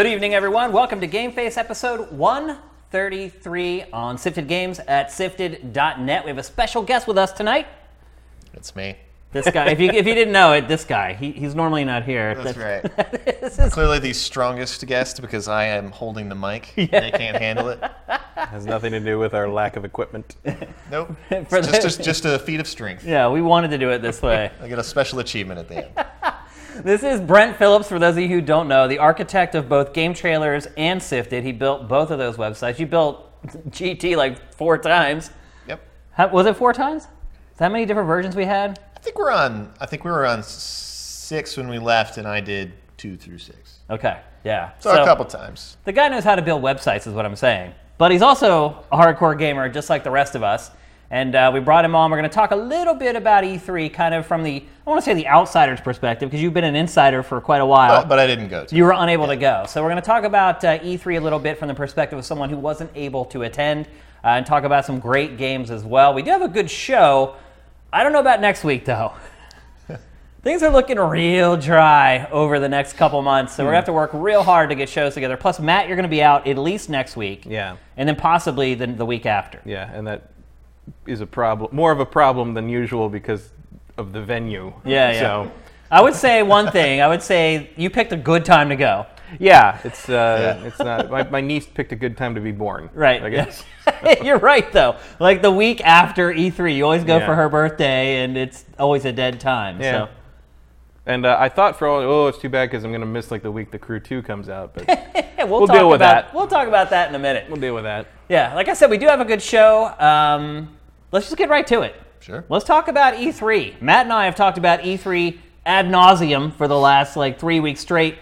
Good evening, everyone. Welcome to GameFace episode 133 on Sifted Games at sifted.net. We have a special guest with us tonight. It's me. This guy, if you, if you didn't know it, this guy, he, he's normally not here. That's right. this is, Clearly the strongest guest because I am holding the mic. They can't handle it. Has nothing to do with our lack of equipment. Nope. For It's the- just, just, just a feat of strength. yeah, we wanted to do it this way. I get a special achievement at the end. This is Brent Phillips, for those of you who don't know, the architect of both GameTrailers and Sifted. He built both of those websites. You built GT like four times. Yep. How, was it four times? Is that many different versions we had? I think we're on. I think we were on six when we left, and I did two through six. Okay, yeah. So, a couple times. The guy knows how to build websites, is what I'm saying. But he's also a hardcore gamer, just like the rest of us. And uh, we brought him on. We're going to talk a little bit about E3, kind of from the, I want to say the outsider's perspective, because you've been an insider for quite a while. But, but I didn't go to. you were unable to go. So we're going to talk about uh, E3 a little bit from the perspective of someone who wasn't able to attend uh, and talk about some great games as well. We do have a good show. I don't know about next week, though. Things are looking real dry over the next couple months, so we're going to have to work real hard to get shows together. Plus, Matt, you're going to be out at least next week. Yeah. And then possibly the, the week after. Yeah, and that is a problem, more of a problem than usual because of the venue. Yeah, yeah. So, I would say one thing. I would say you picked a good time to go. yeah, it's uh, Yeah. it's not. My, my niece picked a good time to be born. Right. I guess. You're right, though. Like the week after E3, you always go Yeah. for her birthday, and it's always a dead time. Yeah. So. And uh, I thought for all, oh, it's too bad because I'm gonna miss like the week the Crew Two comes out, but we'll, We'll talk deal with about, that. We'll talk about that in a minute. we'll deal with that. Yeah, like I said, we do have a good show. Um, let's just get right to it. Sure. Let's talk about E3. Matt and I have talked about E3 ad nauseum for the last like three weeks straight.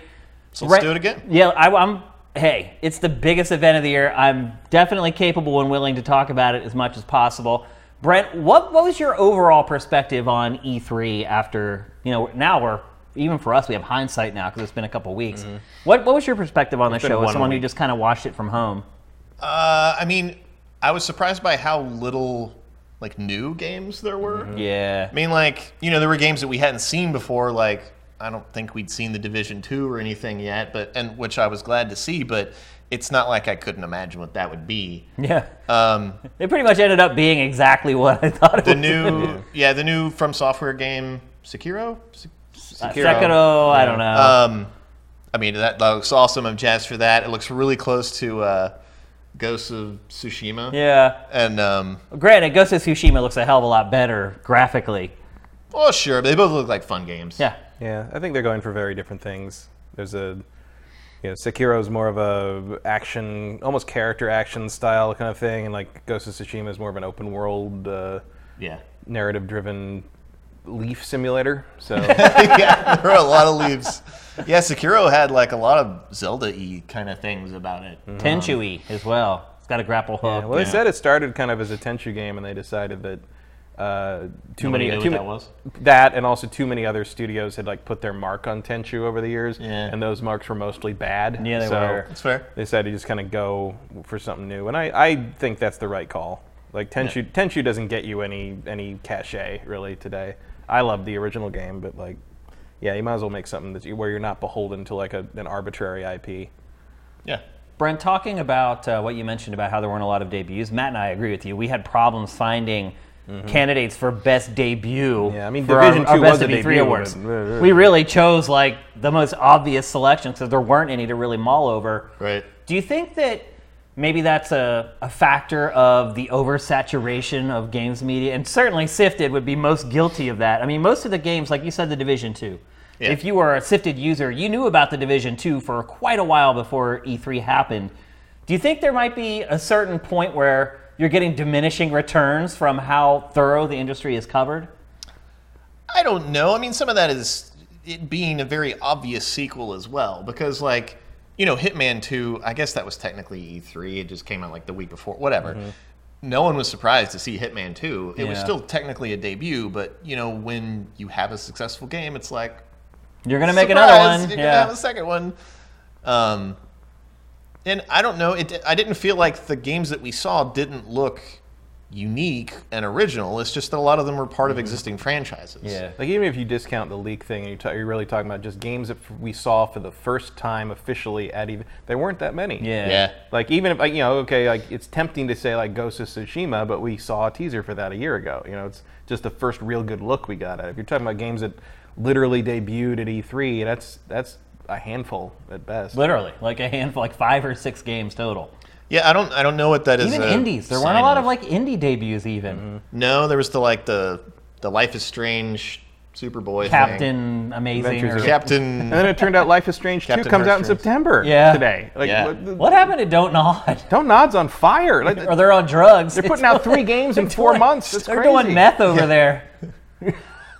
So let's Right- do it again. Yeah, I, I'm. Hey, it's the biggest event of the year. I'm definitely capable and willing to talk about it as much as possible. Brent, what what was your overall perspective on E3 after you know now we're even for us we have hindsight now because it's been a couple weeks. What what was your perspective on the show as one someone who just kind of watched it from home? Uh, I mean, I was surprised by how little like new games there were. Yeah, I mean, like, you know, there were games that we hadn't seen before. Like, I don't think we'd seen the Division Two or anything yet, but and which I was glad to see. But it's not like I couldn't imagine what that would be. yeah. Um, It pretty much ended up being exactly what I thought it the was. new, yeah, the new From Software game, Sekiro. Se- Uh, Sekiro, I don't know. Um, I mean, that, that looks awesome. I'm jazzed for that. It looks really close to uh, Ghosts of Tsushima. yeah. And um, Granted, Ghost of Tsushima looks a hell of a lot better graphically. well, sure, but they both look like fun games. Yeah. Yeah, I think they're going for very different things. There's a, you know, Sekiro's more of a action, almost character action style kind of thing, and like Ghost of Tsushima is more of an open world, uh, Yeah. narrative-driven leaf simulator. So yeah, there were a lot of leaves. Yeah, Sekiro had like a lot of Zelda-y kind of things about it. Tenchu-y as well. It's got a grapple hook. well, they said it started kind of as a Tenchu game, and they decided that uh, too Nobody many knew too what ma- that was? that and also too many other studios had like put their mark on Tenchu over the years, Yeah. and those marks were mostly bad. Yeah, they so were. That's fair. They decided to just kind of go for something new, and I, I think that's the right call. Like Tenchu, Tenchu doesn't get you any any cachet really today. I love the original game, but like, yeah, you might as well make something that you, where you're not beholden to like a, an arbitrary IP. Yeah. Brent, talking about uh, what you mentioned about how there weren't a lot of debuts, Matt and I agree with you. We had problems finding candidates for best debut. Mm-hmm. Yeah, I mean, for Division our, our 2 best was a of E3 debut, awards. but- uh, we really chose like the most obvious selections because there weren't any to really mull over. Right. Do you think that maybe that's a, a factor of the oversaturation of games media? And certainly Sifted would be most guilty of that. I mean, most of the games, like you said, the Division 2. Yeah. If you were a Sifted user, you knew about the Division 2 for quite a while before E3 happened. Do you think there might be a certain point where you're getting diminishing returns from how thorough the industry is covered? I don't know. I mean, some of that is it being a very obvious sequel as well, because like you know, Hitman Two. I guess that was technically E3. It just came out like the week before. Whatever. No one was surprised to see Hitman Two. It was still technically a debut, but you know, when you have a successful game, it's like You're going to make another one. You're gonna have a second one. Um, and I don't know. It. I didn't feel like the games that we saw didn't look unique and original. It's just that a lot of them were part of mm-hmm. existing franchises. Yeah. Like even if you discount the leak thing and you ta- you're really talking about just games that f- we saw for the first time officially at even there weren't that many. Yeah. Yeah. Like even if like, you know, okay, like it's tempting to say like Ghost of Tsushima, but we saw a teaser for that a year ago. You know, it's just the first real good look we got at. it. If you're talking about games that literally debuted at E3, that's that's a handful at best. Literally, like a handful, like five or six games total. Yeah, I don't I don't know what that is. Even a indies. There weren't a lot of of like indie debuts even. Mm-hmm. No, there was the like the the Life is Strange Superboy thing. Captain Amazing. Adventures Or, of- Captain And then it turned out Life is Strange 2 Captain comes out in Heartstrings. September Yeah. today. Like Yeah. what, the- what happened to Don't Nod? Don't Nod's on fire. Like, or they're on drugs. they're putting out three games in four months. It's They're crazy. doing meth over there.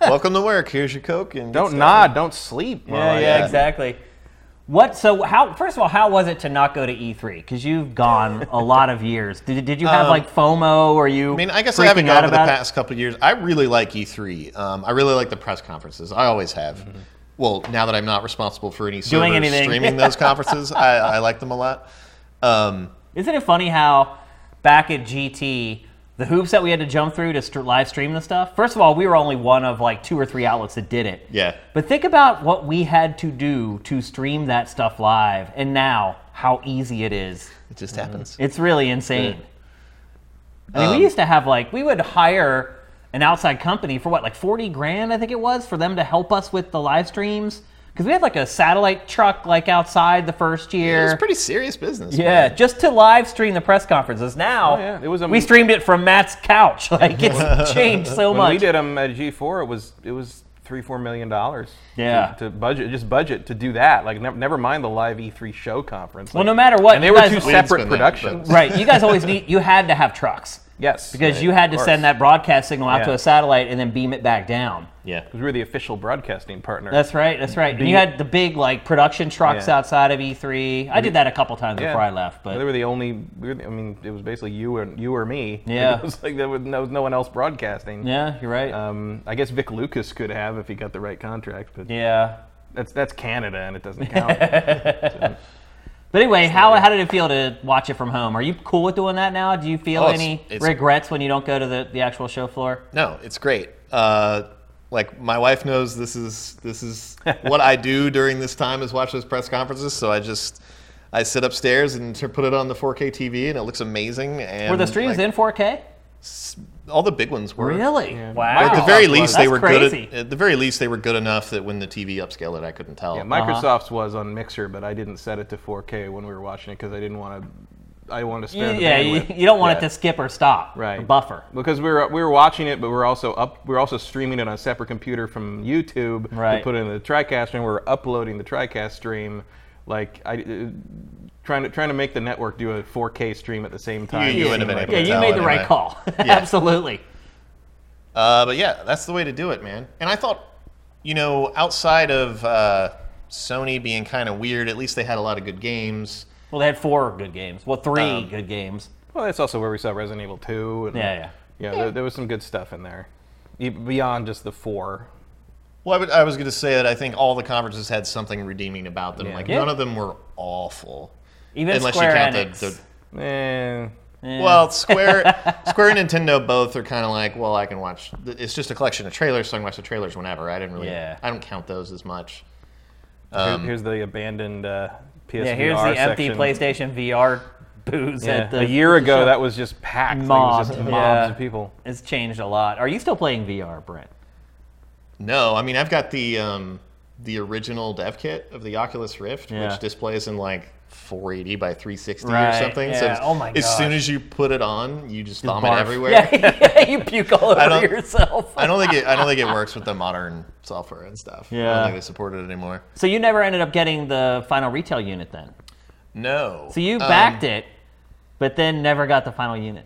Welcome to work. Here's your coke and Don't get nod, don't sleep. Yeah, Well, yeah, yeah. exactly. What? So how? First of all, how was it to not go to E3? Because you've gone a lot of years. Did, did you have Um, like FOMO? Or you? I mean, I guess I haven't gone for the about it? past couple of years. I really like E3. Um, I really like the press conferences. I always have. Well, now that I'm not responsible for any Doing servers anything. streaming those conferences, I, I like them a lot. Um, Isn't it funny how back at GT, the hoops that we had to jump through to st- live stream the stuff? First of all, we were only one of like two or three outlets that did it. yeah. But think about what we had to do to stream that stuff live, and now how easy it is. It just happens. It's really insane. I mean, Um, we used to have like we would hire an outside company for what, like forty grand, I think it was, for them to help us with the live streams because we had like a satellite truck like outside the first year. It was pretty serious business. Yeah, man. just to live stream the press conferences. Now, Oh, yeah, it was a- we streamed it from Matt's couch. Like it's changed so When much. we did them at G4, it was it was three four million dollars. Yeah. To, to budget, just budget to do that. Like never, never mind the live E3 show conference. well, no matter what, and they were guys- two separate spend that, productions. right? You guys always need. You had to have trucks Yes. because right, you had to send that broadcast signal out to a satellite and then beam it back down. Yeah. Because we were the official broadcasting partner. That's right. That's right. And you had the big like production trucks Yeah. outside of E3. I did that a couple times Yeah. before I left, but they were the only. We were the, I mean, it was basically you and you or me. Yeah. It was like there was no, no one else broadcasting. yeah, you're right. Um, I guess Vic Lucas could have if he got the right contract, but yeah. that's that's Canada and it doesn't count. But anyway, how, how did it feel to watch it from home? Are you cool with doing that now? Do you feel Oh, it's- any it's- regrets when you don't go to the, the actual show floor? No, it's great. Uh, like my wife knows this is this is what I do during this time is watch those press conferences. So I just I sit upstairs and t- put it on the 4K TV, and it looks amazing. And Were the streams in 4K? All the big ones were. Really? Yeah. Wow. At the very least, they That's were crazy. good. At, at the very least, they were good enough that when the TV upscaled it, I couldn't tell. yeah, Microsoft's was on Mixer, but I didn't set it to 4K when we were watching it because I didn't want to. I wanted to You- spare the yeah, you, you don't want Yeah. it to skip or stop. right or buffer. because we were we were watching it, but we are also up We are also streaming it on a separate computer from YouTube Right. to put it in the TriCast, and we are uploading the TriCast stream. Like I. Trying to, trying to make the network do a 4K stream at the same time. you It wouldn't have like been Yeah, able a- you tell made the right call. Yeah. Absolutely. Uh, but yeah, that's the way to do it, man. And I thought, you know, outside of uh, Sony being kind of weird, at least they had a lot of good games. Well, they had four good games. Well, three Um, good games. Well, that's also where we saw Resident Evil 2. And, Yeah, yeah. Yeah, There, there was some good stuff in there, E- beyond just the four. Well, I, would, I was going to say that I think all the conferences had something redeeming about them. Yeah. Like Yeah. none of them were awful, Even unless Square you count Enix. the. the Eh, Eh. well, Square, Square and Nintendo both are kind of like, well, I can watch. It's just a collection of trailers, so I can watch the trailers whenever. I didn't really. Yeah. I don't count those as much. here- Um, here's the abandoned uh, PSVR yeah, here's the empty section. PlayStation VR booths Yeah, at the a year ago, show. that was just packed. Like, it was just mobs yeah. of people. It's changed a lot. Are you still playing VR, Brent? No, I mean I've got the um, the original dev kit of the Oculus Rift, Yeah. which displays in like 480 by 360 Right, or something. So yeah. as- Oh my as soon as you put it on, you just vomit Barf. everywhere. Yeah, you puke all over yourself. I don't think it. I don't think it works with the modern software and stuff. Yeah, I don't think they support it anymore. So you never ended up getting the final retail unit then? No. So you Um, backed it, but then never got the final unit.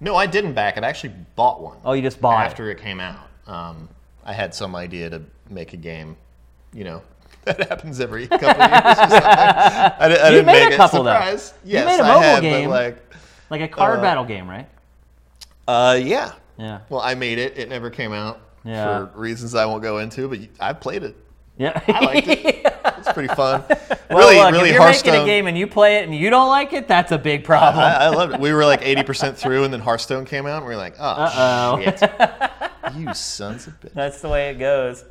No, I didn't back it. I actually bought one. Oh, you just bought it. after it came out. Um, I had some idea to make a game. You know, that happens every couple of years or something. I, I You didn't made a make couple, it. though. Surprise. You Yes, made a I mobile had, game. Like, Like a card Uh, battle game, right? uh, yeah. Yeah. Well, I made it. It never came out Yeah. for reasons I won't go into. But I played it. Yeah. I liked it. it's pretty fun. Well, really, look, really if you're Hearthstone. making a game and you play it and you don't like it, that's a big problem. I, I loved it. We were like 80% through, and then Hearthstone came out, and we were like, oh, Uh-oh. shit. you sons of bitches. that's the way it goes.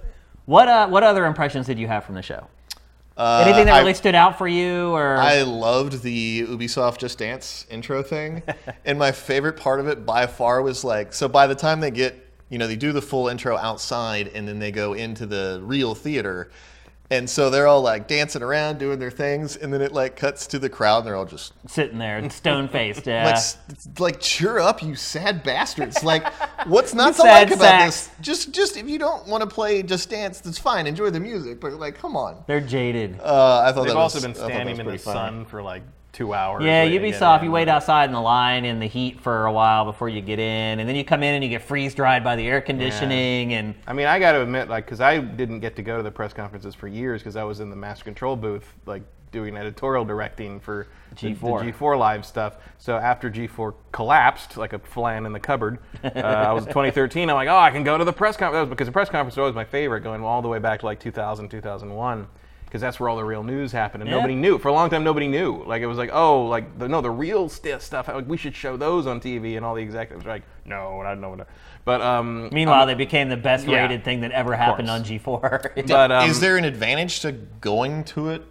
What uh, what other impressions did you have from the show? Uh, Anything that I- really stood out for you, or I loved the Ubisoft Just Dance intro thing. and my favorite part of it by far was like, so by the time they get, you know, they do the full intro outside and then they go into the real theater. And so they're all like dancing around, doing their things. And then it like cuts to the crowd and they're all just sitting there stone faced? Yeah. like, like, cheer up, you sad bastards. Like, what's not to like about sacks. this? Just, just if you don't want to play Just Dance, that's fine. Enjoy the music. But like, come on. They're jaded. Uh, I thought They've that was, also been I thought that standing in the pretty funny. sun for like two hours. Yeah, waiting to get Ubisoft, you wait outside in the line in the heat for a while before you get in, and then you come in and you get freeze dried by the air conditioning, and I mean, I got to admit, like, because I didn't get to go to the press conferences for years because I was in the master control booth, like, doing editorial directing for the- G4. the G4 live stuff. So after G4 collapsed, like a flan in the cupboard, uh, I was 2013. I'm like, oh, I can go to the press conference That was because the press conference was always my favorite, going all the way back to like 2000, 2001. Because that's where all the real news happened, and Yeah. nobody knew. For a long time, nobody knew. Like it was like, oh, like the, no, the real st- stuff. Like we should show those on TV, and all the executives were like, no, I don't know. What But um, meanwhile, they became the best yeah. rated thing that ever happened course. on G4. but um, Is there an advantage to going to it?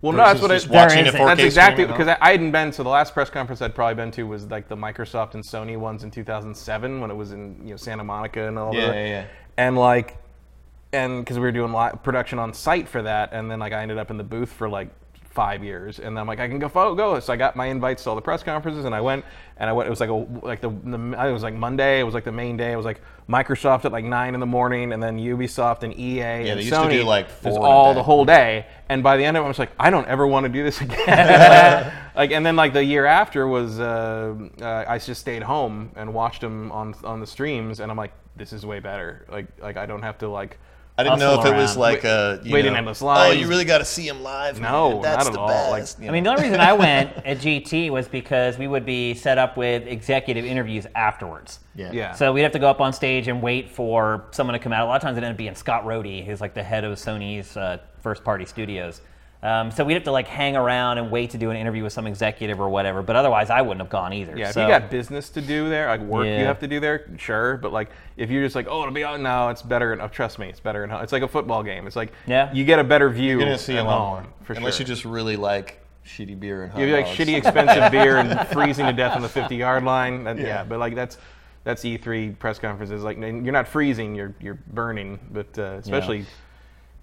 Well, no, that's what I- just There watching a isn't. 4K That's exactly because? I, I hadn't been. So the last press conference I'd probably been to was like the Microsoft and Sony ones in 2007 when it was in you know Santa Monica and all Yeah, that. yeah, yeah. And like, and because we were doing li- production on site for that, and then like I ended up in the booth for like five years, and I'm like I can go fo- go. So I got my invites to all the press conferences, and I went, and I went. It was like a like the, the it was like Monday. It was like the main day. It was like Microsoft at like nine in the morning, and then Ubisoft and EA and they used to Sony. do, like, It was four in a all the whole day. And by the end of it, I was like, I don't ever want to do this again. like, and then like the year after was, uh, uh, I just stayed home and watched them on on the streams, and I'm like, this is way better. Like, like I don't have to like. I didn't know if hustle it was around. like a you wait in know, endless Oh, you really got to see him live. No, man. that's not the at all. Like- best. you I mean, the only reason I went at GT was because we would be set up with executive interviews afterwards. yeah, Yeah. So we'd have to go up on stage and wait for someone to come out. A lot of times it ended up being Scott Rohde, who's like the head of Sony's uh, first party studios. Um, so we'd have to like hang around and wait to do an interview with some executive or whatever. But otherwise, I wouldn't have gone either. Yeah, if you got business to do there, like work Yeah. you have to do there, sure. But like, if you're just like, oh, it'll be out now, it's better. Oh, trust me, it's better. In, it's like a football game. It's like, Yeah. you get a better view. You're gonna see at a lot home, more. for Unless sure. you just really like shitty beer and hot You like dogs. shitty expensive beer and freezing to death on the 50 yard line. That, yeah. Yeah. but like that's that's E3 press conferences. Like you're not freezing, you're you're burning. But uh, especially,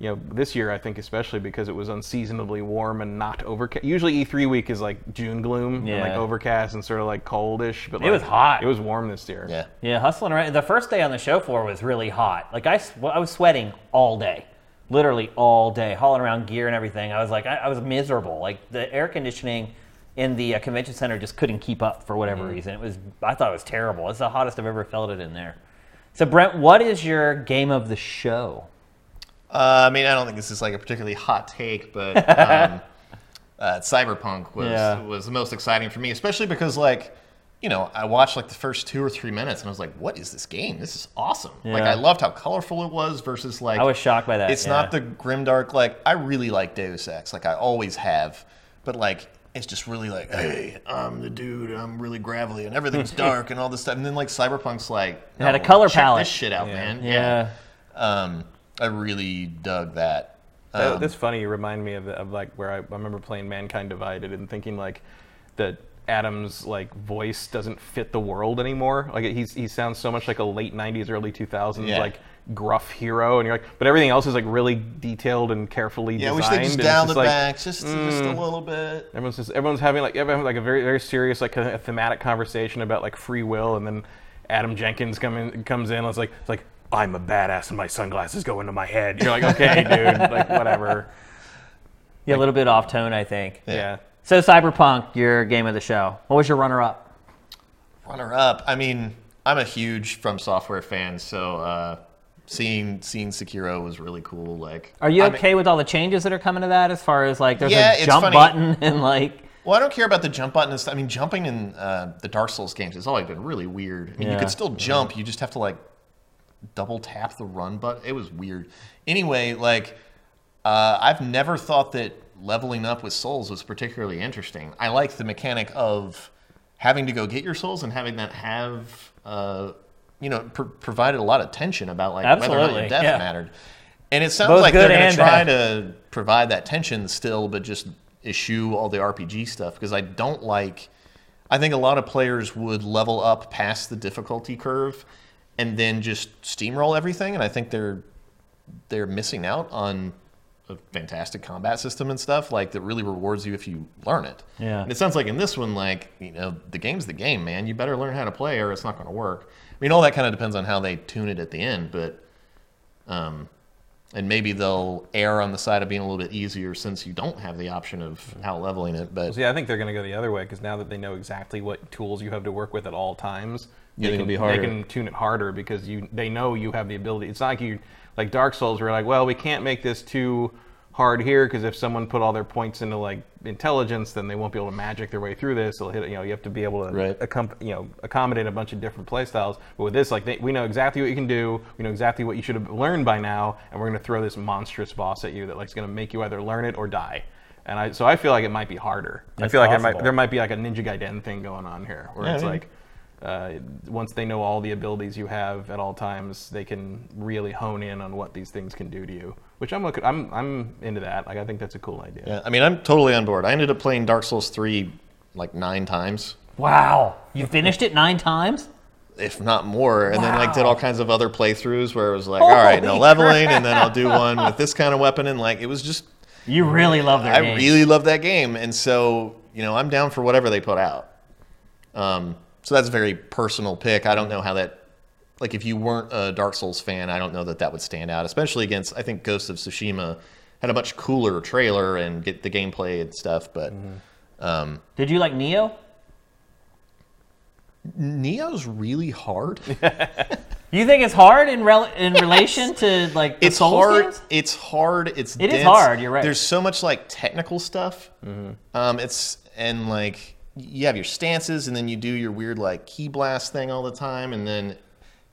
you know, this year I think especially because it was unseasonably warm and not overcast. Usually E3 week is like June gloom and like overcast and sort of like coldish. But It was hot. It was warm this year. Yeah. Yeah, hustling around. The first day on the show floor was really hot. Like I, I was sweating all day, literally all day, hauling around gear and everything. I was like, I, I was miserable. Like the air conditioning in the uh, convention center just couldn't keep up for whatever reason. It was, I thought it was terrible. It's the hottest I've ever felt it in there. So Brent, what is your game of the show? Uh, I mean, I don't think this is like a particularly hot take, but um, uh, Cyberpunk was Yeah. was the most exciting for me, especially because like, you know, I watched like the first two or three minutes and I was like, "What is this game? This is awesome!" Like, I loved how colorful it was versus like. I was shocked by that. It's yeah. not the grimdark. Like, I really like Deus Ex, like I always have, but like. It's just really like, hey, I'm the dude. I'm really gravelly, and everything's dark, and all this stuff. And then like Cyberpunk's like, It had a "No, color check palette." This shit out, man. Yeah. Um, I really dug that. Um, that's funny. You remind me of, of like where I, I remember playing Mankind Divided and thinking like that Adam's like voice doesn't fit the world anymore. Like he's he sounds so much like a late '90s, early 2000s Yeah. like gruff hero, and you're like, but everything else is like really detailed and carefully yeah, designed. wish they just and it's dialed it like, back just, just a little bit. Everyone's just everyone's having like everyone's like a very very serious like a, thematic conversation about like free will, and then Adam Jensen come in, comes in. And it's like it's like I'm a badass, and my sunglasses go into my head. You're like, okay, dude, like whatever. Yeah, a little bit off tone, I think. Yeah. So Cyberpunk, your game of the show. What was your runner-up? Runner up. I mean, I'm a huge From Software fan, so uh, seeing seeing Sekiro was really cool. Like, Are you I'm- okay with all the changes that are coming to that? As far as like, there's Yeah, a jump funny. button and like, Well, I don't care about the jump button. and stuff. I mean, jumping in uh, the Dark Souls games has always been really weird. I mean, Yeah. you could still jump. You just have to like double tap the run button. It was weird. Anyway, like Uh, I've never thought that leveling up with souls was particularly interesting. I like the mechanic of having to go get your souls and having that have, uh, you know, pr- provided a lot of tension about like whether or not your death yeah. mattered. And it sounds Both like they're going to try bad. to provide that tension still, but just eschew all the RPG stuff because I don't like. I think a lot of players would level up past the difficulty curve and then just steamroll everything, and I think they're they're missing out on a fantastic combat system and stuff like that really rewards you if you learn it. Yeah. And it sounds like in this one, like you know, the game's the game, man. You better learn how to play, or it's not going to work. I mean, all that kind of depends on how they tune it at the end, but um, and maybe they'll err on the side of being a little bit easier since you don't have the option of out leveling it. But So yeah, I think they're going to go the other way because now that they know exactly what tools you have to work with at all times, You they can be harder? They can tune it harder because you they know you have the ability. It's not like you like Dark Souls where like, well, we can't make this too hard here because if someone put all their points into like intelligence, then they won't be able to magic their way through this. They'll hit. You know, you have to be able to Right. accom- you know accommodate a bunch of different play styles. But with this, like they, we know exactly what you can do. We know exactly what you should have learned by now, and we're going to throw this monstrous boss at you that like is going to make you either learn it or die. And I, so I feel like it might be harder. I It's feel like it might, there might be like a Ninja Gaiden thing going on here, where Yeah, it's I mean- like uh, once they know all the abilities you have at all times, they can really hone in on what these things can do to you. Which I'm looking, I'm I'm into that. Like I think that's a cool idea. yeah, I mean, I'm totally on board. I ended up playing Dark Souls three like nine times. Wow. You finished it nine times? if not more, and then like did all kinds of other playthroughs where it was like, all right, no Holy leveling, and then I'll do one with this kind of weapon, and like it was just, You really love that. I games. really love that game, and so you know I'm down for whatever they put out. Um, so that's a very personal pick. I don't know how that, like, if you weren't a Dark Souls fan, I don't know that that would stand out, especially against I think Ghost of Tsushima had a much cooler trailer and get the gameplay and stuff, but. Um, Did you like Nioh? Nioh's really hard. You think it's hard in rel- in relation to like it's Souls hard. games? It's hard. It's It is dense. hard, you're right. There's so much like technical stuff. Um, it's and like you have your stances, and then you do your weird like key blast thing all the time, and then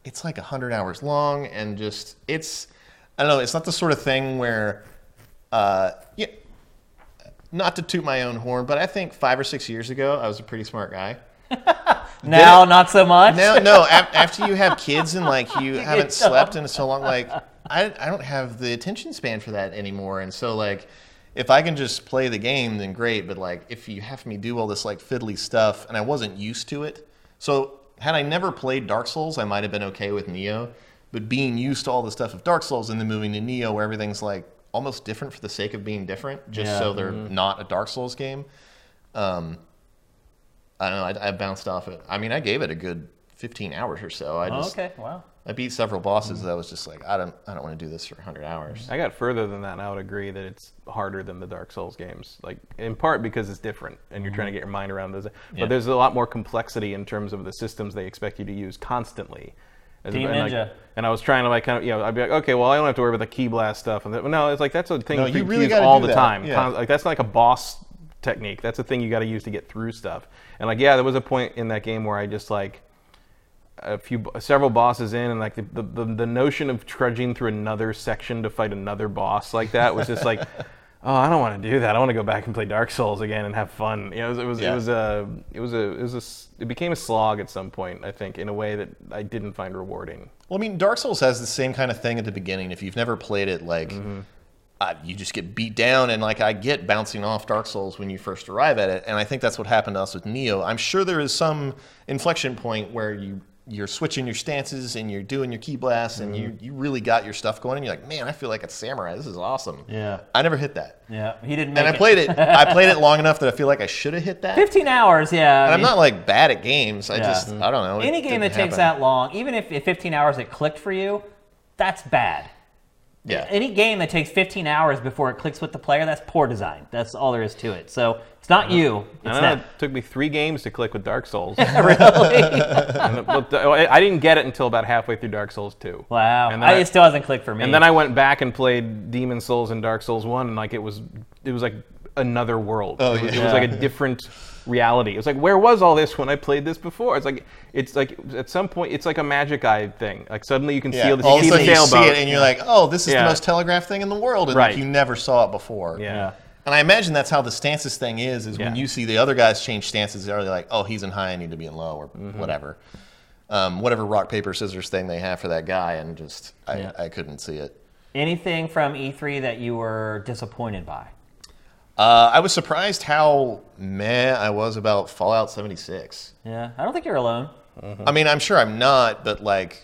it's like hundred hours long, and just it's I don't know. It's not the sort of thing where, uh, yeah. Not to toot my own horn, but I think five or six years ago, I was a pretty smart guy. Now, not so much. No, no. af- After you have kids and like you haven't slept in so long, like I, I don't have the attention span for that anymore. And so like, if I can just play the game, then great. But like, if you have me do all this like fiddly stuff, and I wasn't used to it, so had I never played Dark Souls, I might have been okay with Nioh. But being used to all the stuff of Dark Souls and then moving to Nioh, where everything's like almost different for the sake of being different, just Yeah. so they're not a Dark Souls game. Um, I don't know. I, I bounced off it. I mean, I gave it a good 15 hours or so. I Oh, just okay. Wow. I beat several bosses mm-hmm. that was just like, I don't I don't want to do this for 100 hours. I got further than that, and I would agree that it's harder than the Dark Souls games. Like in part because it's different, and you're trying to mm-hmm. get your mind around those. Yeah. But there's a lot more complexity in terms of the systems they expect you to use constantly. As Team and, like- and I was trying to like kind of you know I'd be like okay well I don't have to worry about the key blast stuff and that, no it's like that's a thing No, you you really use gotta all the that. time. Yeah. Con- like that's not like a boss technique. That's a thing you got to use to get through stuff. And like yeah, there was a point in that game where I just like a few several bosses in and like the, the, the, the notion of trudging through another section to fight another boss like that was just like oh i don't want to do that i want to go back and play dark souls again and have fun you know it was it was, Yeah. it was a it was a it was a it became a slog at some point i think in a way that i didn't find rewarding Well, I mean, Dark Souls has the same kind of thing at the beginning. If you've never played it, like uh, you just get beat down, and like I get bouncing off Dark Souls when you first arrive at it, and I think that's what happened to us with Nioh. I'm sure there is some inflection point where you you're switching your stances and you're doing your key blasts, and you mm-hmm. you really got your stuff going, and you're like, man, I feel like a samurai. This is awesome. Yeah. I never hit that. Yeah. He didn't. Make And I it. played it. I played it long enough that I feel like I should have hit that. 15 hours. Yeah. I And I'm mean, not like bad at games. I Yeah. just I don't know. Any game that takes happen. that long, even if at 15 hours it clicked for you, that's bad. Yeah. Any game that takes 15 hours before it clicks with the player, that's poor design. That's all there is to it. So not you. I It's know it took me three games to click with Dark Souls. really? And it looked- I didn't get it until about halfway through Dark Souls 2. Wow. And then I, I- it still hasn't clicked for me. And then I went back and played Demon's Souls and Dark Souls 1 and like it was it was like another world. Oh, it, was, yeah. it was like a different reality. It was like, where was all this when I played this before? It's like it's like at some point it's like a magic eye thing. Like suddenly you can Yeah. feel the, All of a see the sudden you see sailboat. it and you're like, oh, this is Yeah. the most telegraphed thing in the world, and Right. like you never saw it before. yeah. And I imagine that's how the stances thing is. Is when you see the other guys change stances, they're like, oh, he's in high, I need to be in low, or Mm-hmm. whatever. Um, whatever rock paper scissors thing they have for that guy, and just I, Yeah. I couldn't see it. Anything from E3 that you were disappointed by? Uh, I was surprised how meh I was about Fallout 76. Yeah, I don't think you're alone. I mean, I'm sure I'm not, but like,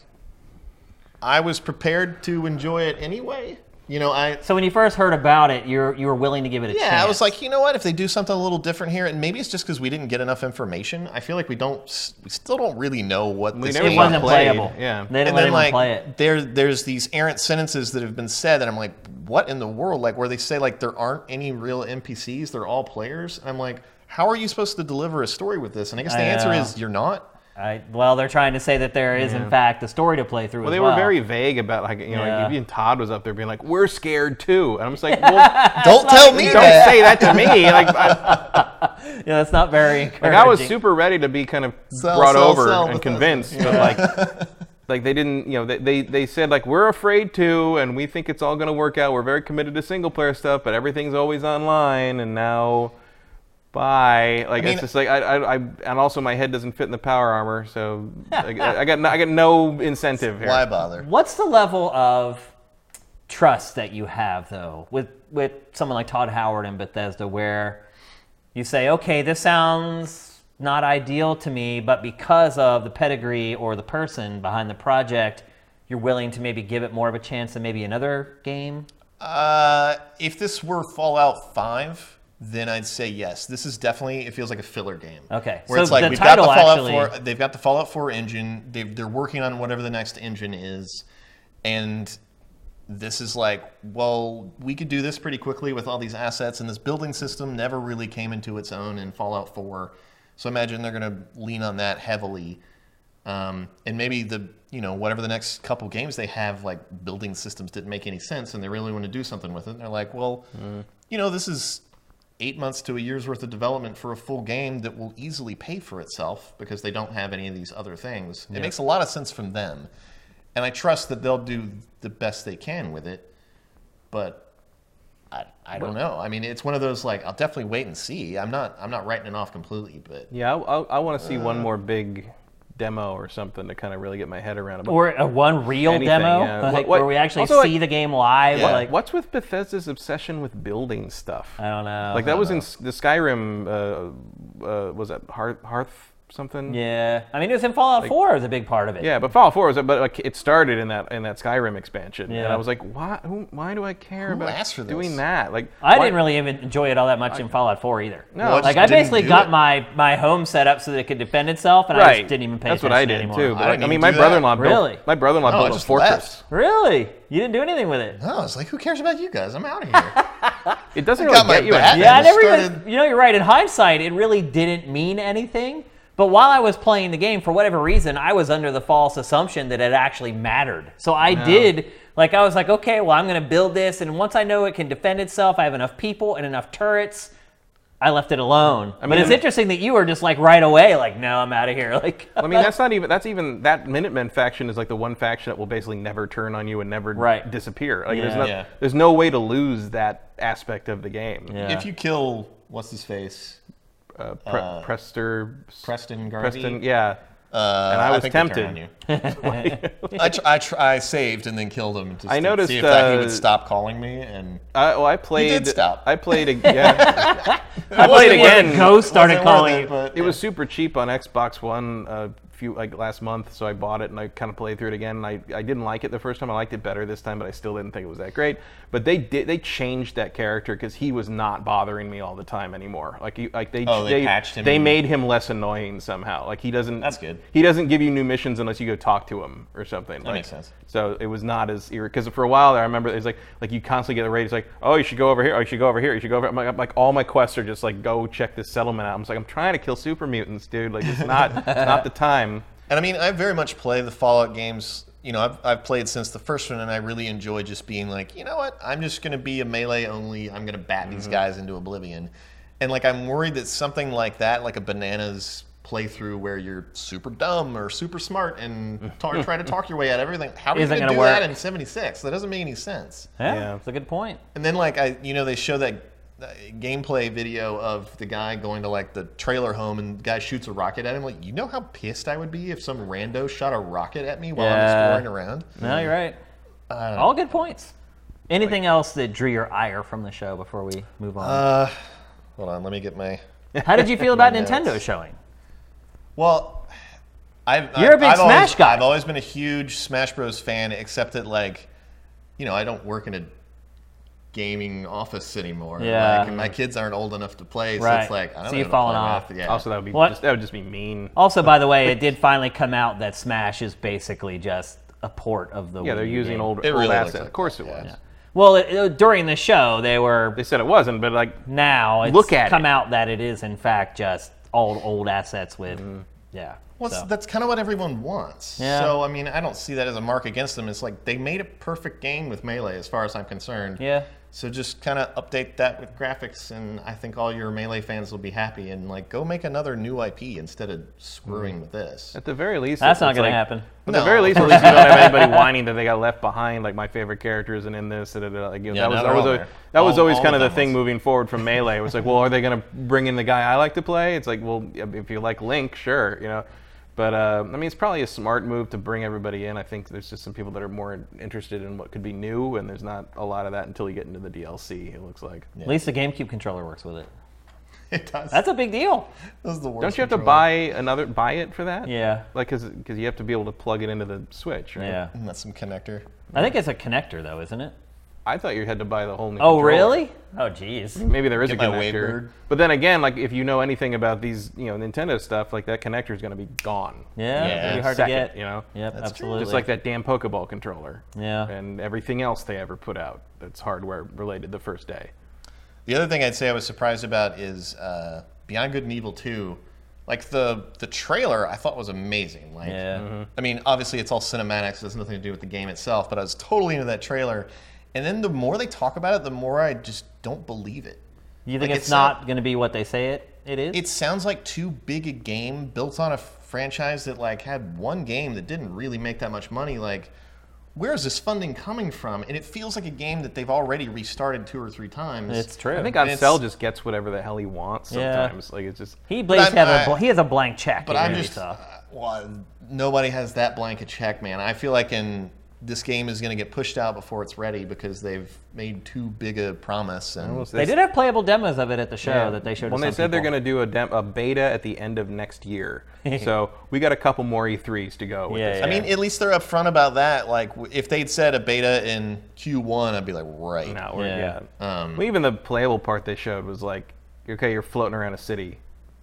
I was prepared to enjoy it anyway. You know, I So when you first heard about it, you're you were willing to give it a yeah, chance. Yeah, I was like, you know what? If they do something a little different here, and maybe it's just because we didn't get enough information. I feel like we don't, we still don't really know what this never it game wasn't played, playable. yeah. they didn't and let then like play it. there there's these errant sentences that have been said that I'm like, what in the world? Like where they say like there aren't any real NPCs, they're all players. And I'm like, how are you supposed to deliver a story with this? And I guess the I answer know. is you're not. I, well, they're trying to say that there is in fact a story to play through. Well, as they well. were very vague about like you know Yeah. like even Todd was up there being like we're scared too, and I'm just like well Don't tell me don't that. say that to me like I, Yeah, that's not very. like I was super ready to be kind of Sell, brought sell, over sell, and Bethesda. convinced, but like like they didn't you know they, they they said like we're afraid to and we think it's all going to work out. We're very committed to single player stuff, but everything's always online, and now. Bye. Like mean- it's just like I, I, I, and also my head doesn't fit in the power armor, so like, I, I got no, I got no incentive here. Why bother? What's the level of trust that you have though with with someone like Todd Howard and Bethesda, where you say, okay, this sounds not ideal to me, but because of the pedigree or the person behind the project, you're willing to maybe give it more of a chance than maybe another game. Uh, if this were Fallout 5, then I'd say yes. This is definitely it feels like a filler game. Okay, Where so it's like the we've got the Fallout actually- 4 they've got the Fallout 4 engine. They've, they're working on whatever the next engine is and this is like, well, we could do this pretty quickly with all these assets and this building system never really came into its own in Fallout 4. So imagine they're going to lean on that heavily. Um, and maybe the you know whatever the next couple games they have like building systems didn't make any sense and they really want to do something with it and they're like well you know this is eight months to a year's worth of development for a full game that will easily pay for itself because they don't have any of these other things it makes a lot of sense from them and i trust that they'll do the best they can with it but I, I don't know. I mean, it's one of those like I'll definitely wait and see. I'm not I'm not writing it off completely, but Yeah, I, I, I want to see Uh. one more big demo or something to kind of really get my head around it. Or a one real Anything, demo, yeah. like, What- what- where we actually also, see like- the game live. Yeah. Like, what's with Bethesda's obsession with building stuff? I don't know. like that was in the Skyrim. Uh, uh, was that Hearth, Hearth something? Yeah, I mean, it was in Fallout 4 was a big part of it. Yeah, but Fallout 4 was, but like it started in that in that Skyrim expansion, and Yeah. I was like, why? Who, why do I care about asked doing that? Like, I why- didn't really even enjoy it all that much in Fallout 4 either. No, Well, like I basically got it. my my home set up so that it could defend itself, and I just didn't even pay That's attention what I did anymore. too. But I like, I mean, my brother-in-law built. Really? My brother-in-law No, built a fortress. left. Really? You didn't do anything with it? no, it's like who cares about you guys? I'm out of here. It doesn't I really get you. Yeah, I I never started- even. You know, you're right. In hindsight, it really didn't mean anything. But while I was playing the game, for whatever reason, I was under the false assumption that it actually mattered. So I did, like, I was like, okay, well, I'm going to build this, and once I know it can defend itself, I have enough people and enough turrets. I left it alone. I mean, it's I'm- interesting that you were just like right away, like, no, I'm out of here. Like, I mean, that's not even. That's even that Minutemen faction is like the one faction that will basically never turn on you and never Right. disappear. Like, there's no, Yeah. there's no way to lose that aspect of the game. Yeah. If you kill what's his face, Uh, Pre- Uh, Prester, Preston Garvey, Preston, yeah. uh, and I was think tempted. I, tr- I, tr- I saved and then killed him just I to noticed, see if that he uh, would stop calling me. And I, well, I played. stop. I played. ag- Yeah, I played again. Ghost started calling it, you. but it was super cheap on Xbox One a few like last month, so I bought it and I kind of played through it again. And I, I didn't like it the first time. I liked it better this time, but I still didn't think it was that great. But they did they changed that character because he was not bothering me all the time anymore. Like he, like they Oh, they patched him They in. made him less annoying somehow. Like he doesn't. That's good. He doesn't give you new missions unless you go talk to him or something. That makes sense. So it was not as because for a while there, I remember it was like like you constantly get the raid. It's like, oh, you should go over here. Oh, you should go over here. You should go over. I'm like, I'm like all my quests are just like go check this settlement out. I'm like I'm trying to kill super mutants, dude. Like it's not it's not the time. And I mean, I very much play the Fallout games, you know, I've, I've played since the first one, and I really enjoy just being like, you know what, I'm just going to be a melee only. I'm going to bat these mm-hmm. guys into oblivion. And like, I'm worried that something like that, like a bananas playthrough where you're super dumb or super smart and ta- try to talk your way out of everything. How are you Isn't going to gonna do that work. in 76? That doesn't make any sense. Yeah, Yeah. that's a good point. And then like I, you know, they show that gameplay video of the guy going to like the trailer home and the guy shoots a rocket at him. Like, you know how pissed I would be if some rando shot a rocket at me while I'm Yeah. exploring around. No, you're right. All good points. Anything else that drew your ire from the show before we move on? Uh, hold on, let me get my. How did you feel about. Nintendo showing? Well, I've You're a big I've Smash always, guy. I've always been a huge Smash Bros. fan, except that like, you know, I don't work in a gaming office anymore. Yeah. Like, and my kids aren't old enough to play, so Right. it's like I don't So know you've how to fallen off. math. Yeah. Also, that would be What? just, that would just be mean. Also, by the way, it did finally come out that Smash is basically just a port of the. Yeah, they're using game. old, It old really looks assets. like of course that, it yeah. was. Well, it, it- during the show, they were They said it wasn't, but like now it's Look at come it. out that it is in fact just old old assets with Mm-hmm. yeah. Well, so. that's kind of what everyone wants. Yeah. So, I mean, I don't see that as a mark against them. It's like they made a perfect game with Melee, as far as I'm concerned. yeah. So just kind of update that with graphics, and I think all your Melee fans will be happy. And like, go make another new IP instead of screwing mm-hmm. with this. at the very least, That's it's not going like- to happen. At the very least, at least you don't have anybody whining that they got left behind. Like my favorite character isn't in this. da, da, da, Like, you know, Yeah, that was that was, all a, there. that was All- always kind of the the thing demos. moving forward from Melee. It was like, well, are they going to bring in the guy I like to play? It's like, well, if you like Link, sure, you know. But uh, I mean, it's probably a smart move to bring everybody in. I think there's just some people that are more interested in what could be new, and there's not a lot of that until you get into the DLC. It looks like. At least the GameCube controller works with it. It does. That's a big deal. That's the worst. Don't you have to buy another buy it for that? Yeah. Like, cause, 'cause you have to be able to plug it into the Switch, right? Yeah. Isn't that some connector? I think it's a connector though, isn't it? I thought you had to buy the whole new. Oh, controller. really? Oh, jeez. Maybe there is Get a my connector. Wavebird. But then again, like if you know anything about these, you know, Nintendo stuff, like that connector is going to be gone. Yeah, Yeah. pretty hard Second, to get. You know, Yep, That's true. absolutely. just like that damn Pokeball controller. Yeah. And everything else they ever put out that's hardware related the first day. The other thing I'd say I was surprised about is uh, Beyond Good and Evil 2. Like the the trailer, I thought was amazing. Like, Yeah. I mean, obviously it's all cinematics; it has nothing to do with the game itself. But I was totally into that trailer. And then the more they talk about it, the more I just don't believe it. You think like, it's it's not going to be what they say it it is? It sounds like too big a game built on a franchise that like had one game that didn't really make that much money. Like, where is this funding coming from? And it feels like a game that they've already restarted two or three times. It's true. I think And Ancel just gets whatever the hell he wants Yeah. sometimes. Like it's just he believes I'm- have a I- bl- he has a blank check. But I'm just, uh, well, nobody has that blanket check, man. I feel like in this game is going to get pushed out before it's ready because they've made too big a promise. And Almost- They did have playable demos of it at the show Yeah. that they showed. When to they some said they're going to do a, dem- a beta at the end of next year, so we got a couple more E3s to go. With Yeah, this. yeah. I mean, at least they're upfront about that. Like, if they'd said a beta in Q1, I'd be like, right. No, we're, Yeah. yeah. Um, well, even the playable part they showed was like, okay, you're floating around a city.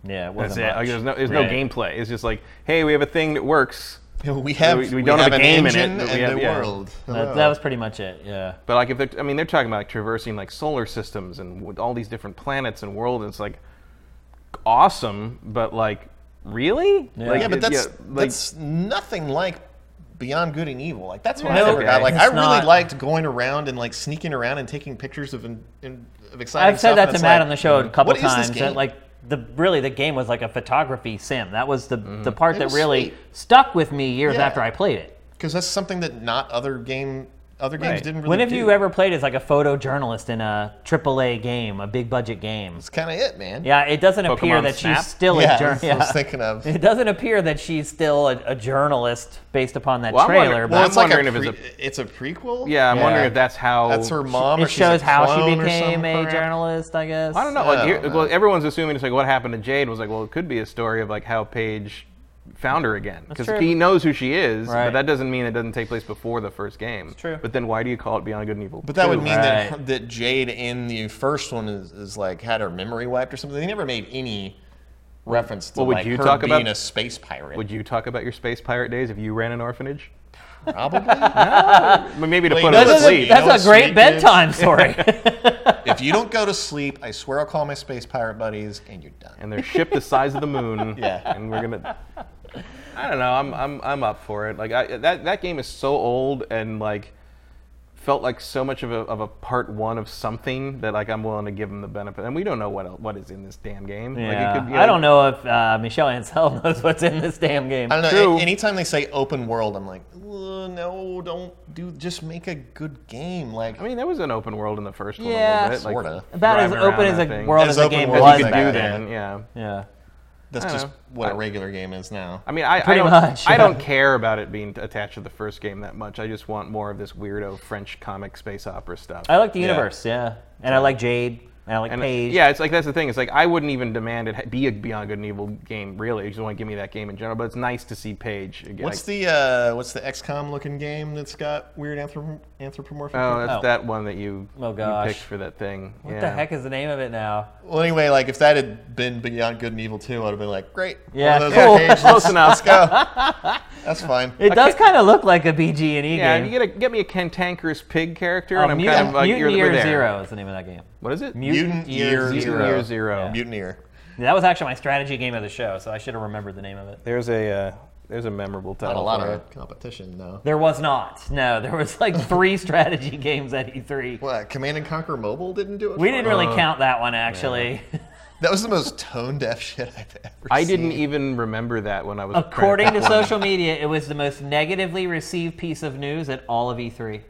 Yeah, it That's wasn't it. much. Like, there's no, there's Right. no gameplay. It's just like, hey, we have a thing that works. We have We- we, we don't have have a an game in it, engine but we and have- a yeah. world. That, oh. that was pretty much it. Yeah. But like, if they're, I mean, they're talking about like, traversing like solar systems and with all these different planets and worlds. And it's like awesome, but like, really? Yeah. Like, yeah, but it- that's like- that's nothing like Beyond Good and Evil. Like that's what Yeah, I never okay. got. Like It's I really not- liked going around and like sneaking around and taking pictures of in, in, of exciting I've said stuff, that to Matt like, on the show a couple what is this times. That game? like the really the game was like a photography sim. That was the Mm-hmm. the part It that really sweet. stuck with me years Yeah. after I played it. because that's something that not other game other games Right. didn't really. When have do. you ever played as like a photojournalist in a AAA game, a big budget game? It's kind of it, man. Yeah, it doesn't appear that Snap? she's still yeah, a journalist. that's what I was thinking of. It doesn't appear that she's still a, a journalist based upon that Well, I'm trailer, wondering- but well, Well, I'm it's like wondering a if pre- it's it's a prequel. Yeah, I'm wondering if that's how. That's her mom. or it she's shows a how she clone or became a crap. journalist, I guess. I don't know. I Like, don't know. well, everyone's assuming it's like what happened to Jade was like, well, it could be a story of like how Pey'j found her again because he knows who she is, Right. but that doesn't mean it doesn't take place before the first game. true. But then why do you call it Beyond Good and Evil? But that would mean Right. that that Jade in the first one is, is like had her memory wiped or something. They never made any reference to Well, would like you her talk about- being a space pirate. Would you talk about your space pirate days if you ran an orphanage? Probably. But Maybe to Well, put you her know to what's- sleep. you know That's a great sweet, bedtime story. if you don't go to sleep, I swear I'll call my space pirate buddies, and you're done. and they're shipped the size of the moon. Yeah. And we're gonna. I don't know. I'm I'm I'm up for it. Like I, that that game is so old and like felt like so much of a, of a part one of something that like I'm willing to give them the benefit. And we don't know what el- what is in this damn game. Like, Yeah. it could be, I don't know if uh, Michel Ancel knows what's in this damn game. I don't know. True. a- Anytime they say open world, I'm like, "Uh, no, don't do. Just make a good game. Like, I mean, there was an open world in the first one. Yeah, a little like, sorta. About as open as a thing. world As as a game world was as you You back could do then. then, yeah. Yeah. That's just know. what a I- regular game is now. I mean, I, I don't, much, I don't care about it being attached to the first game that much. I just want more of this weirdo French comic space opera stuff. I like the Yeah. universe, yeah. And I like Jade, and I like And Pey'j. yeah, it's like that's the thing. It's like I wouldn't even demand it be a Beyond Good and Evil game. Really, you just want to give me that game in general. But it's nice to see Pey'j again. What's the uh, what's the XCOM looking game that's got weird anthrop- anthropomorphic? Oh, that's Oh. that one that you, Oh, you picked for that thing. What yeah. the heck is the name of it now? Well, anyway, like if that had been Beyond Good and Evil 2, I'd have been like, great. Yeah, One of cool. those Pey'j, Close let's, enough. let's go. That's fine. It does kind of look like a BG and E Yeah, game. Yeah, you get a, get me a cantankerous pig character, Oh, and I'm Mutant, kind of like Mutant you're Year we're there. Zero is the name of that game. What is it? Mutant Year Mutant Zero. Year Zero. Yeah. Mutineer. That was actually my strategy game of the show, so I should have remembered the name of it. There's a uh, there's a memorable Not title. a lot for of it. competition, though. There was not. No, there was like three strategy games at E3. What, Command and Conquer Mobile didn't do it? We for didn't us? really count that one actually. That was the most tone deaf shit I've ever I seen. didn't even remember that when I was. According to social media, it was the most negatively received piece of news at all of E E3.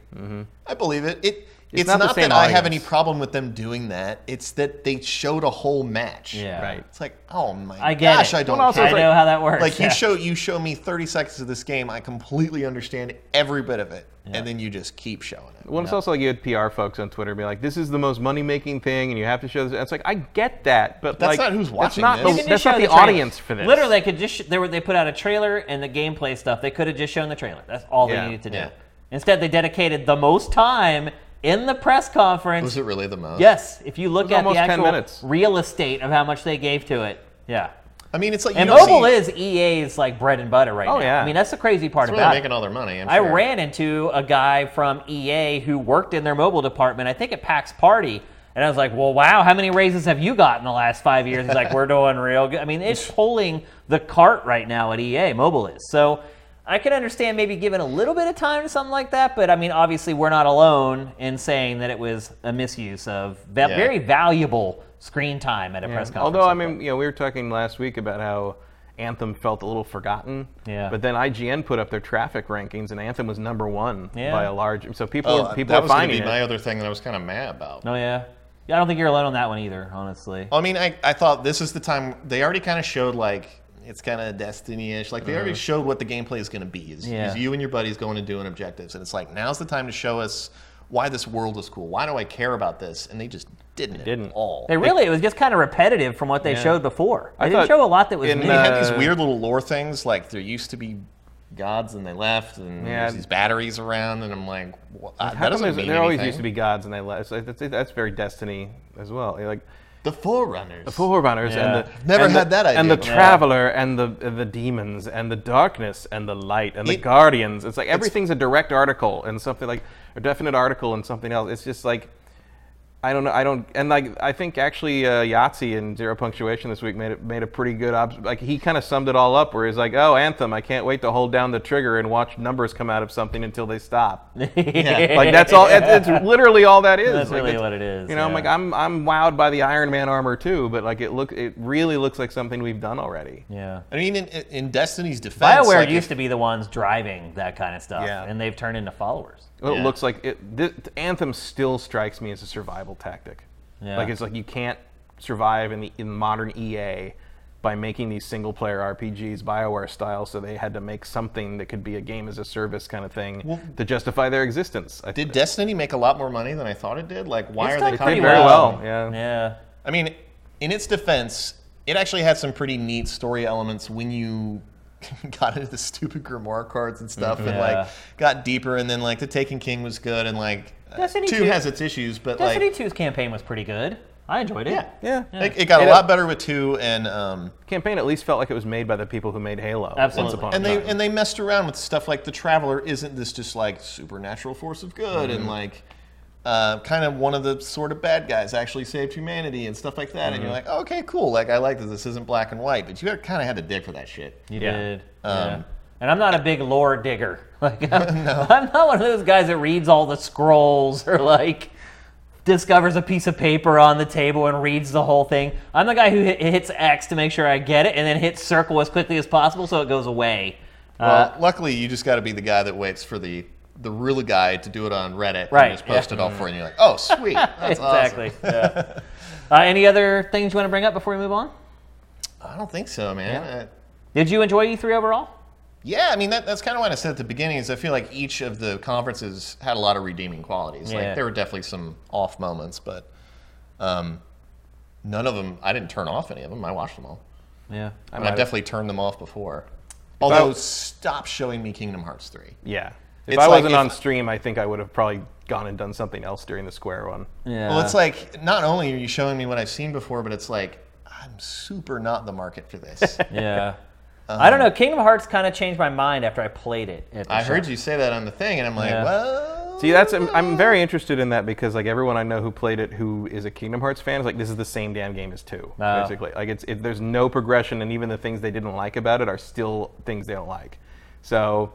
I believe it. It. It's, not not, the same that I have any problem with them doing that. It's that they showed a whole match. Yeah. Right. It's like, oh my I get gosh, it. I don't Well, also care. I like- know how that works. Like yeah. you show you show me 30 seconds of this game, I completely understand every bit of it, and then you just keep showing it. Well, it's also like you had PR folks on Twitter be like, "This is the most money-making thing, and you have to show this." It's like I get that, but That's like, not who's that's watching not this. the, that's not show the, audience for this. Literally, they could just sh- they were they put out a trailer and the gameplay stuff. They could have just shown the trailer. That's all Yeah. they needed to do. Yeah. Instead, they dedicated the most time in the press conference. Was it really the most? Yes, if you look at almost the 10 actual minutes. real estate of how much they gave to it. Yeah. I mean, it's like you And don't mobile see, is EA's like bread and butter right Oh, now. yeah. I mean, that's the crazy part it's really about making it. all their money. I'm I sure. ran into a guy from EA who worked in their mobile department, I think at PAX Party. And I was like, well, wow, how many raises have you got in the last five years? He's like, we're doing real good. I mean, it's pulling the cart right now at EA, mobile is. So I can understand maybe giving a little bit of time to something like that, but I mean, obviously, we're not alone in saying that it was a misuse of va- Yeah. very valuable screen time at a press conference. Although I like mean, you know, we were talking last week about how Anthem felt a little forgotten. Yeah. But then IGN put up their traffic rankings, and Anthem was number one Yeah. by a large. So people, Oh, are, people that are was going to finding be it. my other thing that I was kind of mad about. that. Oh, yeah. Yeah, I don't think you're alone on that one either, honestly. I mean, I, I thought this is the time they already kind of showed like it's kind of Destiny-ish. Like they already showed what the gameplay is going to be. Is, Uh-huh. Yeah. you and your buddies going and doing objectives, and it's like now's the time to show us why this world is cool. Why do I care about this? And they just didn't. didn't. at all. They really, it was just kind of repetitive from what they Yeah. showed before. They I didn't thought show a lot that was in, new. they had these Uh, weird little lore things. Like there used to be gods and they left, and Yeah. there's these batteries around, and I'm like, well, uh, How that come doesn't there's- mean there always anything. used to be gods, and they left. So that's, that's very Destiny as well. You're like the Forerunners. the Forerunners Yeah. and the Never and had the, that idea and the before. Traveler and the and the demons and the darkness and the light and the guardians. It's like everything's a direct article and something like a definite article and something else. It's just like I don't know. I don't and like I think actually uh, Yahtzee in Zero Punctuation this week made it made a pretty good ob- like he kind of summed it all up where he's like, oh Anthem, I can't wait to hold down the trigger and watch numbers come out of something until they stop. Yeah. like that's all. It, it's literally all that is. That's Like, really what it is, You know, I'm like I'm I'm wowed by the Iron Man armor too, but like it look it really looks like something we've done already. yeah. I mean, in, in Destiny's defense, BioWare like, used if- to be the ones driving that kind of stuff, Yeah. and they've turned into followers. Well, It Yeah. looks like it. Th- Anthem still strikes me as a survival tactic. Yeah. Like it's like you can't survive in the in modern EA by making these single player RPGs Bioware style. So they had to make something that could be a game as a service kind of thing to justify their existence. I Did Destiny make a lot more money than I thought it did? Like, why It's are they It pretty did coming very well. well. Yeah. Yeah. I mean, in its defense, it actually had some pretty neat story elements when you got into the stupid grimoire cards and stuff, and like got deeper. And then like the Taken King was good, and like uh, Destiny two 2 has its issues, but Destiny like 2's campaign was pretty good. I enjoyed it. yeah, Yeah. It, it got It, a lot better with two, and um, Campaign at least felt like it was made by the people who made Halo. Absolutely. upon and they time. and they messed around with stuff like the Traveler isn't this just like supernatural force of good, Mm-hmm. and like uh, kind of one of the sort of bad guys actually saved humanity and stuff like that. And you're Mm-hmm. like, okay, cool. Like I like that this isn't black and white, but you kind of had to dig for that shit. You Yeah. did. Um, yeah. And I'm not a big lore digger. Like I'm, I'm not one of those guys that reads all the scrolls or like discovers a piece of paper on the table and reads the whole thing. I'm the guy who hit, hits X to make sure I get it and then hits circle as quickly as possible so it goes away. Well, Uh, luckily, you just got to be the guy that waits for the the real guy to do it on Reddit Right, and just post yeah. it all for you. And you're like, oh, sweet, that's exactly. yeah. Uh, any other things you want to bring up before we move on? I don't think so, man. Uh, Did you enjoy E3 overall? Yeah, I mean that, that's kind of what I said at the beginning. Is I feel like each of the conferences had a lot of redeeming qualities. Yeah. Like there were definitely some off moments, but um, none of them. I didn't turn off any of them. I watched them all. Yeah. I might I've definitely turned them off before. Although, stop showing me Kingdom Hearts three. Yeah. If It's I like wasn't if- on stream, I think I would have probably gone and done something else during the Square one. Yeah. Well, it's like not only are you showing me what I've seen before, but it's like I'm super not the market for this. yeah. Um, I don't know. Kingdom Hearts kind of changed my mind after I played it. at the I heard you say that on the thing, and I'm like, Yeah. well. See, that's I'm, I'm very interested in that because like everyone I know who played it, who is a Kingdom Hearts fan, is like this is the same damn game as two, Oh. basically. Like it's it, there's no progression, and even the things they didn't like about it are still things they don't like. So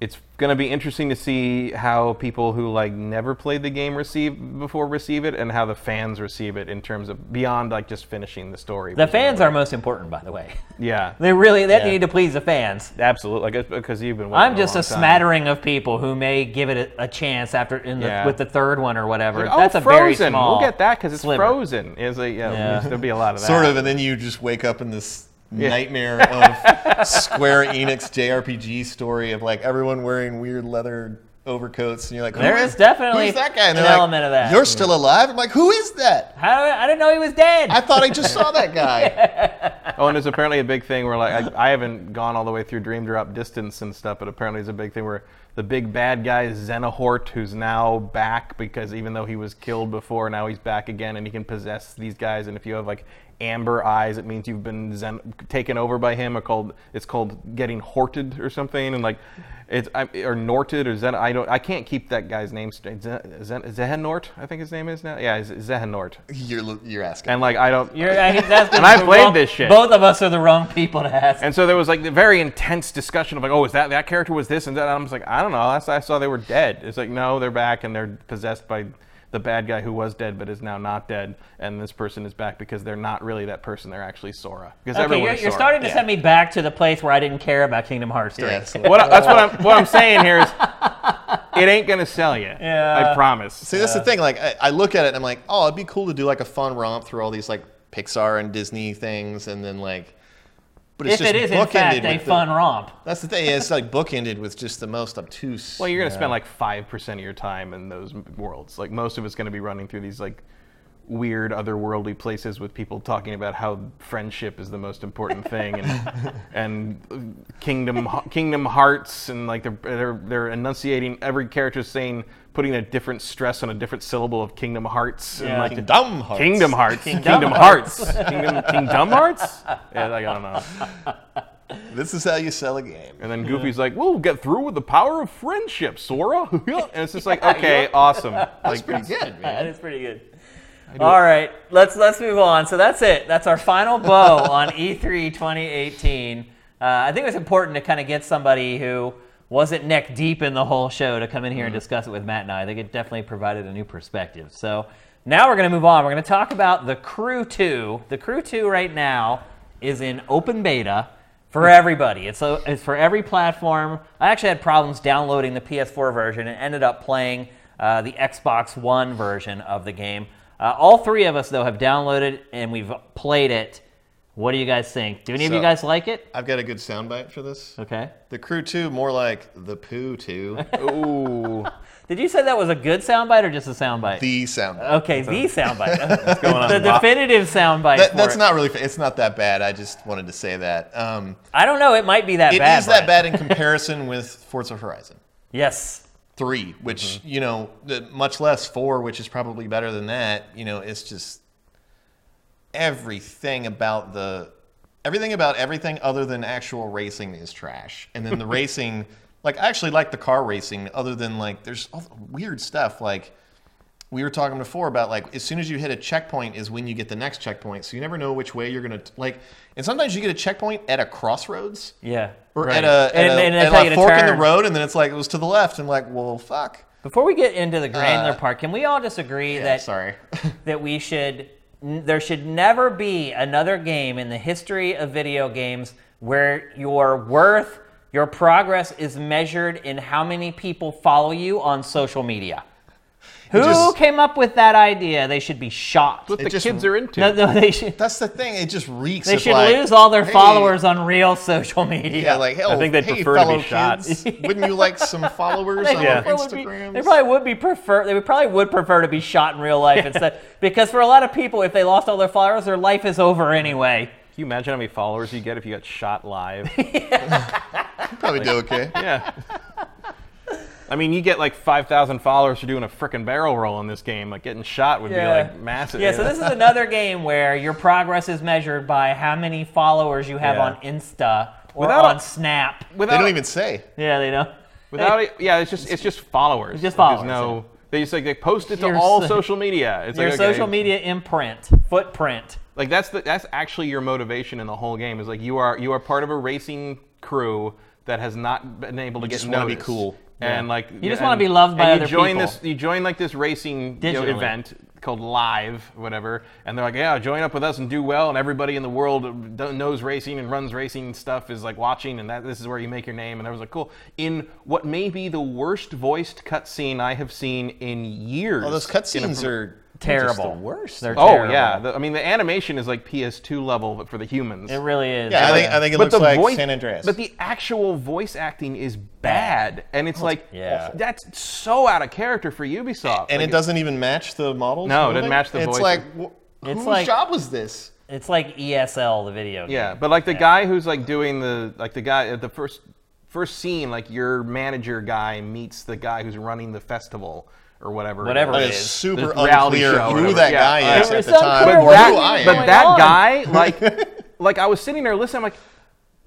it's gonna be interesting to see how people who like never played the game receive before receive it, and how the fans receive it in terms of beyond like just finishing the story. The fans are most important, by the way. yeah, They really they Yeah. need to please the fans. absolutely. Like because you've been. I'm just a long time. smattering of people who may give it a, a chance after in the, Yeah. with the third one or whatever. Oh, That's a Frozen. very small. We'll get that because it's sliver. Frozen. Is a, yeah, Yeah. There'll be a lot of that. Sort of, and then you just wake up in this nightmare of Square Enix JRPG story of like everyone wearing weird leather overcoats, and you're like, There is- is definitely who's that guy? And an like, element of that. You're still alive? I'm like, who is that? How I, I didn't know he was dead. I thought I just saw that guy. Oh, and there's apparently a big thing where like I, I haven't gone all the way through Dream Drop Distance and stuff, but apparently there's a big thing where the big bad guy is Xehanort, who's now back because even though he was killed before, now he's back again and he can possess these guys. And if you have like amber eyes, it means you've been zen- taken over by him. Or called it's called getting horted or something, and like it's I, or Norted or Zen. I don't. I can't keep that guy's name straight. Zen, Zen, Xehanort, I think his name is now. Yeah, it's Xehanort. You're you're asking. And like I don't. You're, uh, I, asking And I the played wrong- this shit. Both of us are the wrong people to ask. And so there was like the very intense discussion of like, oh, is that that character was this and that? And I'm just like, I don't know. Last I saw they were dead. It's like, no, they're back and they're possessed by the bad guy who was dead but is now not dead. And this person is back because they're not really that person. They're actually Sora. Because okay, everyone you're, you're Sora. starting to yeah. send me back to the place where I didn't care about Kingdom Hearts 3. Yes. What, that's what I'm what I'm saying here is, it ain't gonna sell you. Yeah. I promise. See, that's the thing. Like, I, I look at it and I'm like, oh, it'd be cool to do like a fun romp through all these like Pixar and Disney things, and then like, but it's If just it is in fact a with the- fun romp. That's the thing. It's like bookended with just the most obtuse. Well, you're gonna spend like five percent of your time in those worlds. Like most of it's gonna be running through these like weird otherworldly places with people talking about how friendship is the most important thing and and kingdom kingdom hearts and like they're they're, they're enunciating every character saying putting a different stress on a different syllable of kingdom hearts and like Kingdom Hearts. kingdom hearts Kingdom kingdom hearts kingdom kingdom hearts yeah like I don't know This is how you sell a game. and then Goofy's like, "We'll get through with the power of friendship, Sora." and it's just like, okay, awesome. That's Like, pretty good, That man. is pretty good. All right, let's let's move on. So that's it. That's our final bow on E E3 2018. Uh, I think it was important to kind of get somebody who wasn't neck deep in the whole show to come in here and discuss it with Matt and I. I think it definitely provided a new perspective. So now we're going to move on. We're going to talk about the Crew 2. The Crew 2 right now is in open beta for everybody. It's, a, it's for every platform. I actually had problems downloading the PS4 version and ended up playing uh, the Xbox One version of the game. Uh, all three of us, though, have downloaded and we've played it. What do you guys think? Do any of you guys like it? I've got a good soundbite for this. Okay. The Crew 2, more like the Poo 2. ooh, Did you say that was a good soundbite or just a soundbite? the soundbite. okay, the soundbite. going on the definitive soundbite. That, that's it. not really. It's not that bad. I just wanted to say that. Um, I don't know. It might be that it bad. is that bad in comparison with Forza Horizon Yes. 3, which Mm-hmm. you know, much less 4, which is probably better than that. You know, it's just everything about the everything about everything other than actual racing is trash. And then the racing, like I actually like the car racing, other than like there's all the weird stuff like we were talking before about like as soon as you hit a checkpoint is when you get the next checkpoint. So you never know which way you're gonna like. And sometimes you get a checkpoint at a crossroads Yeah. or right. at a, at and, a, and at a fork in the road, and then it's like it was to the left, and like, well, fuck. Before we get into the granular Uh, part, can we all just agree Yeah, that sorry. that we should there should never be another game in the history of video games where your worth, your progress is measured in how many people follow you on social media. Who just- came up with that idea? They should be shot. What It the just- kids are into. No, no, they should. That's the thing. It just reeks. They of should like, lose all their hey, followers on real social media. Yeah, like hell. I oh, think they'd hey, prefer to be fellow shot. Wouldn't you like some followers They on Yeah. probably would Instagram? they probably would be prefer. They would probably would prefer to be shot in real life instead, because for a lot of people, if they lost all their followers, their life is over anyway. Can you imagine how many followers you get if you got shot live? probably do okay. yeah. I mean, you get like 5,000 followers for doing a frickin' barrel roll in this game. Like, getting shot would be like massive. Yeah, so this is another game where your progress is measured by how many followers you have Yeah. on Insta or Without a- on Snap. They don't even say. Yeah, they don't. without it, yeah, it's just it's just followers. It's just Like, there's followers, no, they just like they post it to Your all social media. It's Your like, okay, social media imprint, footprint. Like that's the that's actually your motivation in the whole game. Is like you are you are part of a racing crew that has not been able to get just wanna be noticed. Cool. And like You just wanna be loved by and other you join people. this you join like this racing you know, Digitally. event called Live, whatever, and they're like, yeah, join up with us and do well, and everybody in the world that knows racing and runs racing stuff is like watching, and that this is where you make your name. And I was like, cool. In what may be the worst voiced cutscene I have seen in years. Oh, those in a- cutscenes are Terrible. Just the worst. They're Oh terrible. yeah, the, I mean the animation is like PS2 level but for the humans. It really is. yeah, I think I think it but looks like voice, San Andreas. but the actual voice acting is bad, and it's like, yeah. that's so out of character for Ubisoft. and Like, it doesn't even match the models. No, it moving? doesn't match the voice. It's voices. like, wh- It's whose like- job was this? It's like ESL, the video game. Yeah, but like the guy who's like doing the like the guy at the first first scene, like your manager guy meets the guy who's running the festival or whatever. Whatever it it It is. is is. super unclear who that Yeah. guy is It at the time, unclear or what who I am. But that on? guy, like, like I was sitting there listening, I'm like,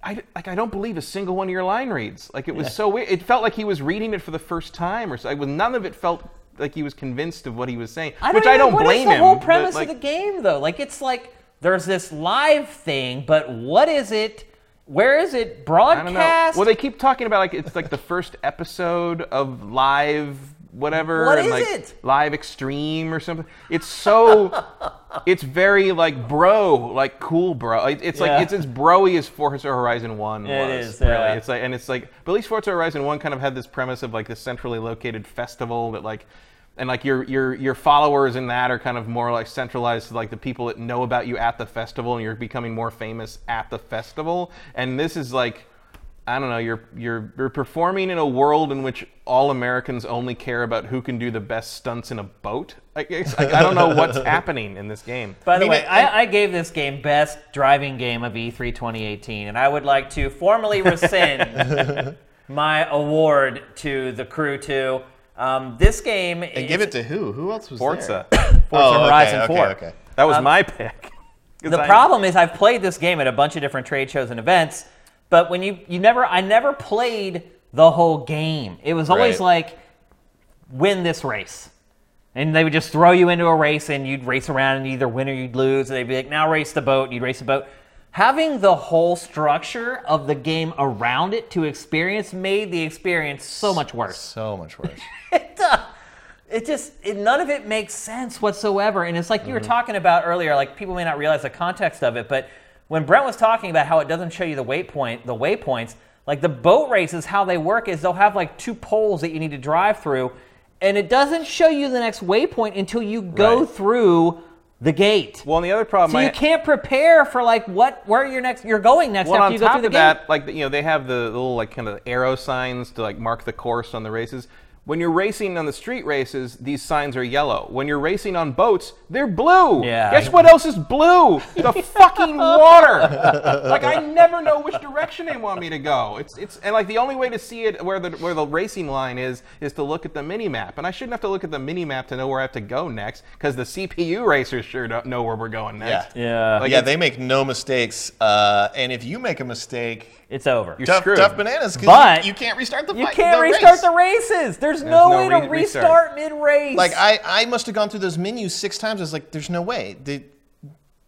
I, like I don't believe a single one of your line reads. Like it was so weird. It felt like he was reading it for the first time, or so. Like, none of it felt like he was convinced of what he was saying. I don't which I don't what is blame him. What is the him. whole but, premise like, of the game, though? Like, it's like there's this live thing, but what is it? Where is it I don't know. broadcast? Well, they keep talking about like it's like the first episode of live whatever What and like it? live extreme or something. It's so it's very like bro, like cool bro. It- It's Yeah. like it's as broy as Forza Horizon 1 It was. is, really. yeah. It's like and it's like but at least Forza Horizon 1 kind of had this premise of like this centrally located festival that like and like your your your followers in that are kind of more like centralized to like the people that know about you at the festival and you're becoming more famous at the festival and this is like I don't know you're you're you're performing in a world in which all Americans only care about who can do the best stunts in a boat I guess like, I don't know what's happening in this game By the mean, way, I, I gave this game best driving game of E E3 2018, and I would like to formally rescind my award to the Crew 2. Um, this game And give it to who? Who else was Forza there? Forza Oh, Horizon okay, 4. okay. okay. that was Um, my pick. The I- problem is I've played this game at a bunch of different trade shows and events, but when you you never I never played the whole game. It was always Right. like win this race. And they would just throw you into a race and you'd race around and either win or you'd lose. And they'd be like, now race the boat, and you'd race the boat. Having the whole structure of the game around it to experience made the experience so much worse. So much worse. It, uh, it just it, none of it makes sense whatsoever and it's like you were Mm-hmm. talking about earlier like people may not realize the context of it but when brent was talking about how it doesn't show you the waypoint the waypoints like the boat races how they work is they'll have like two poles that you need to drive through and it doesn't show you the next waypoint until you go Right. through the gate well and the other problem so I- you can't prepare for like what where you're next you're going next Well, after on you go top through the of gate that, like you know, they have the little like kind of arrow signs to like mark the course on the races. When you're racing on the street races, these signs are yellow. When you're racing on boats, they're blue. Yeah. Guess what else is blue? The fucking water. like I never know which direction they want me to go. It's it's and like the only way to see it where the where the racing line is is to look at the mini map. And I shouldn't have to look at the mini map to know where I have to go next because the CPU racers sure don't know where we're going next. Yeah. yeah Like yeah, they make no mistakes. Uh, and if you make a mistake, it's over You're tough, screwed. tough bananas But you, you can't restart the You fight- can't the restart race. the races. There's There's no, way to re- restart, mid race. Like I, I must have gone through those menus six times. I was like, there's no way. The-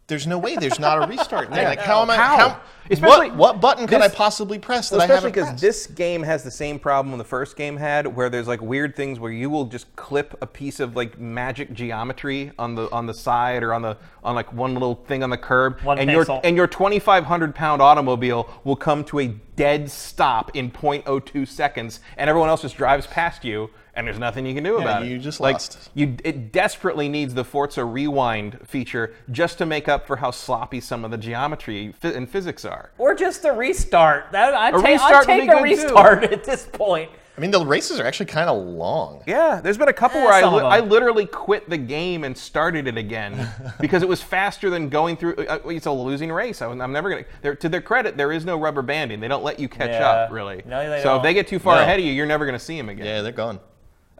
there's no way. There's not a restart. there. Like how am I? How? How? Especially what, what button could this- I possibly press that Well, I especially haven't because this game has the same problem the first game had, where there's like weird things where you will just clip a piece of like magic geometry on the on the side or on the on like one little thing on the curb, One and pixel. your and your 2,500 pound automobile will come to a dead stop in 0.02 seconds, and everyone else just drives past you. And there's nothing you can do about it. you just like, lost. You, it desperately needs the Forza Rewind feature just to make up for how sloppy some of the geometry and physics are. or just a restart. That I'd A take, restart I'd take a good, too. restart at this point. I mean, the races are actually kind of long. Yeah, there's been a couple Eh, where I, li- I literally quit the game and started it again because it was faster than going through. Uh, it's a losing race. I was, I'm never gonna. To their credit, there is no rubber banding. They don't let you catch Yeah. up really. No, they so don't. if they get too far No. ahead of you, you're never gonna see them again. Yeah, they're gone.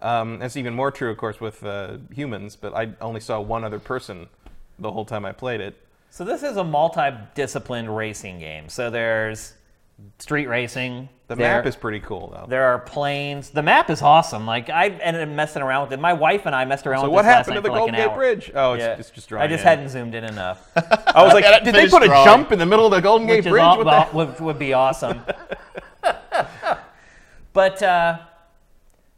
Um, that's even more true, of course, with uh, humans. But I only saw one other person the whole time I played it. So this is a multi-disciplined racing game. So there's street racing. The there- map is pretty cool though. There are planes. The map is awesome. Like I ended up messing around with it. My wife and I messed around so with what this last happened to the for like Golden Gate hour. Bridge? Oh, it's, Yeah. it's just drawing. I just in. hadn't zoomed in enough. I was like, Got it did they finished put a jump in the middle of the Golden Gate which is Bridge? all, What the well, would, would be awesome. but uh,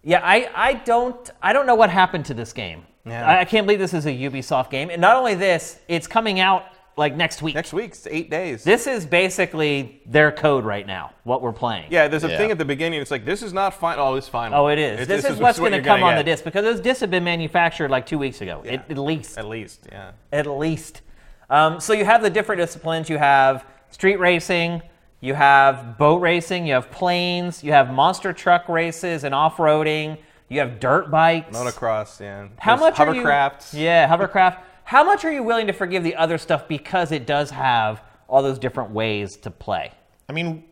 yeah, I, I don't I don't know what happened to this game. Yeah. I, I can't believe this is a Ubisoft game. And not only this, it's coming out like next week. Next week, it's eight days. This is basically their code right now. What we're playing. Yeah, there's a Yeah. thing at the beginning. It's like this is not fine. Oh, it's fine. Oh, it is. this, is, what's going to come on the disc because those discs have been manufactured like two weeks ago, at, at least. At least, yeah. at least. Um, so you have the different disciplines. You have street racing, you have boat racing, you have planes, you have monster truck races and off-roading. You have dirt bikes. Motocross, yeah. How There's much are you? hovercrafts. Yeah, hovercraft. How much are you willing to forgive the other stuff because it does have all those different ways to play? I mean,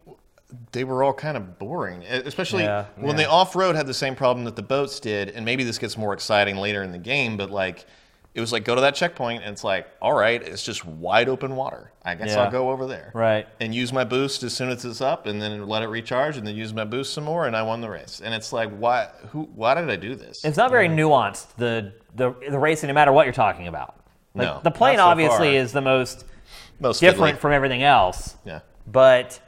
they were all kind of boring, especially Yeah. when the off-road had the same problem that the boats did. And maybe this gets more exciting later in the game, but like, it was like go to that checkpoint, and it's like, all right, it's just wide open water. I guess Yeah. I'll go over there, Right. and use my boost as soon as it's up, and then let it recharge, and then use my boost some more, and I won the race. And it's like, why? Who? Why did I do this? It's not very nuanced. The the the racing, no matter what you're talking about. Like, No, the plane so obviously far. is the most Most different fiddly. from everything else. Yeah. but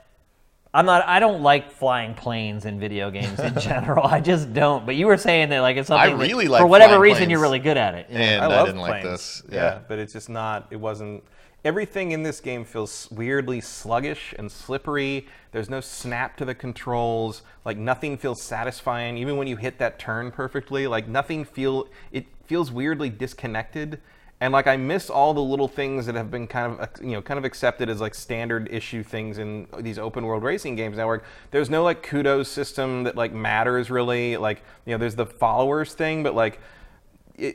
I'm not. I don't like flying planes in video games in general. I just don't. But you were saying that like it's something that, really like for whatever reason planes. you're really good at it. And I I, love didn't planes. like this. Yeah. Yeah. but it's just not. It wasn't. Everything in this game feels weirdly sluggish and slippery. There's no snap to the controls. Like nothing feels satisfying. Even when you hit that turn perfectly, like nothing feel. It feels weirdly disconnected. And like I miss all the little things that have been kind of you know kind of accepted as like standard issue things in these open world racing games now. Where there's no like kudos system that like matters really. Like you know there's the followers thing, but like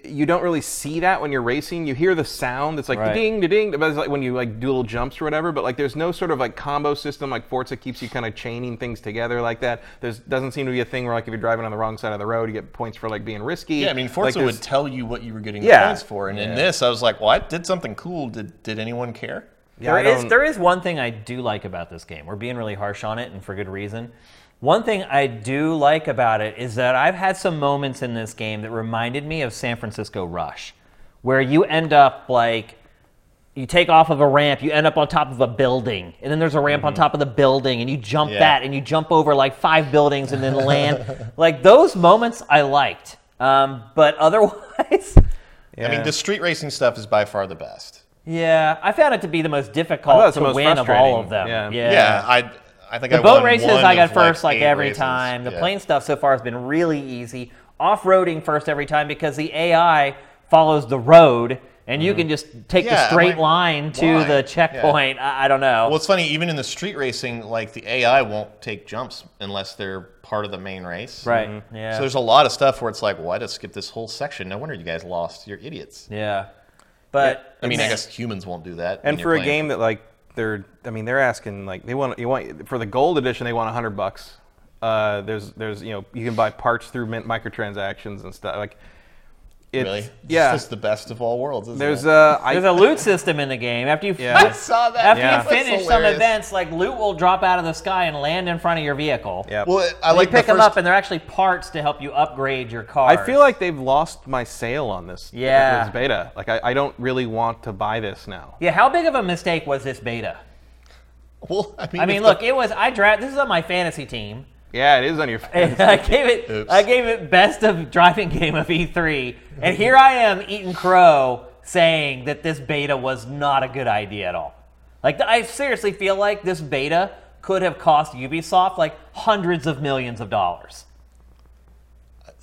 you don't really see that when you're racing. You hear the sound. It's like Right. ding, ding, but it's like when you like do little jumps or whatever. But like, there's no sort of like combo system like Forza keeps you kind of chaining things together like that. There's doesn't seem to be a thing where like if you're driving on the wrong side of the road, you get points for like being risky. Yeah, I mean, Forza there's- would tell you what you were getting Yeah. points for, and in this, I was like, "Well, I did something cool. Did did anyone care?" Yeah, there is, there is one thing I do like about this game. We're being really harsh on it, and for good reason. One thing I do like about it is that I've had some moments in this game that reminded me of San Francisco Rush, where you end up like you take off of a ramp, you end up on top of a building, and then there's a ramp on top of the building, and you jump Yeah. that, and you jump over like five buildings and then land. like those moments I liked, um, but otherwise. I mean, the street racing stuff is by far the best. Yeah, I found it to be the most difficult to win of all of them. Yeah. Yeah, I I think The I boat won races one I got first like eight every races. time. The Yeah. plane stuff so far has been really easy. Off-roading first every time because the AI follows the road and you can just take the Yeah, I'm straight like, line to why? the checkpoint. I, I don't know. Well, it's funny. Even in the street racing, like the AI won't take jumps unless they're part of the main race. right. Mm-hmm. Yeah. So there's a lot of stuff where it's like, "Why just skip this whole section? No wonder you guys lost. You're idiots." yeah. But I mean, I guess humans won't do that. and for a game that like they're, I mean, they're asking like they want you want for the gold edition they want hundred bucks. Uh, there's there's you know you can buy parts through microtransactions and stuff like. It's, really? Yeah. It's just the best of all worlds. Isn't There's it? a. I, There's a loot system in the game. After you Yeah. I saw that. after Yeah. you finish some events, like loot will drop out of the sky and land in front of your vehicle. yeah. Well, I And like you pick the them up, and they're actually parts to help you upgrade your car. I feel like they've lost my sale on this. Yeah. This beta. Like I, I don't really want to buy this now. yeah. How big of a mistake was this beta? Well, I mean, I mean, look, the- it was. I draft. This is on my fantasy team. Yeah, it is on your. And I gave it. Oops. I gave it best of driving game of E3, and here I am eating crow saying that this beta was not a good idea at all. Like I seriously feel like this beta could have cost Ubisoft like hundreds of millions of dollars.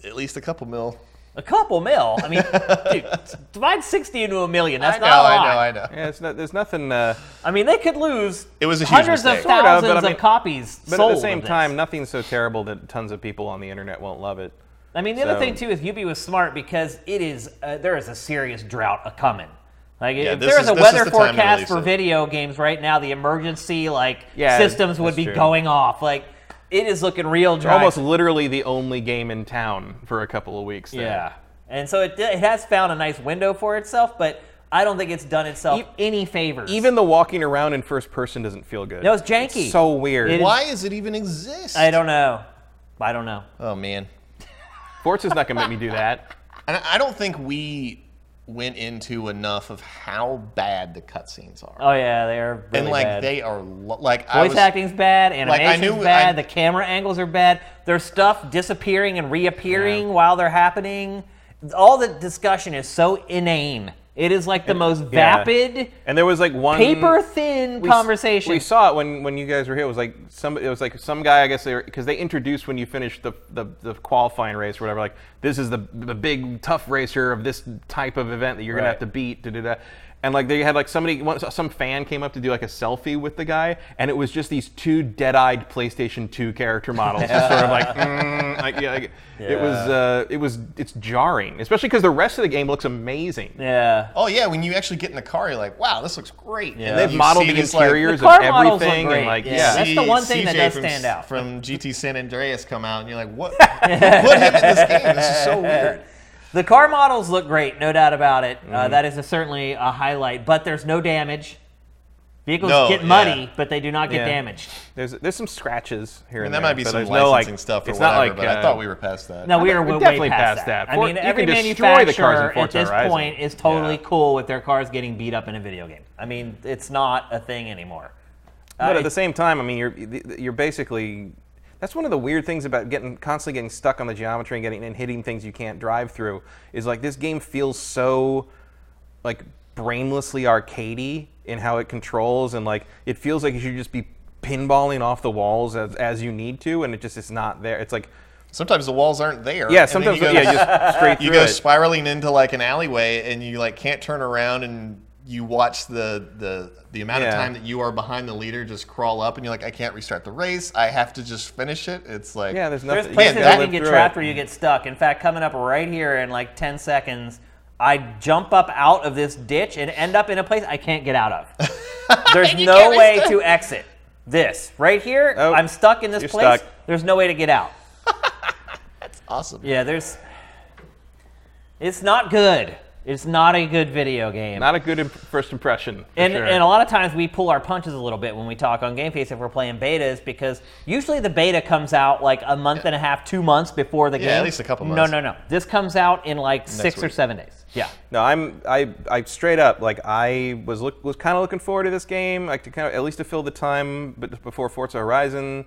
at least a couple mil. A couple mil. I mean, dude, divide sixty into a million. That's I know, not a lot. I know, I know. Yeah, it's not, there's nothing. Uh, I mean, they could lose. It was a huge hundreds of mistake. Sort of, thousands but I of copies but sold at the same this. time, nothing's so terrible that tons of people on the internet won't love it. I mean, the other So- thing too is Ubi was smart because it is uh, there is a serious drought a coming. Like Yeah, if this there is- a this is weather the time to forecast release for it. video games right now, the emergency like Yeah, systems would that's be true. going off. Like it is looking real dry. Almost literally the only game in town for a couple of weeks. There. yeah, and so it, it has found a nice window for itself, but I don't think it's done itself E- any favors. Even the walking around in first person doesn't feel good. No, it's janky. so weird. It is- Why does it even exist? I don't know. I don't know. Oh man, Forza's not gonna make me do that. and I don't think we went into enough of how bad the cutscenes are. Oh yeah, they are really and like bad. they are lo- like I Voice was, acting's bad, animation's knew- bad, I- the camera angles are bad. There's stuff disappearing and reappearing Yeah. while they're happening. All the discussion is so inane. It is like the most yeah. vapid, And there was like one paper thin we conversation. We saw it when, when you guys were here. It was like some. It was like some guy. I guess they because they introduced when you finished the, the the qualifying race or whatever. Like this is the the big tough racer of this type of event that you're gonna have to beat. Da, da, da. And like they had like somebody, some fan came up to do like a selfie with the guy, and it was just these two dead-eyed PlayStation 2 character models, just sort of like, mm, like, yeah, like it was, uh, it was, it's jarring, especially because the rest of the game looks amazing. yeah. Oh yeah, when you actually get in the car, you're like, wow, this looks great. Yeah. And They've modeled the these, like, interiors The of everything, and like, yeah. yeah, That's the one thing that does from, stand out. From GTA San Andreas come out, and you're like, what? Put him in this game. This is so weird. The car models look great, no doubt about it. Mm-hmm. Uh, that is a, certainly a highlight, but there's no damage. Vehicles No, get yeah. muddy, but they do not get Yeah. damaged. There's there's some scratches here And and that there, might be some there's licensing no, like, stuff or it's whatever, not like, but I uh, thought we were past that. No, we are we're way definitely past, past that. that. I mean, you every can destroy the cars in manufacturer at this Horizon. point is totally Yeah. cool with their cars getting beat up in a video game. I mean, it's not a thing anymore. But Uh, at the same time, I mean, you're you're basically that's one of the weird things about getting constantly getting stuck on the geometry and getting and hitting things you can't drive through is like this game feels so like brainlessly arcadey in how it controls and like it feels like you should just be pinballing off the walls as, as you need to and it just is not there. It's like sometimes the walls aren't there. yeah, sometimes you go, yeah, just straight you go it. spiraling into like an alleyway, and you like can't turn around, and you watch the the the amount of time that you are behind the leader just crawl up, and you're like, I can't restart the race. I have to just finish it. It's like yeah, there's There's nothing. places you that- where you get trapped it. where you get stuck. In fact, coming up right here in like 10 seconds, I jump up out of this ditch and end up in a place I can't get out of. There's no way to exit. This right here, Oh, I'm stuck in this place. stuck. There's no way to get out. That's awesome. Yeah, there's. It's not good. It's not a good video game. Not a good imp- first impression. for And, sure. and a lot of times we pull our punches a little bit when we talk on GameFace if we're playing betas because usually the beta comes out like a month and a half, two months before the Yeah, game. at least a couple months. no, no. No. This comes out in like six or seven days. Yeah. No, I'm I I straight up like I was look was kind of looking forward to this game, like to kind of at least to fill the time, but before Forza Horizon,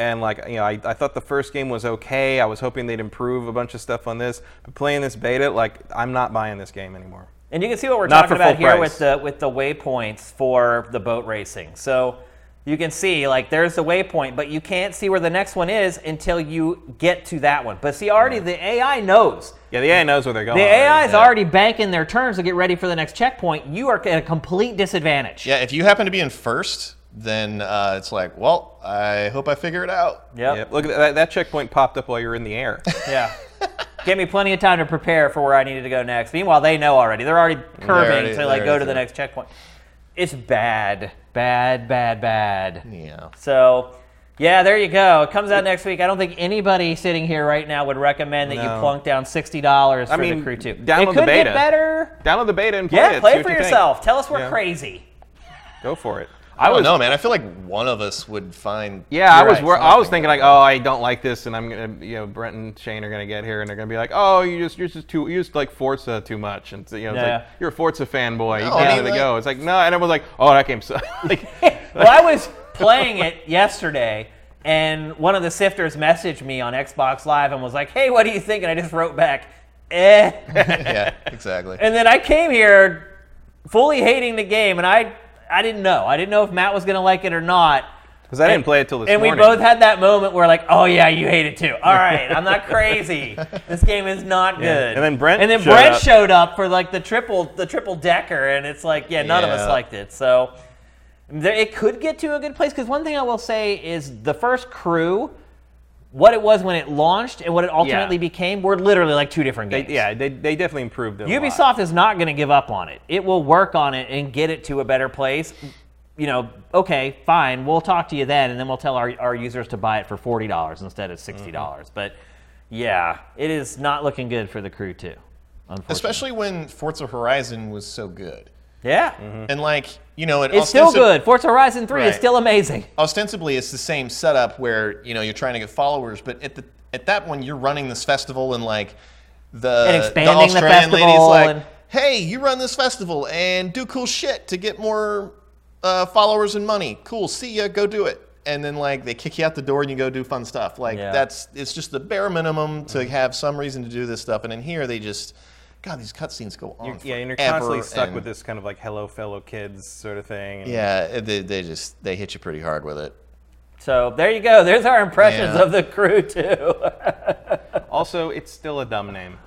and like you know I, I thought the first game was okay. I was hoping they'd improve a bunch of stuff on this, but playing this beta, like I'm not buying this game anymore. And you can see what we're Not talking about here price. with the with the waypoints for the boat racing. So you can see like there's the waypoint, but you can't see where the next one is until you get to that one. But see, already the AI knows. Yeah, the AI knows where they're going. The. AI is yeah. already banking their turns to get ready for the next checkpoint. You are at a complete disadvantage. Yeah, if you happen to be in first, then uh, it's like, well, I hope I figure it out. Yeah. Yep. Look at that, that checkpoint popped up while you were in the air. Yeah. Gave me plenty of time to prepare for where I needed to go next. Meanwhile, they know already. They're already curving already- to like go to the next checkpoint. It's bad, bad, bad, bad. Yeah. So, Yeah, there you go. It comes out next week. I don't think anybody sitting here right now would recommend that you plunk down sixty dollars for I mean, the Crew Two. download it the could beta. get better. Download the beta and play Yeah, it. play it for you think. yourself. Tell us we're Yeah. crazy. Go for it. I don't was know, man. I feel like one of us would find. Yeah, I was. right, wor- I was thinking like, oh, I don't like this, and I'm gonna, you know, Brent and Shane are gonna get here, and they're gonna be like, oh, you just, you're just too, you just like Forza too much, and so, you know, it's Yeah. like you're a Forza fanboy, you No, can't let it go. It's like no, and I was like, oh, that game sucks. like, well, I was playing it yesterday, and one of the sifters messaged me on Xbox Live and was like, "Hey, what do you think?" And I just wrote back, "Eh." yeah, exactly. and then I came here fully hating the game, and I I didn't know. I didn't know if Matt was gonna like it or not. because I didn't And- play it till this and morning. we both had that moment where like, oh yeah, you hate it too. All right, I'm not crazy. this game is not good. And then Brent and then showed Brent up. showed up for like the triple the triple decker, and it's like, yeah, none of us liked it. So there, it could get to a good place because one thing I will say is the first crew. What it was when it launched and what it ultimately Yeah. became were literally like two different They, games. yeah, they, they definitely improved it. a lot. Ubisoft is not going to give up on it. It will work on it and get it to a better place. You know, okay, fine, we'll talk to you then, and then we'll tell our, our users to buy it for forty dollars instead of sixty dollars. Mm-hmm. But yeah, it is not looking good for the crew too. Unfortunately, Especially when Forza Horizon was so good, yeah, and like you know, it it's still good. Forza Horizon Three is still amazing. ostensibly it's the same setup where you know you're trying to get followers, but at the at that one you're running this festival and like the And expanding the the Australian lady's festival like, and- hey, you run this festival and do cool shit to get more uh, followers and money. Cool, see ya, go do it. And then like they kick you out the door and you go do fun stuff. Like Yeah. that's it's just the bare minimum to have some reason to do this stuff. And in here they just, God, these cutscenes go on. You're, yeah, and you're constantly stuck and- with this kind of like hello fellow kids sort of thing. and- Yeah, they, they just they hit you pretty hard with it. So there you go. There's our impressions Yeah. of the crew too. Also, it's still a dumb name.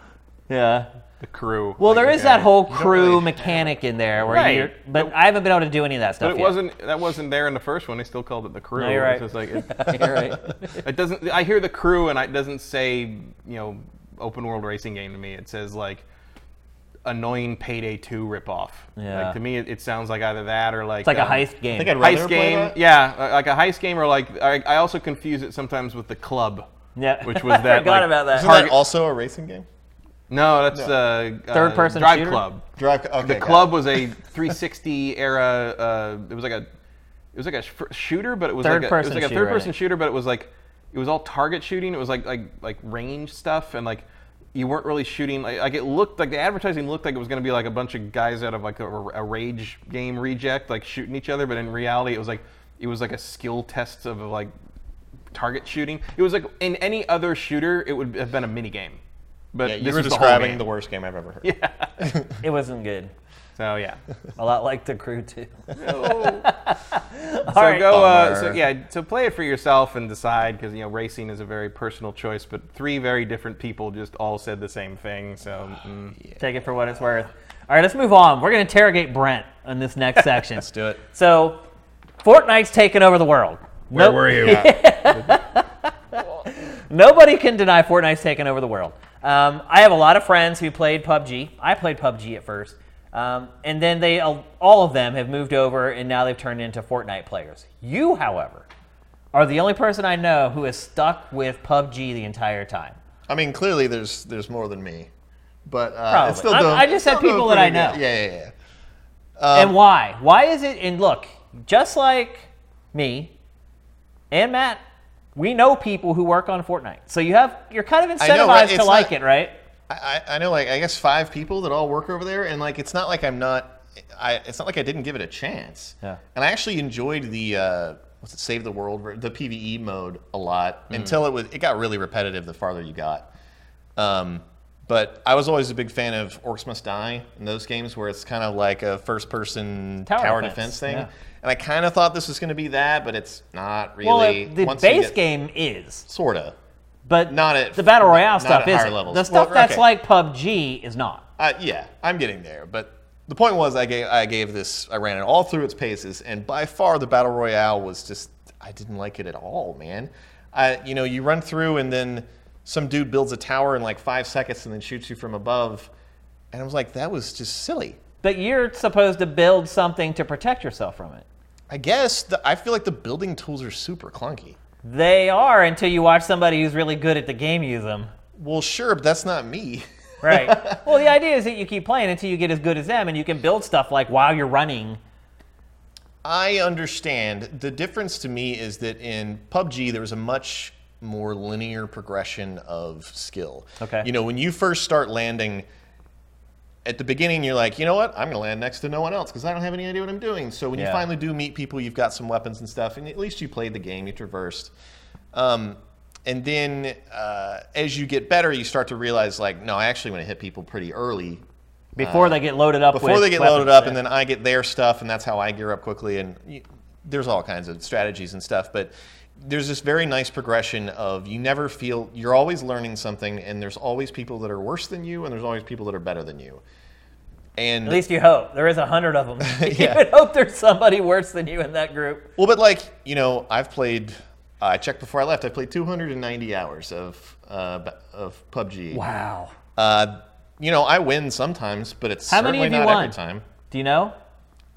yeah. The crew. Well, Like, there is okay. that whole crew really- mechanic in there where Right. you're, but I haven't been able to do any of that stuff But it yet. wasn't. That wasn't there in the first one. They still called it the crew. No, you're right. It's like it, You're right. it doesn't. I hear the crew, and it doesn't say you know open world racing game to me. It says like annoying Payday Two ripoff. Yeah. Like to me, it, it sounds like either that or like It's like a um, heist game. I think I'd rather Heist play game, that. yeah, uh, like a heist game, or like I, I also confuse it sometimes with the club. Yeah. which was that. I forgot like, about that. Isn't Target- that also a racing game? No, that's uh, uh, Third-person Drive shooter? Club. Drive. Okay, The club it. was a 360 era. Uh, it was like a, it was like a sh- shooter, but it was like a, it was Third-person like a shooter, third-person think. shooter, but it was like, it was all target shooting. It was like like like range stuff, and like you weren't really shooting. Like, like it looked like the advertising looked like it was going to be like a bunch of guys out of like a, a rage game reject, like shooting each other, but in reality, it was like it was like a skill test of like target shooting. It was like in any other shooter, it would have been a mini game. But Yeah, you this were was the whole describing game. the worst game I've ever heard. yeah It wasn't good. So yeah. A lot like the crew too. so right. go. Uh, so yeah. So play it for yourself and decide because you know racing is a very personal choice. But three very different people just all said the same thing. So mm. Take it for what it's worth. All right, let's move on. We're going to interrogate Brent in this next section. Let's do it. So, Fortnite's taken over the world. where Nope. were you? Nobody can deny Fortnite's taken over the world. Um, I have a lot of friends who played PUBG. I played PUBG at first. Um, and then they all of them have moved over and now they've turned into Fortnite players. You, however, are the only person I know who is stuck with PUBG the entire time. I mean, clearly there's there's more than me, but uh, it's still doing- I just said still doing people that I know. good. Yeah, yeah, yeah. and why? Why is it? And look, just like me and Matt, we know people who work on Fortnite. So you have you're kind of I know, right? incentivized to It's like it, right? I, I know, like I guess five people that all work over there, and like it's not like I'm not. I it's not like I didn't give it a chance. Yeah. And I actually enjoyed the uh, what's it, Save the World, the PVE mode a lot until it was it got really repetitive the farther you got. Um, but I was always a big fan of Orcs Must Die in those games where it's kind of like a first-person Tower tower, defense, defense, thing. yeah. And I kind of thought this was going to be that, but it's not really. well, it- the Once base get- game is, sorta. But Not at- the battle royale stuff is. The stuff Well, that's okay. like PUBG is not. Uh, yeah, I'm getting there. But the point was, I gave I gave this, I ran it all through its paces, and by far the battle royale was just, I didn't like it at all, man. I, you know, you run through, and then some dude builds a tower in like five seconds, and then shoots you from above, and I was like, that was just silly. But you're supposed to build something to protect yourself from it. I guess the, I feel like the building tools are super clunky. They are until you watch somebody who's really good at the game use them. Well, sure, but that's not me. Right. well, the idea is that you keep playing until you get as good as them, and you can build stuff like while you're running. I understand. The difference to me is that in PUBG, there was a much more linear progression of skill. Okay. You know, when you first start landing, at the beginning, you're like, you know what? I'm going to land next to no one else because I don't have any idea what I'm doing. So when you finally do meet people, you've got some weapons and stuff, and at least you played the game, you traversed. Um, and then uh, as you get better, you start to realize, like, no, I actually want to hit people pretty early Before they get loaded up before they get weapons. loaded up, Yeah. and then I get their stuff, and that's how I gear up quickly. And you, there's all kinds of strategies and stuff, but there's this very nice progression of you never feel you're always learning something, and there's always people that are worse than you, and there's always people that are better than you. And At least you hope. There is a hundred of them. you Yeah. would hope there's somebody worse than you in that group. well, but like you know, I've played. I checked before I left. I played 290 hours of uh, of PUBG. Wow. Uh, you know, I win sometimes, but it's How many certainly have you not won? every time. Do you know?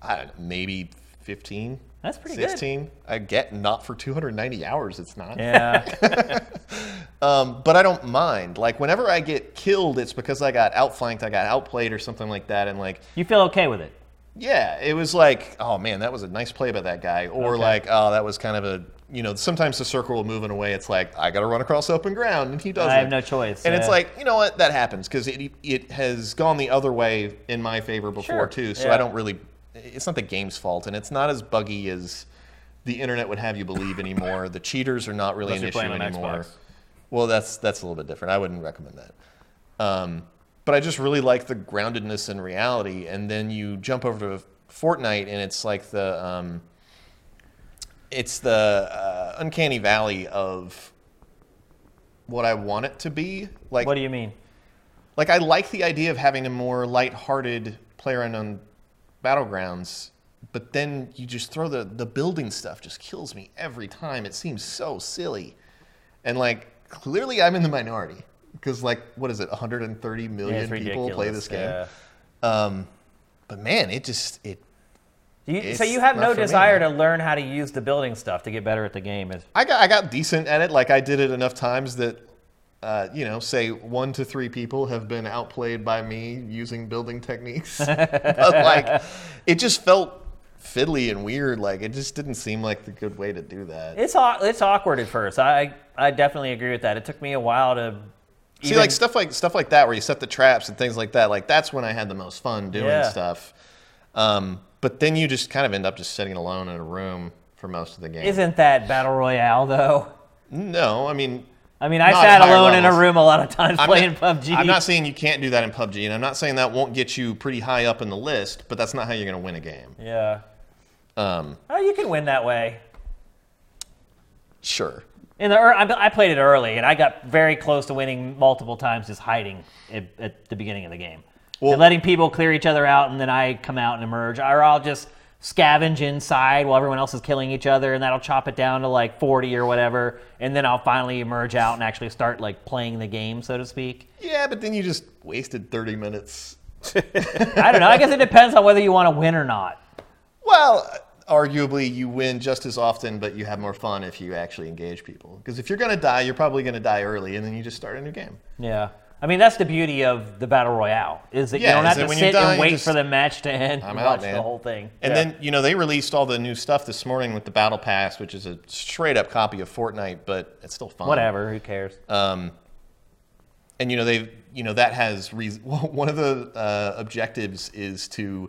I don't know, maybe 15. That's pretty good. 16. I get not for 290 hours, it's not. Yeah. Um, but I don't mind. Like, whenever I get killed, it's because I got outflanked, I got outplayed, or something like that. And, like, you feel okay with it? yeah, it was like, oh man, that was a nice play by that guy. Or, Okay. like, oh, that was kind of a, you know, sometimes the circle will move in a way, it's like, I got to run across open ground, and he doesn't. I have no choice. And it's like, you know what, that happens because it, it has gone the other way in my favor before, Sure, too. So yeah. I don't really, it's not the game's fault, and it's not as buggy as the internet would have you believe anymore. the cheaters are not really Unless an issue anymore. Xbox. Well, that's that's a little bit different. I wouldn't recommend that. Um, but I just really like the groundedness in reality. And then you jump over to Fortnite, and it's like the um, it's the uh, uncanny valley of what I want it to be. Like what do you mean? like I like the idea of having a more lighthearted player on battlegrounds, but then you just throw the the building stuff just kills me every time. It seems so silly, and like clearly I'm in the minority because like what is it, 130 million Yeah, people play this game. yeah. Um, but man, it just it. You, so you have no for me. desire to learn how to use the building stuff to get better at the game. Is I got I got decent at it. Like I did it enough times that. Uh, you know, say one to three people have been outplayed by me using building techniques. but like, it just felt fiddly and weird. Like, it just didn't seem like the good way to do that. it's it's awkward at first. I I definitely agree with that. It took me a while to See, even- like stuff like stuff like that, where you set the traps and things like that. Like, that's when I had the most fun doing Yeah. stuff. Um, but then you just kind of end up just sitting alone in a room for most of the game. Isn't that battle royale though? no, I mean, I mean, I Not sat alone in a room a lot of times I'm playing not, PUBG. I'm not saying you can't do that in PUBG, and I'm not saying that won't get you pretty high up in the list, but that's not how you're going to win a game. yeah. Um, Oh, you can win that way. sure. In the I I played it early, and I got very close to winning multiple times, just hiding at, at the beginning of the game, Well- and letting people clear each other out, and then I come out and emerge, or I'll just scavenge inside while everyone else is killing each other, and that'll chop it down to like 40 or whatever, and then I'll finally emerge out and actually start like playing the game, so to speak. Yeah, but then you just wasted 30 minutes. I don't know. I guess it depends on whether you want to win or not. Well, arguably, you win just as often, but you have more fun if you actually engage people. Because if you're going to die, you're probably going to die early, and then you just start a new game. Yeah. I mean, that's the beauty of the battle royale is that Yeah, you don't have to sit die, and wait just- for the match to end. I'm and out, watch man. the whole thing. And Yeah. then, you know, they released all the new stuff this morning with the Battle Pass, which is a straight up copy of Fortnite, but it's still fun. whatever, who cares? Um, and you know they, you know that has reason. One of the uh, objectives is to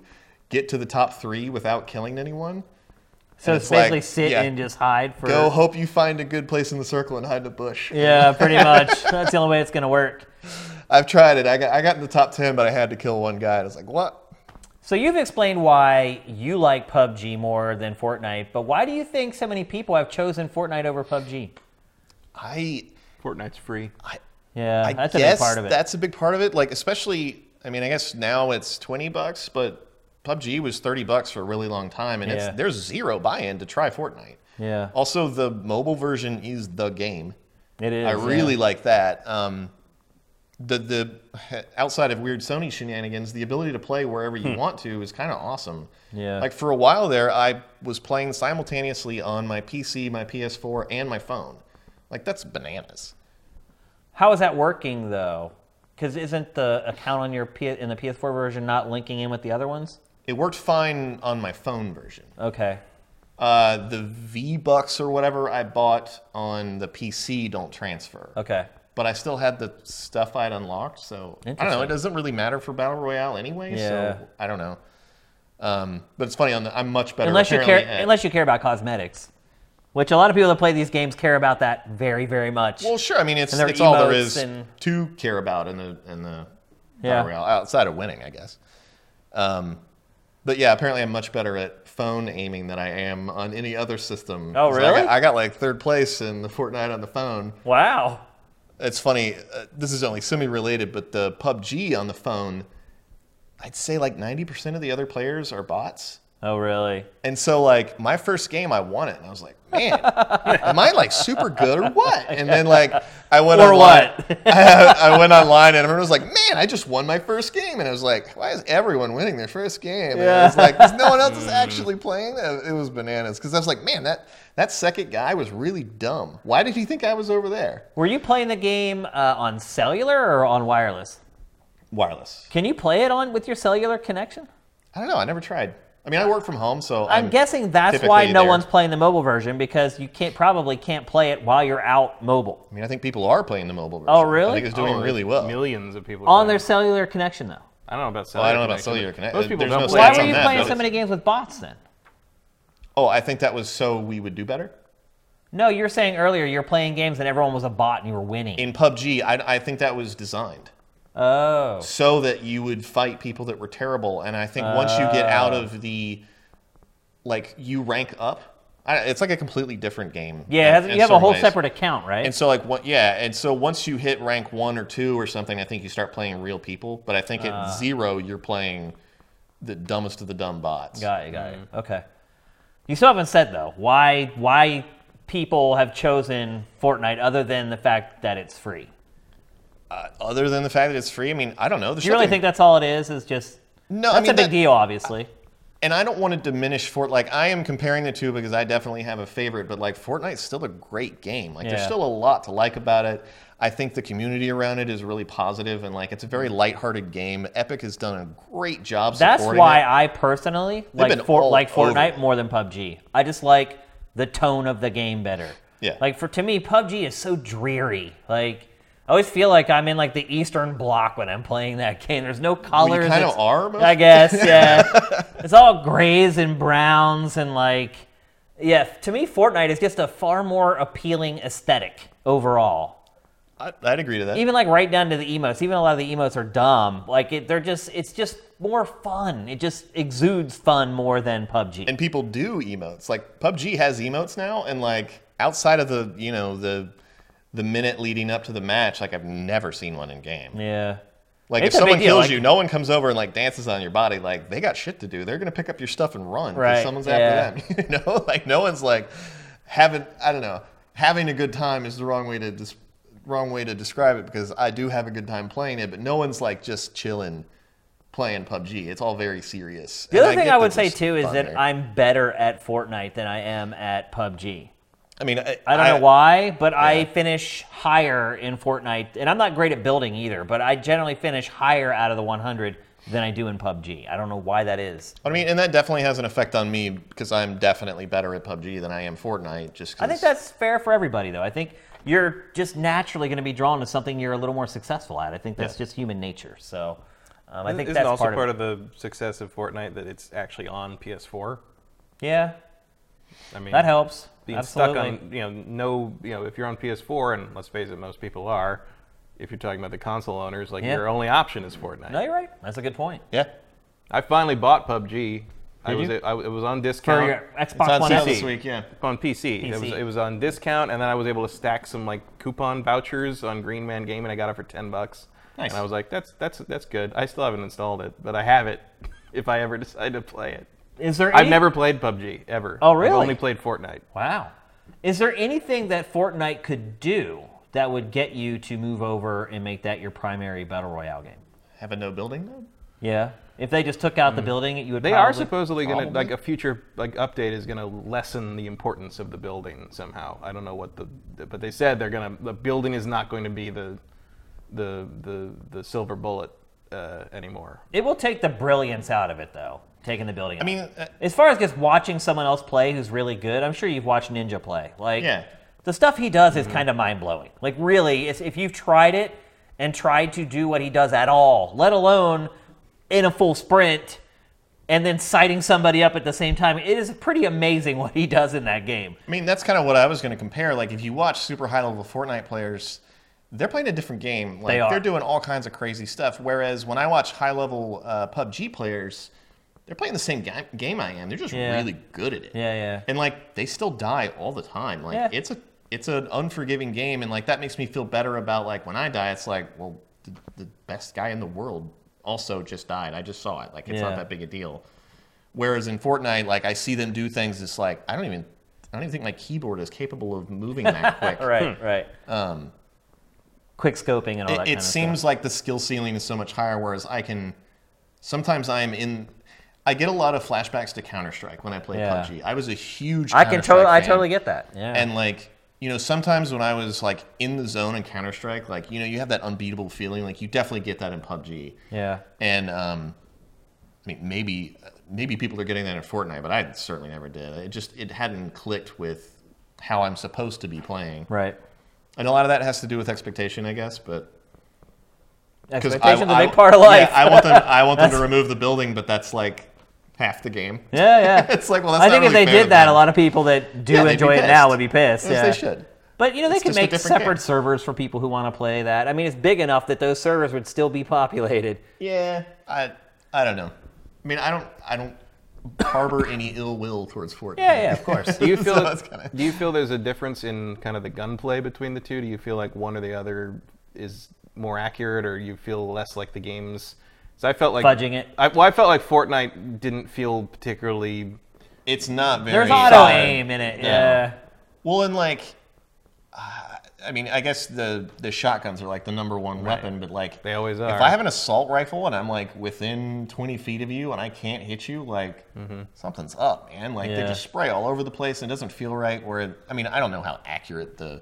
get to the top three without killing anyone. So and it's it's like, basically sit yeah. and just hide for. Go hope you find a good place in the circle and hide in a bush. Yeah, pretty much. That's the only way it's gonna work. I've tried it. I got I got in the top ten, but I had to kill one guy. And I was like, what? So you've explained why you like PUBG more than Fortnite, but why do you think so many people have chosen Fortnite over PUBG? I Fortnite's free. I, Yeah, I that's a big part of it. that's a big part of it. Like especially, I mean, I guess now it's twenty bucks, but PUBG was thirty bucks for a really long time, and Yeah. it's there's zero buy-in to try Fortnite. yeah, Also, the mobile version is the game. it is. I yeah. really like that. Um, the the outside of weird Sony shenanigans, the ability to play wherever you want to is kind of awesome. Yeah. Like for a while there, I was playing simultaneously on my PC, my PS4, and my phone. Like that's bananas. How is that working though? Because isn't the account on your P- in the PS4 version not linking in with the other ones? It worked fine on my phone version. Okay. Uh, the V Bucks or whatever I bought on the PC don't transfer. Okay. But I still had the stuff I'd unlocked, so I don't know. It doesn't really matter for battle royale anyway. Yeah. So I don't know. Um, but it's funny. On the, I'm much better. Unless you care, at- unless you care about cosmetics, which a lot of people that play these games care about that very, very much. Well, sure. I mean, it's it's all there is and- to care about in the in the Yeah. battle royale outside of winning, I guess. Um, but yeah, apparently I'm much better at phone aiming than I am on any other system. Oh, 'Cause I really? got, I got like third place in the Fortnite on the phone. wow. It's funny. Uh, this is only semi-related, but the PUBG on the phone, I'd say like 90% of the other players are bots. Oh, really? And so, like, my first game, I won it, and I was like, "Man, am I like super good or what?" And then, like, I went Or online. what? I, I went online, and everyone was like, "Man, I just won my first game," and I was like, "Why is everyone winning their first game?" And Yeah. it's like, 'cause no one else is actually playing. It was bananas because I was like, "Man, that that second guy was really dumb. Why did he think I was over there?" Were you playing the game uh, on cellular or on wireless? Wireless. Can you play it on with your cellular connection? I don't know. I never tried. I mean, I work from home, so I'm, guessing that's why no there. one's playing the mobile version because you can't probably can't play it while you're out mobile I mean, I think people are playing the mobile version. Oh, really? I think it's doing Oh, really well. Millions of people on playing. their cellular connection though. I don't know about Well, cellular. I don't know about connection, cellular but connect- Most people there's don't no play Why were you that, playing but so many games with bots then? Oh, I think that was so we would do better. No, you were saying earlier you're playing games and everyone was a bot and you were winning. In PUBG, I, I think that was designed oh, so that you would fight people that were terrible. And I think once you get out of the, like, you rank up, I, it's like a completely different game. yeah. in- has- in you have a whole ways. separate account, right? And so, like, what? Yeah, and so once you hit rank one or two or something, I think you start playing real people. But I think Uh. at zero, you're playing the dumbest of the dumb bots. Got it. Got it. Okay. You still haven't said though why why people have chosen Fortnite other than the fact that it's free. Uh, other than the fact that it's free, I mean, I don't know. Do you really think that's all it is? Is just No, I that's mean, a big that- deal, obviously. and I don't want to diminish Fort. Like I am comparing the two because I definitely have a favorite, but like Fortnite's still a great game. Like there's still a lot to like about it. I think the community around it is really positive and like it's a very lighthearted game. Epic has done a great job. That's why it. I personally like for, like Fortnite it. more than PUBG. I just like the tone of the game better. Yeah. Like for to me, PUBG is so dreary. Like I always feel like I'm in like the Eastern Bloc when I'm playing that game. There's no colors. kinda it's- are most I guess. Yeah. it's all grays and browns and like yeah. To me, Fortnite is just a far more appealing aesthetic overall. I, I'd agree to that. Even like right down to the emotes. Even a lot of the emotes are dumb. Like it, they're just. It's just more fun. It just exudes fun more than PUBG. and people do emotes. Like PUBG has emotes now, and like outside of the you know the the minute leading up to the match, like I've never seen one in game. yeah. Like It's if someone kills like- you, no one comes over and like dances on your body. Like they got shit to do. They're gonna pick up your stuff and run. Right, Someone's yeah. after them. you know, like no one's like having. I don't know. Having a good time is the wrong way to dis- wrong way to describe it because I do have a good time playing it, but no one's like just chilling playing PUBG. It's all very serious. The other thing I would say too is that. I'm better at Fortnite than I am at PUBG. I mean, I, I don't know why, but I finish higher in Fortnite, and I'm not great at building either. But I generally finish higher out of the 100 than I do in PUBG. I don't know why that is. I mean, and that definitely has an effect on me because I'm definitely better at PUBG than I am Fortnite. Just 'cause- I think that's fair for everybody, though. I think you're just naturally going to be drawn to something you're a little more successful at. I think that's Yeah. just human nature. So um, I think Isn't that's also part, part of, of, the success of Fortnite that it's actually on PS4? Yeah, I mean, that helps. Being Absolutely. stuck on you know no you know if you're on PS4 and let's face it, most people are. If you're talking about the console owners, like Yeah. your only option is Fortnite. No, you're right. That's a good point. yeah. I finally bought PUBG. I was you? it, I, it was on discount. For discount your It's Xbox on One sale S. this week. Yeah. on PC. It was PC. it was on discount, and then I was able to stack some like coupon vouchers on Green Man Gaming, and I got it for ten bucks. Nice. And I was like, that's that's that's good. I still haven't installed it, but I have it. If I ever decide to play it, Is there? I've never played PUBG ever. Oh, I've really? only played Fortnite. Wow. Is there anything that Fortnite could do that would get you to move over and make that your primary battle royale game? Have a no building mode? Yeah. If they just took out the building, you would. Mm. They are supposedly going to like a future like update is going to lessen the importance of the building somehow. I don't know what the, but they said they're going to the building is not going to be the the the the silver bullet uh, anymore. It will take the brilliance out of it, though. Taking the building. I mean, uh, as far as just watching someone else play who's really good, I'm sure you've watched Ninja play. Like, Yeah. the stuff he does is kind of mind blowing. Like, really, it's, if you've tried it and tried to do what he does at all, let alone in a full sprint, and then sighting somebody up at the same time, it is pretty amazing what he does in that game. I mean, that's kind of what I was going to compare. Like, if you watch super high level Fortnite players, they're playing a different game. Like, They are. They're doing all kinds of crazy stuff. Whereas when I watch high level uh, PUBG players, they're playing the same ga- game I am. They're just Yeah. really good at it. Yeah, yeah. And like, they still die all the time. Like, Yeah. it's a it's an unforgiving game, and like that makes me feel better about like when I die. It's like, well, the, the best guy in the world also just died. I just saw it. Like, it's Yeah. not that big a deal. Whereas in Fortnite, like I see them do things. It's like I don't even I don't even think my keyboard is capable of moving that quick. Right, right. Um, Quick scoping and all it, that it kind of seems stuff. like the skill ceiling is so much higher. Whereas I can sometimes I am in. I get a lot of flashbacks to Counter Strike when I play Yeah. PUBG. I was a huge. I can totally, I totally get that. Yeah. And like, you know, sometimes when I was like in the zone in Counter Strike, like, you know, you have that unbeatable feeling. Like, you definitely get that in PUBG. yeah. And um, I mean, maybe maybe people are getting that in Fortnite, but I certainly never did. It just it hadn't clicked with how I'm supposed to be playing. Right. And a lot of that has to do with expectation, I guess. But Expectations I- a big I- part of life. Yeah, I want them. I want them to remove the building, but that's like half the game. Yeah, yeah. It's like, well, that's I not think if really they did that, them. a lot of people that do Yeah, enjoy it now would be pissed. As yeah. they should. But you know, they It's could make separate game. servers for people who want to play that. I mean, it's big enough that those servers would still be populated. Yeah, I I don't know. I mean, I don't I don't harbor any ill will towards Fortnite. Yeah, yeah, of course. Do you feel So kinda- do you feel there's a difference in kind of the gunplay between the two? Do you feel like one or the other is more accurate, or you feel less like the games? So I felt like Fudging it. I, well, I felt like Fortnite didn't feel particularly. It's not very. There's auto solid. aim in it. Yeah. Yeah. Well, and like, uh, I mean, I guess the the shotguns are like the number one weapon, but like They always are. If. I have an assault rifle and I'm like within 20 feet of you and I can't hit you, like something's up, man. Like they Yeah. just spray all over the place and it doesn't feel right. Where it, I mean, I don't know how accurate the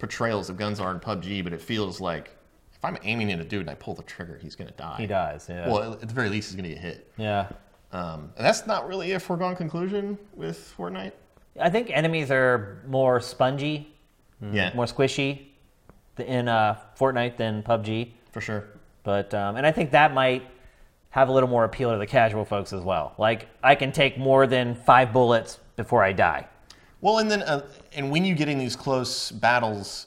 portrayals of guns are in PUBG, but it feels like if I'm aiming at a dude and I pull the trigger, he's gonna die. He dies. Yeah. Well, at the very least, he's gonna get hit. yeah. Um, and that's not really a foregone conclusion with Fortnite. I think enemies are more spongy, Yeah, more squishy in uh, Fortnite than PUBG. for sure. But um, and I think that might have a little more appeal to the casual folks as well. Like I can take more than five bullets before I die. Well, and then uh, and when you get in these close battles,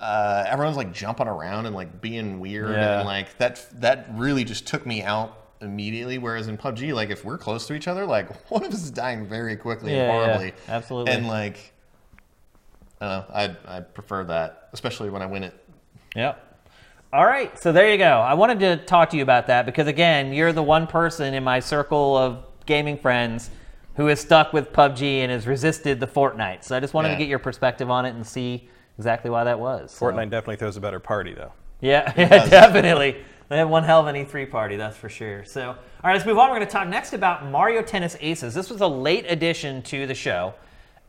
uh, everyone's like jumping around and like being weird Yeah. and like that that really just took me out immediately. Whereas in PUBG, like if we're close to each other, like one of us is dying very quickly Yeah, and yeah, horribly. absolutely. And like, I don't know, I I prefer that, especially when I win it. Yep. All right, so there you go. I wanted to talk to you about that because again, you're the one person in my circle of gaming friends who is stuck with PUBG and has resisted the Fortnite. So I just wanted to get your perspective on it and see exactly why that was. So- Fortnite definitely throws a better party though. Yeah, yeah, definitely. They have one hell of an E3 party, that's for sure. So, all right, let's move on. We're going to talk next about Mario Tennis Aces. This was a late addition to the show.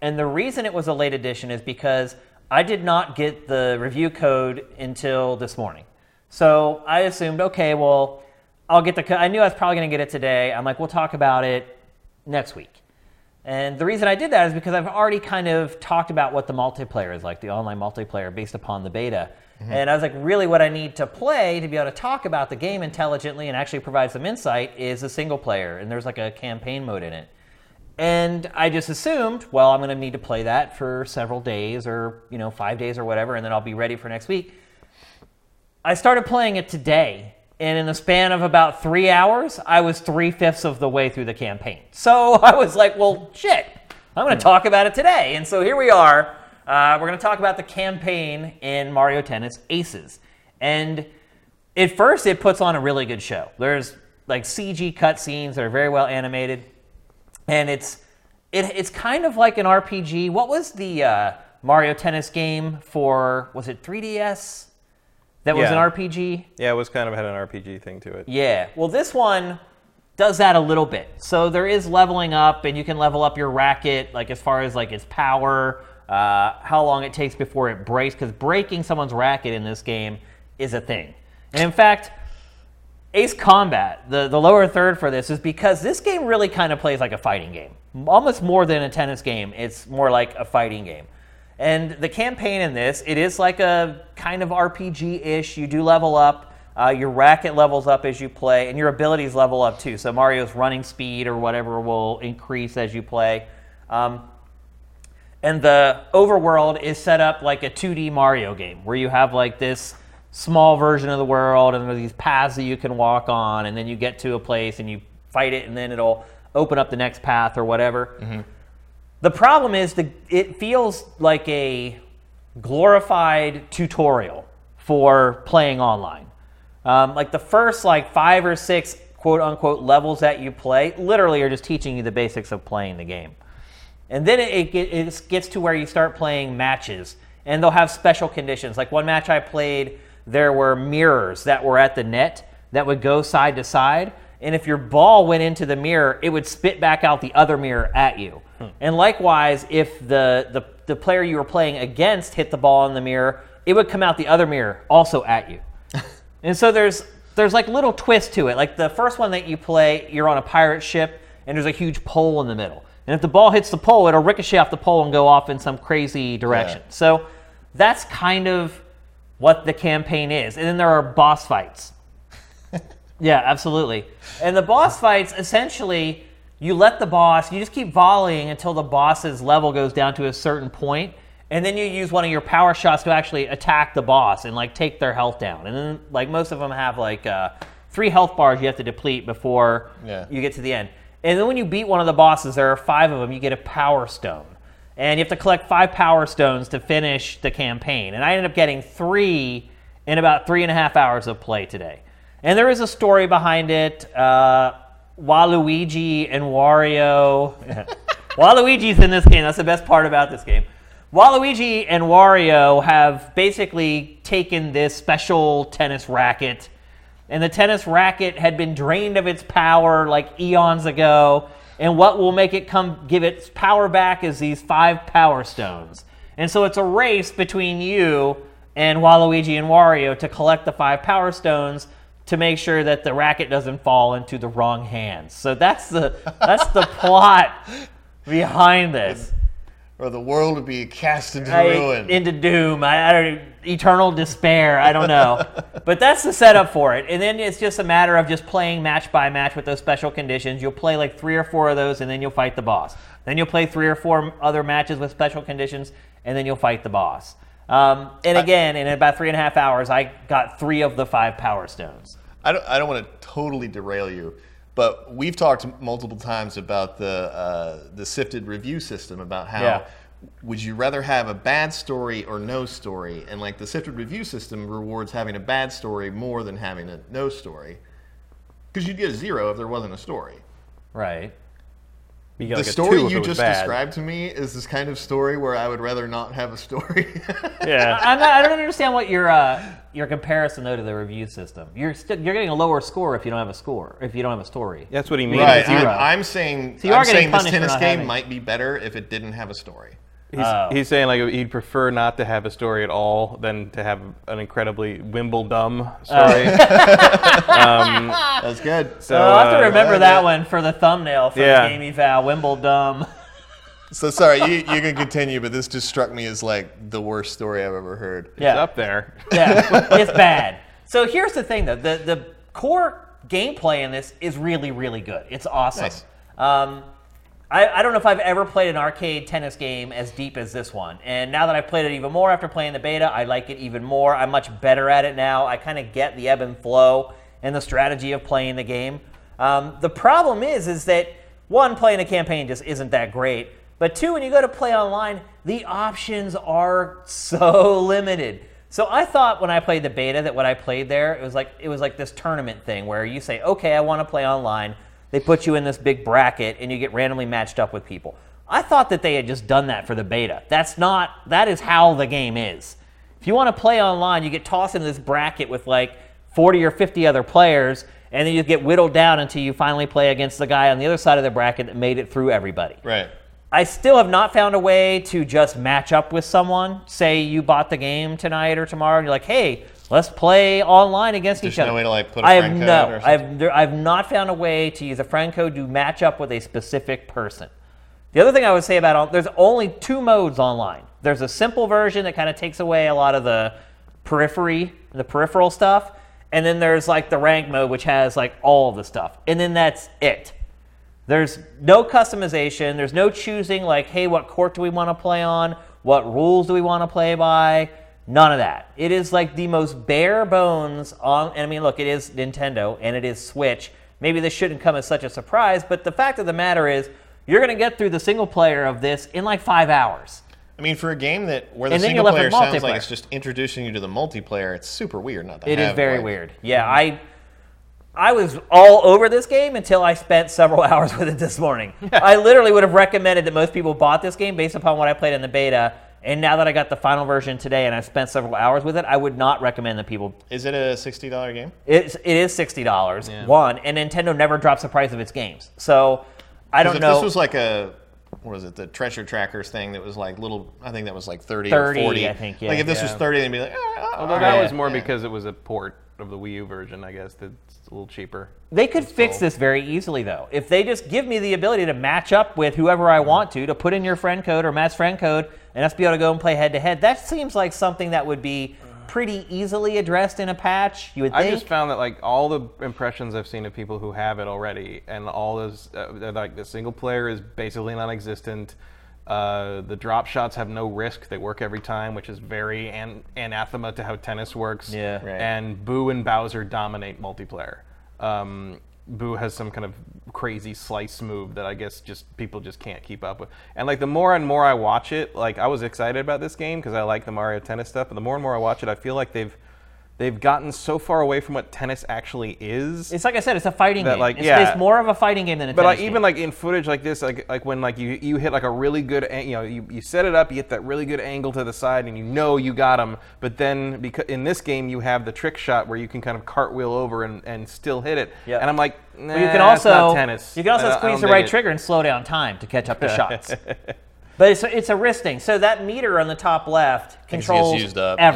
And the reason it was a late addition is because I did not get the review code until this morning. So I assumed, okay, well, I'll get the code. I knew I was probably going to get it today. I'm like, we'll talk about it next week. And the reason I did that is because I've already kind of talked about what the multiplayer is like, the online multiplayer based upon the beta. Mm-hmm. And I was like, really, what I need to play to be able to talk about the game intelligently and actually provide some insight is a single player. And there's like a campaign mode in it. And I just assumed, well, I'm going to need to play that for several days or, you know, five days or whatever, and then I'll be ready for next week. I started playing it today, and in the span of about three hours, I was three fifths of the way through the campaign. So I was like, well, shit, I'm going to talk about it today. And so here we are. Uh, we're going to talk about the campaign in Mario Tennis Aces. And at first, it puts on a really good show. There's like CG cutscenes that are very well animated, and it's it, it's kind of like an RPG. What was the uh, Mario Tennis game for was it 3DS? That was an RPG. Yeah, it was kind of had an RPG thing to it. Yeah. Well, this one does that a little bit. So there is leveling up, and you can level up your racket, like as far as like its power, uh, how long it takes before it breaks, because breaking someone's racket in this game is a thing. And in fact, Ace Combat, the, the lower third for this, is because this game really kind of plays like a fighting game. Almost more than a tennis game, it's more like a fighting game. And the campaign in this, it is like a kind of RPG ish. You do level up, uh, your racket levels up as you play, and your abilities level up too. So Mario's running speed or whatever will increase as you play. Um, and the overworld is set up like a 2D Mario game where you have like this small version of the world and there are these paths that you can walk on and then you get to a place and you fight it and then it'll open up the next path or whatever. The problem is the it feels like a glorified tutorial for playing online. Um, like the first like five or six quote unquote levels that you play literally are just teaching you the basics of playing the game. And then it, it, it gets to where you start playing matches, and they'll have special conditions. Like one match I played, there were mirrors that were at the net that would go side to side. And if your ball went into the mirror, it would spit back out the other mirror at you. Hmm. And likewise, if the, the, the player you were playing against hit the ball in the mirror, it would come out the other mirror also at you. And so there's there's like little twists to it. Like the first one that you play, you're on a pirate ship and there's a huge pole in the middle. And if the ball hits the pole, it'll ricochet off the pole and go off in some crazy direction. Yeah. So that's kind of what the campaign is. And then there are boss fights. yeah, absolutely. And the boss fights essentially you let the boss, you just keep volleying until the boss's level goes down to a certain point, and then you use one of your power shots to actually attack the boss and like take their health down. And then like most of them have like uh, three health bars you have to deplete before Yeah. you get to the end. And then when you beat one of the bosses, there are five of them, you get a power stone. And you have to collect five power stones to finish the campaign. And I ended up getting three in about three and a half hours of play today. And there is a story behind it. Uh, Waluigi and Wario. Waluigi's in this game. That's the best part about this game. Waluigi and Wario have basically taken this special tennis racket, and the tennis racket had been drained of its power like eons ago. And what will make it come give its power back is these five power stones. And so it's a race between you and Waluigi and Wario to collect the five power stones to make sure that the racket doesn't fall into the wrong hands. So that's the that's the plot behind this. Or the world would be cast into I- ruin. into doom. I, I don't eternal despair. I don't know, but that's the setup for it. And then it's just a matter of just playing match by match with those special conditions. You'll play like three or four of those, and then you'll fight the boss. Then you'll play three or four other matches with special conditions, and then you'll fight the boss. Um, and again, in about three and a half hours, I got three of the five power stones. I don't, I don't want to totally derail you, but we've talked multiple times about the uh, the sifted review system about how Yeah. would you rather have a bad story or no story, and like the sifted review system rewards having a bad story more than having a no story, because you'd get a zero if there wasn't a story. Right. You the like story two if it you just bad. described to me is this kind of story where I would rather not have a story. Yeah. I'm not, I don't understand what your uh, your comparison though to the review system. You're st- you're getting a lower score if you don't have a score. If you don't have a story. That's what he means. right. I'm, I'm saying So you are I'm getting saying this punished tennis game having- might be better if it didn't have a story. He's, Oh. he's saying like he'd prefer not to have a story at all than to have an incredibly Wimbledom story. That's good. So So I'll have to uh, remember well, that one for the thumbnail for Yeah. the Game Eval Wimbledon. So sorry, you, you can continue, but this just struck me as like the worst story I've ever heard. it's Yeah, up there. yeah, it's bad. So here's the thing, though: the the core gameplay in this is really, really good. It's awesome. Nice. Um, I, I don't know if I've ever played an arcade tennis game as deep as this one. And now that I've played it even more after playing the beta, I like it even more. I'm much better at it now. I kind of get the ebb and flow and the strategy of playing the game. Um, the problem is, is that one, playing a campaign just isn't that great. But two, when you go to play online, the options are so limited. So I thought when I played the beta that what I played there, it was like it was like this tournament thing where you say, okay, I want to play online. They put you in this big bracket and you get randomly matched up with people. I thought that they had just done that for the beta. That's not. That is how the game is. If you want to play online, you get tossed into this bracket with like 40 or 50 other players, and then you get whittled down until you finally play against the guy on the other side of the bracket that made it through everybody. Right. I still have not found a way to just match up with someone. Say you bought the game tonight or tomorrow, and you're like, "Hey, let's play online against There's each other." no way to, like, put a I have friend code no. or I've there, I've not found a way to use a friend code to match up with a specific person. The other thing I would say about all, there's only two modes online. There's a simple version that kind of takes away a lot of the periphery, the peripheral stuff, and then there's like the rank mode, which has like all of the stuff, and then that's it. There's no customization. There's no choosing like, hey, what court do we want to play on? What rules do we want to play by? None of that. It is like the most bare bones on. And I mean, look, it is Nintendo and it is Switch. Maybe this shouldn't come as such a surprise, but the fact of the matter is, you're going to get through the single player of this in like five hours. I mean, for a game that where the And single player sounds like it's just introducing you to the multiplayer, it's super weird not to It is very like- weird. Yeah, mm-hmm. I I was all over this game until I spent several hours with it this morning. I literally would have recommended that most people bought this game based upon what I played in the beta. And now that I got the final version today and I've spent several hours with it, I would not recommend that people. Is it a sixty dollar game? It's, it is sixty dollars one, and Nintendo never drops the price of its games. So I don't if know. this was like a what was it, the treasure trackers thing that was like little I think that was like 30, 30, or 40. I think, yeah. Like if this was Yeah. 30 they'd be like, ah, Although all that right, was more yeah. because it was a port of the Wii U version, I guess. That's a little cheaper. They could fix this very easily, though. If they just give me the ability to match up with whoever I want to, to put in your friend code or Matt's friend code, and us be able to go and play head to head, that seems like something that would be pretty easily addressed in a patch. You would Think. I just found that like all the impressions I've seen of people who have it already, and all those uh, like the single player is basically non-existent. Uh, the drop shots have no risk; they work every time, which is very an- anathema to how tennis works. Yeah. Right. And Boo and Bowser dominate multiplayer. Um, Boo has some kind of crazy slice move that I guess just people just can't keep up with. And like the more and more I watch it, like I was excited about this game because I like the Mario Tennis stuff, but the more and more I watch it, I feel like they've they've gotten so far away from what tennis actually is. It's like I said, it's a fighting That, game. like, it's, yeah. it's more of a fighting game than a tennis game. but like even game. like in footage like this, like like when like you you hit like a really good you know you, you set it up, you hit that really good angle to the side, and you know you got him. But then because in this game you have the trick shot where you can kind of cartwheel over and, and still hit it. Yeah. And I'm like, nah, But you can also not tennis. you can also I- I squeeze the right it. trigger and slow down time to catch up to shots. But it's, it's a wrist thing. So that meter on the top left can see it's controls used up, yeah.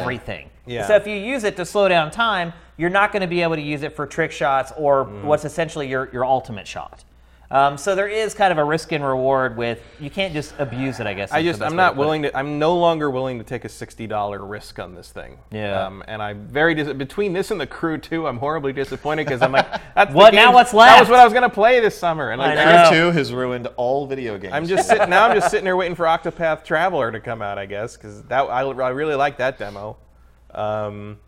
Everything. Yeah. So if you use it to slow down time, you're not going to be able to use it for trick shots or Mm. what's essentially your, your ultimate shot. Um, so there is kind of a risk and reward with you can't just abuse it. I guess. I just I'm way to not it. willing to. I'm no longer willing to take a sixty dollar risk on this thing. Yeah. Um, and I'm very dis- between this and the Crew 2. I'm horribly disappointed because I'm like, that's the What- now What's what's That was what I was gonna play this summer. And like, I I. Crew 2 has ruined all video games. I'm just sitting now. I'm just sitting there waiting for Octopath Traveler to come out. I guess because that I, I really like that demo. Um,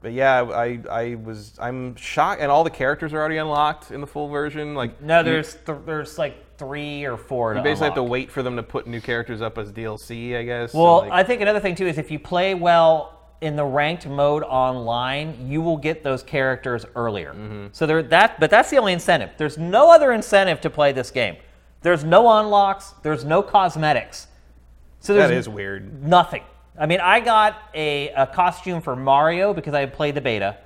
but yeah, I I was I'm shocked, and all the characters are already unlocked in the full version. Like No, there's th- there's like three or four. you basically have to wait for them to put new characters up as DLC. I guess. So, Well, like- I think another thing too is if you play well in the ranked mode online, you will get those characters earlier. Mm-hmm. So there that, but that's the only incentive. There's no other incentive to play this game. There's no unlocks. There's no cosmetics. So there's that is weird. nothing. I mean, I got a, a costume for Mario because I played the beta,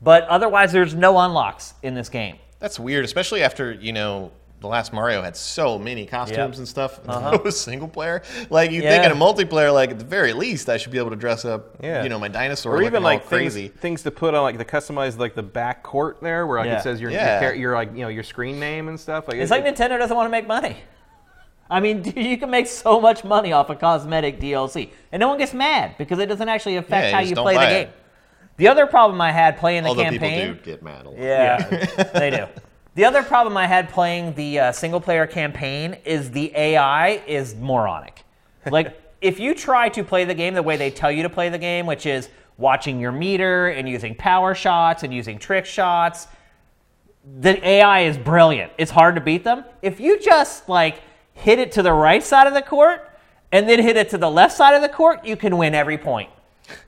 but otherwise, there's no unlocks in this game. That's weird, especially after, you know, the last Mario had so many costumes Yep. and stuff. Uh-huh. It was single player. Like you Yeah. think in a multiplayer, like at the very least, I should be able to dress up, Yeah. you know, my dinosaur, or even looking all like crazy. things, things to put on like the customized like the back court there where like Yeah. it says your, Yeah. your, char- your like you know your screen name and stuff like It's it- like Nintendo doesn't want to make money. I mean, you can make so much money off a cosmetic DLC, and no one gets mad because it doesn't actually affect Yeah, how just you don't play the buy game. it. The other problem I had playing the Although campaign, people do get mad a lot. yeah, they do. The other problem I had playing the uh, single player campaign is the AI is moronic. Like, if you try to play the game the way they tell you to play the game, which is watching your meter and using power shots and using trick shots, the AI is brilliant. It's hard to beat them. If you just like hit it to the right side of the court and then hit it to the left side of the court, you can win every point.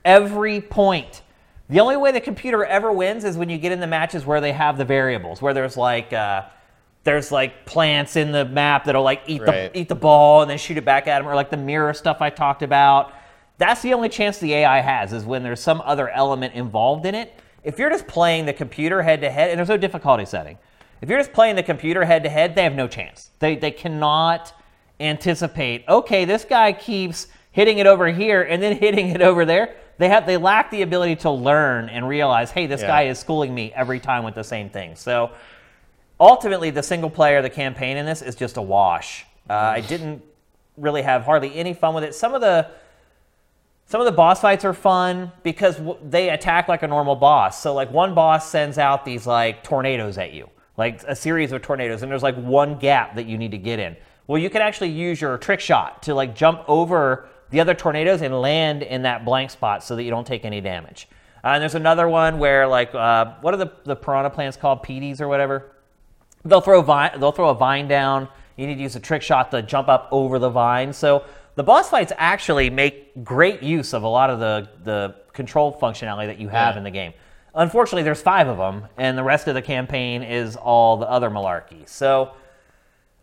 Every point. The only way the computer ever wins is when you get in the matches where they have the variables, where there's like uh, there's like plants in the map that'll like eat Right. the eat the ball and then shoot it back at them, or like the mirror stuff I talked about. That's the only chance the AI has is when there's some other element involved in it. If you're just playing the computer head to head, and there's no difficulty setting, if you're just playing the computer head to head, they have no chance. They they cannot anticipate. Okay, this guy keeps hitting it over here and then hitting it over there. They have they lack the ability to learn and realize, hey, this Yeah. guy is schooling me every time with the same thing. So ultimately, the single player, the campaign in this is just a wash. Uh, I didn't really have hardly any fun with it. Some of the some of the boss fights are fun because w- they attack like a normal boss. So like one boss sends out these like tornadoes at you, like a series of tornadoes, and there's like one gap that you need to get in. Well, you can actually use your trick shot to like jump over the other tornadoes and land in that blank spot so that you don't take any damage. Uh, and there's another one where like uh, what are the the piranha plants called? Peteys or whatever. They'll throw vine, they'll throw a vine down. You need to use a trick shot to jump up over the vine. So the boss fights actually make great use of a lot of the the control functionality that you have Yeah. in the game. Unfortunately, there's five of them, and the rest of the campaign is all the other malarkey. So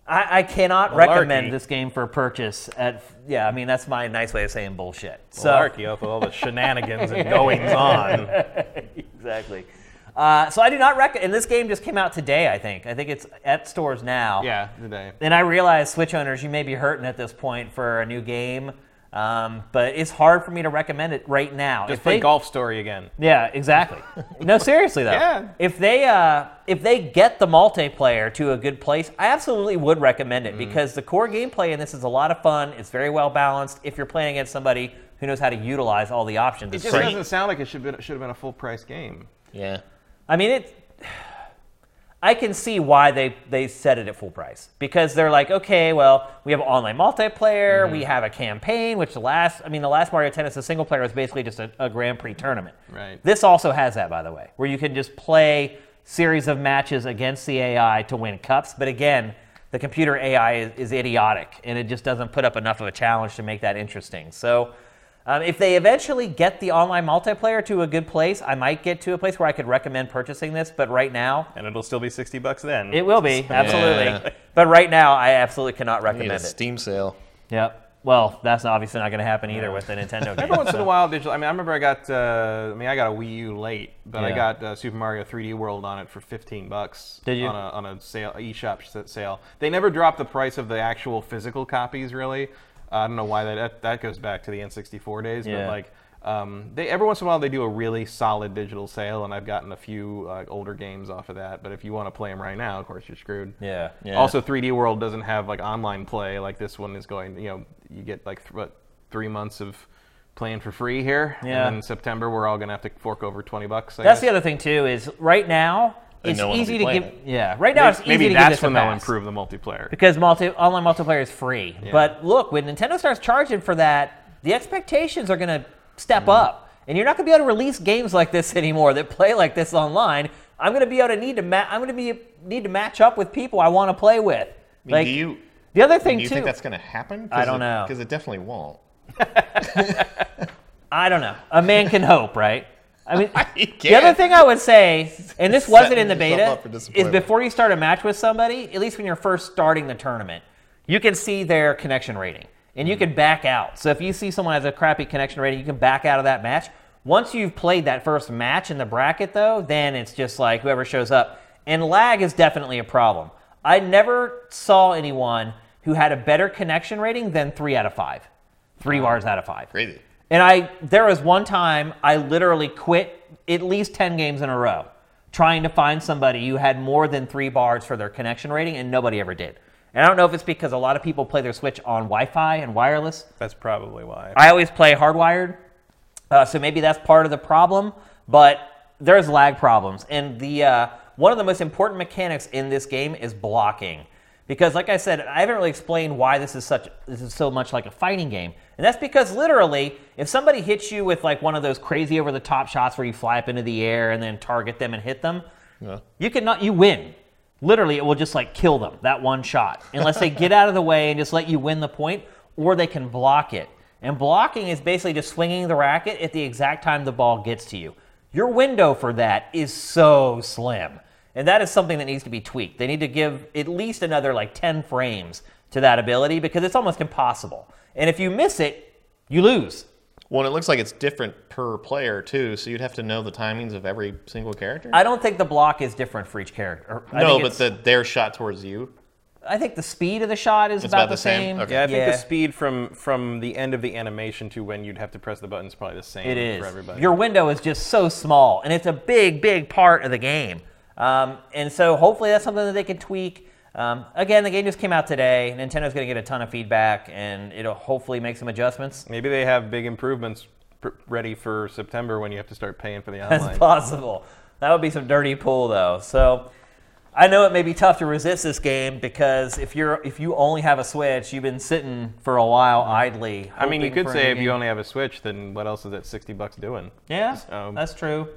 I, I cannot Malarkey. recommend this game for purchase. At yeah, I mean that's my nice way of saying bullshit. So Malarkey with all the shenanigans and goings on. exactly. Uh, so I do not recommend. And this game just came out today. I think. I think it's at stores now. Yeah, today. And I realize Switch owners, you may be hurting at this point for a new game, um, but it's hard for me to recommend it right now. Just If play they- Golf Story again. Yeah, exactly. no, seriously though. Yeah. If they uh, if they get the multiplayer to a good place, I absolutely would recommend it because the core gameplay in this is a lot of fun. It's very well balanced. If you're playing against somebody who knows how to utilize all the options, It just great. doesn't sound like it should been, should have been a full price game. Yeah. I mean, it. I can see why they they set it at full price because they're like, okay, well, we have online multiplayer, Mm-hmm. we have a campaign, which the last, I mean, the last Mario Tennis, the single player was basically just a, a Grand Prix tournament. Right. This also has that, by the way, where you can just play series of matches against the AI to win cups. But again, the computer AI is, is idiotic, and it just doesn't put up enough of a challenge to make that interesting. So. Um, if they eventually get the online multiplayer to a good place, I might get to a place where I could recommend purchasing this. But right now, And it'll still be 60 bucks then. it will be absolutely. Yeah. But right now, I absolutely cannot Need a recommend it. Steam sale. Yep. Well, that's obviously not going to happen either with the Nintendo game. Every once in a while, digital. I mean, I remember I got. Uh, I mean, I got a Wii U late, but I got uh, Super Mario 3D World on it for 15 bucks. Did you? On a, on a sale, eShop s- sale. They never dropped the price of the actual physical copies, really. I don't know why that that, goes back to the N64 days, Yeah. but like. Um, they every once in a while they do a really solid digital sale, and I've gotten a few uh, older games off of that. But if you want to play them right now, of course you're screwed. Yeah. Yeah. Also, 3D World doesn't have like online play like this one is going. You know, you get like th- what three months of playing for free here, Yeah. and in September we're all gonna have to fork over 20 bucks. I That's guess. the other thing too. Is right now it's no one will easy be to give. it. Yeah. Right now Maybe, it's easy maybe to give that's this a when they'll improve the multiplayer. because multi online multiplayer is free. But look, when Nintendo starts charging for that, the expectations are going to step Mm-hmm. up, and you're not going to be able to release games like this anymore that play like this online. I'm going to be able to need to ma- I'm going to be need to match up with people I want to play with. I mean, like do you the other thing do you too. think that's going to happen? I don't know. because it definitely won't. I don't know. A man can hope, right? I mean, You the other thing I would say, and this wasn't in the beta, is before you start a match with somebody, at least when you're first starting the tournament, you can see their connection rating and you Mm-hmm. can back out. So if you see someone has a crappy connection rating, you can back out of that match. Once you've played that first match in the bracket, though, then it's just like whoever shows up. And lag is definitely a problem. I never saw anyone who had a better connection rating than three out of five, three bars out of five. Crazy. And I there was one time I literally quit at least 10 games in a row trying to find somebody who had more than 3 bars for their connection rating and nobody ever did. And I don't know if it's because a lot of people play their Switch on Wi-Fi and wireless. That's probably why. I always play hardwired. Uh, so maybe that's part of the problem, but there's lag problems. And the uh, one of the most important mechanics in this game is blocking. Because like I said, I haven't really explained why this is such this is so much like a fighting game. And that's because literally, if somebody hits you with like one of those crazy over the top shots where you fly up into the air and then target them and hit them, Yeah. you cannot you win. Literally, it will just like kill them that one shot, unless they get out of the way and just let you win the point, or they can block it. And blocking is basically just swinging the racket at the exact time the ball gets to you. Your window for that is so slim. And that is something that needs to be tweaked. They need to give at least another like 10 frames to that ability because it's almost impossible. And if you miss it, you lose. Well, and it looks like it's different per player too, so you'd have to know the timings of every single character. I don't think the block is different for each character. I no, think but the, their shot towards you. I think the speed of the shot is about, about the same? Okay. Yeah, I think the speed from from the end of the animation to when you'd have to press the button is probably the same It is. for everybody. Your window is just so small, and it's a big, big part of the game. Um, and so hopefully that's something that they can tweak. Um, again, the game just came out today. Nintendo's going to get a ton of feedback, and it'll hopefully make some adjustments. Maybe they have big improvements pr- ready for September when you have to start paying for the online. That's possible. That would be some dirty pull, though. So I know it may be tough to resist this game because if you're if you only have a Switch, you've been sitting for a while idly. I mean, you could say if you only have a Switch, then what else is that sixty bucks doing? Yeah, Um, that's true.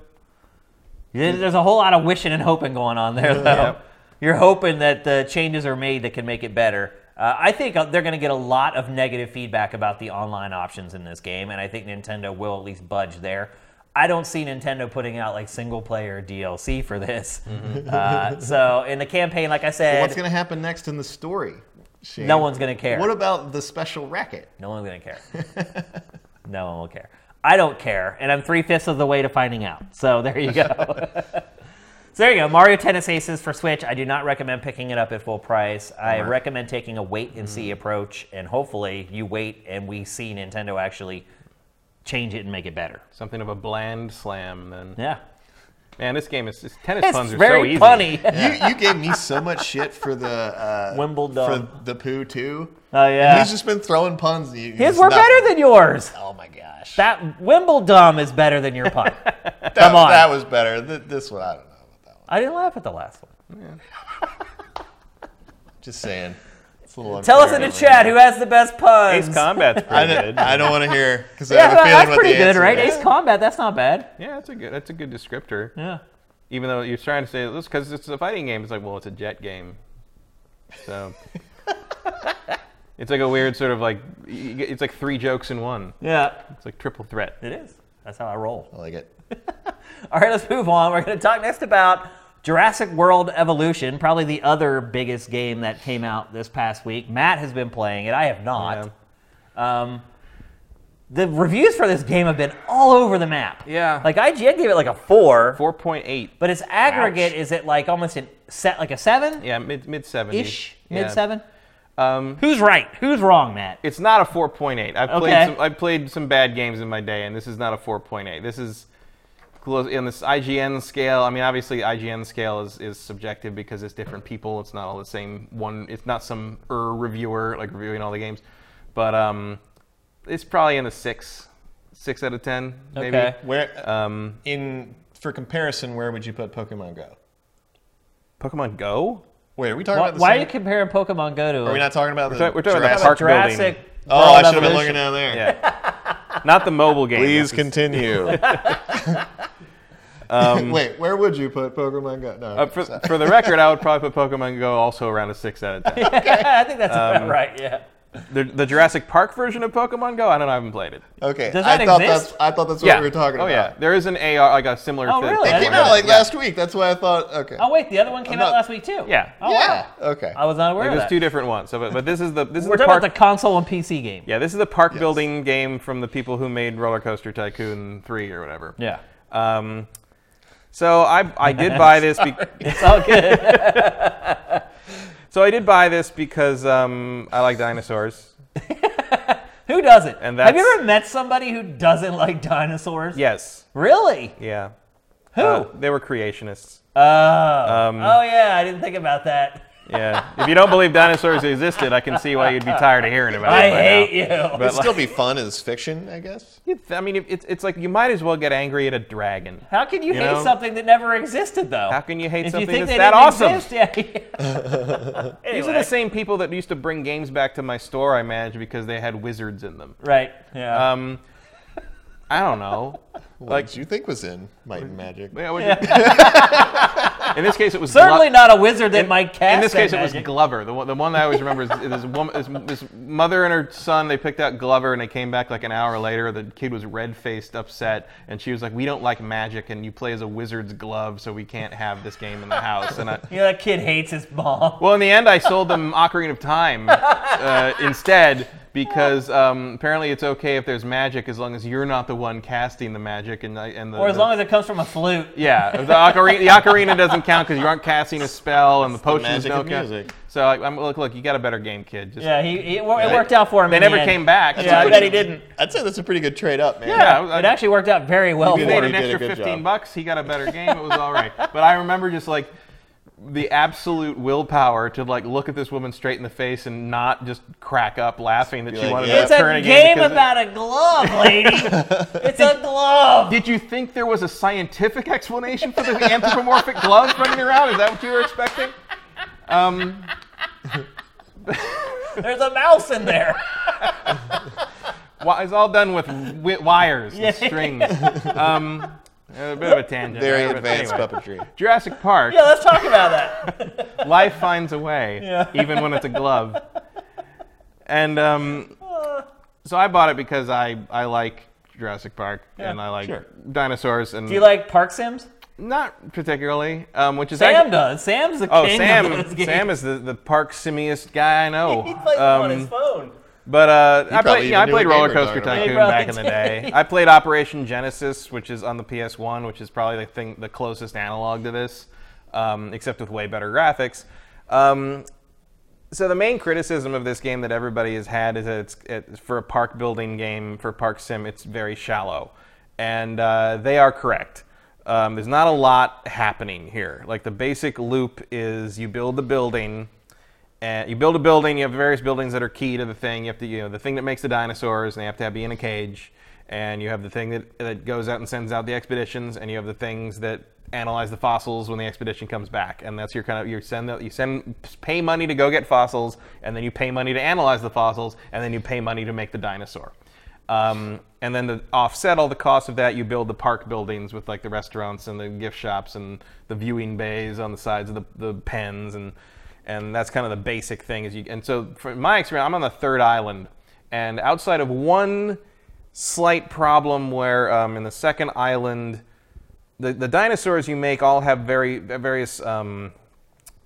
Yeah, There's a whole lot of wishing and hoping going on there, though. Yep. You're hoping that the changes are made that can make it better. Uh, I think uh, they're going to get a lot of negative feedback about the online options in this game, and I think Nintendo will at least budge there. I don't see Nintendo putting out like single player DLC for this. Uh, so in the campaign, like I said, What's going to happen next in the story? Shane? no one's going to care. What about the special racket? No one's gonna care. no one will care. I don't care, and I'm three fifths of the way to finding out. So there you go. so there you go. Mario Tennis Aces for Switch. I do not recommend picking it up at full price. I recommend taking a wait and see approach, and hopefully you wait and we see Nintendo actually change it and make it better. Something of a bland slam. Then, Yeah, man, this game is this tennis it's puns are very so easy. funny. You, you gave me so much shit for the uh, Wimbledon. for the poo too. Oh yeah, He's just been throwing puns. You- his it's were not- better than yours. Oh my gosh, That Wimbledon is better than your pun. that, come on. that was better. Th- This one, I don't know about that one. I didn't laugh at the last one. Just saying. It's a little Tell us in the chat here. who has the best puns. Ace Combat's I pretty don't, good. I don't want to hear because I have a feeling that's what pretty the good, answer right? is. Ace Combat, that's not bad. Yeah, that's a good. That's a good descriptor. Yeah. Even though you're trying to say this because it's a fighting game, it's like, well, it's a jet game, so it's like a weird sort of like it's like three jokes in one. Yeah, It's like triple threat. it is. That's how I roll. I like it. All right, let's move on. We're going to talk next about Jurassic World Evolution, probably the other biggest game that came out this past week. Matt has been playing it. I have not. Um, the reviews for this game have been all over the map. Yeah. Like IGN gave it like a four, Four point eight. but its aggregate Ouch. is it like almost a set like a seven Yeah, mid mid seventies. ish, mid seven. Um, Who's right? Who's wrong, Matt? it's not a 4.8. I've played Okay. some, I've played some bad games in my day, and this is not a 4.8. This is close in this IGN scale. I mean, obviously IGN scale is, is subjective because it's different people. It's not all the same one. It's not some er reviewer like reviewing all the games, but um, it's probably in the six, six out of ten, maybe. Okay. Where Um, in for comparison, where would you put Pokemon Go? Pokemon Go. Wait, are we talking Why, about the why are you comparing Pokemon Go to? are we not talking about the? talking- we're talking about Jurassic- park Jurassic. building. Oh, I should have been looking down there. Yeah. not the mobile game. Please This is- continue. Wait, where would you put Pokemon Go? No. Uh, for, for the record, I would probably put Pokemon Go also around a six out of ten. I think that's Um, about right. Yeah. The, the Jurassic Park version of Pokemon Go, I don't know, I haven't played it. okay. Does I that thought exist? that's I thought that's what yeah. we were talking about. oh, about. yeah. There is an AR, like a similar Oh, thing. really? It came out like Yeah. last week. That's why I thought. Okay. Oh wait, the other one came I'm out not- last week too. Yeah. Oh, yeah. wow. Okay. I was not aware Like, of there's that. two different ones. So, but, but this is the this is We're the talking park. about the console and PC game. yeah, this is the park building game from the people who made Roller Coaster Tycoon 3 or whatever. Yeah. Um, so I I did buy this. Be- It's all good. so I did buy this because um, I like dinosaurs. Who doesn't? And Have you ever met somebody who doesn't like dinosaurs? Yes. Really? Yeah. Who? Uh, they were creationists. oh. Um, oh yeah, I didn't think about that. Yeah. if you don't believe dinosaurs existed, I can see why you'd be tired of hearing about I it. by hate now. you. It'd still be fun as fiction, I guess. You I mean, it's, it's like you might as well get angry at a dragon. How can you, You hate know? something that never existed, though? How can you hate if something you think that's they that didn't awesome? Exist, yeah. yeah. These are the same people that used to bring games back to my store I managed because they had wizards in them. Right. Yeah. Um, I don't know. What Like- did you think was in Might and Magic? Yeah, what you- in this case, it was Certainly Glo- not a wizard that might cast. In this that case, it was magic. Glover. The one, the one that I always remember is this, woman, this, this mother and her son. They picked out Glover, and they came back like an hour later. The kid was red faced, upset, and she was like, "We don't like magic, and you play as a wizard's glove, so we can't have this game in the house." And I, You know, that kid hates his mom. well, in the end, I sold them Ocarina of Time uh, instead because um, apparently it's okay if there's magic as long as you're not the one casting the magic and, I- and the, or as the- long as it comes from a flute. yeah, the ocarina, the ocarina doesn't count because you aren't casting a spell and the potions magic don't of count. music. So I, I'm, look, look, you got a better game, kid. Just, Yeah, he, he it wor- it worked out for him. They in the never end. came back. Yeah, I bet he didn't. I'd say that's a pretty good trade up, man. Yeah, I- It actually worked out very well He for made him. an He extra 15 job. bucks. He got a better game. It was all right. But I remember just like the absolute willpower to like look at this woman straight in the face and not just crack up laughing that she like, wanted yeah. to It's turn a again game because it- about a glove, lady. it's a glove. Did you think there was a scientific explanation for the anthropomorphic gloves running around? Is that what you were expecting? Um, There's a mouse in there. wi- it's all done with wi- wires and strings. Um, a bit of a tangent. Very there, but advanced anyway. puppetry. Jurassic Park. yeah, let's talk about that. life finds a way, Yeah. even when it's a glove. And um, so I bought it because I, I like Jurassic Park and I like sure. dinosaurs and Do you like Park Sims? not particularly, um, which is Sam actually, does. Sam's the Oh, king Sam! of those games. Sam is the, the park simiest guy I know. he plays them on Um, his phone. But uh, I played, yeah, I played Roller Coaster talking about. He Tycoon probably back in the day. I played Operation Genesis, which is on the PS1, which is probably the thing, the closest analog to this, um, except with way better graphics. Um, so the main criticism of this game that everybody has had is that it's, it's for a park building game for Park Sim, it's very shallow, and uh, they are correct. Um, there's not a lot happening here. Like the basic loop is you build the building, and you build a building. You have various buildings that are key to the thing. You have to, you know, the thing that makes the dinosaurs, and they have to be in a cage. And you have the thing that, that goes out and sends out the expeditions, and you have the things that analyze the fossils when the expedition comes back. And that's your kind of you send the, you send pay money to go get fossils, and then you pay money to analyze the fossils, and then you pay money to make the dinosaur. Um, and then to offset all the costs of that, you build the park buildings with like the restaurants and the gift shops and the viewing bays on the sides of the, the pens and and that's kind of the basic thing. Is you and so from my experience, I'm on the third island, and outside of one slight problem where um, in the second island, the, the dinosaurs you make all have very various um,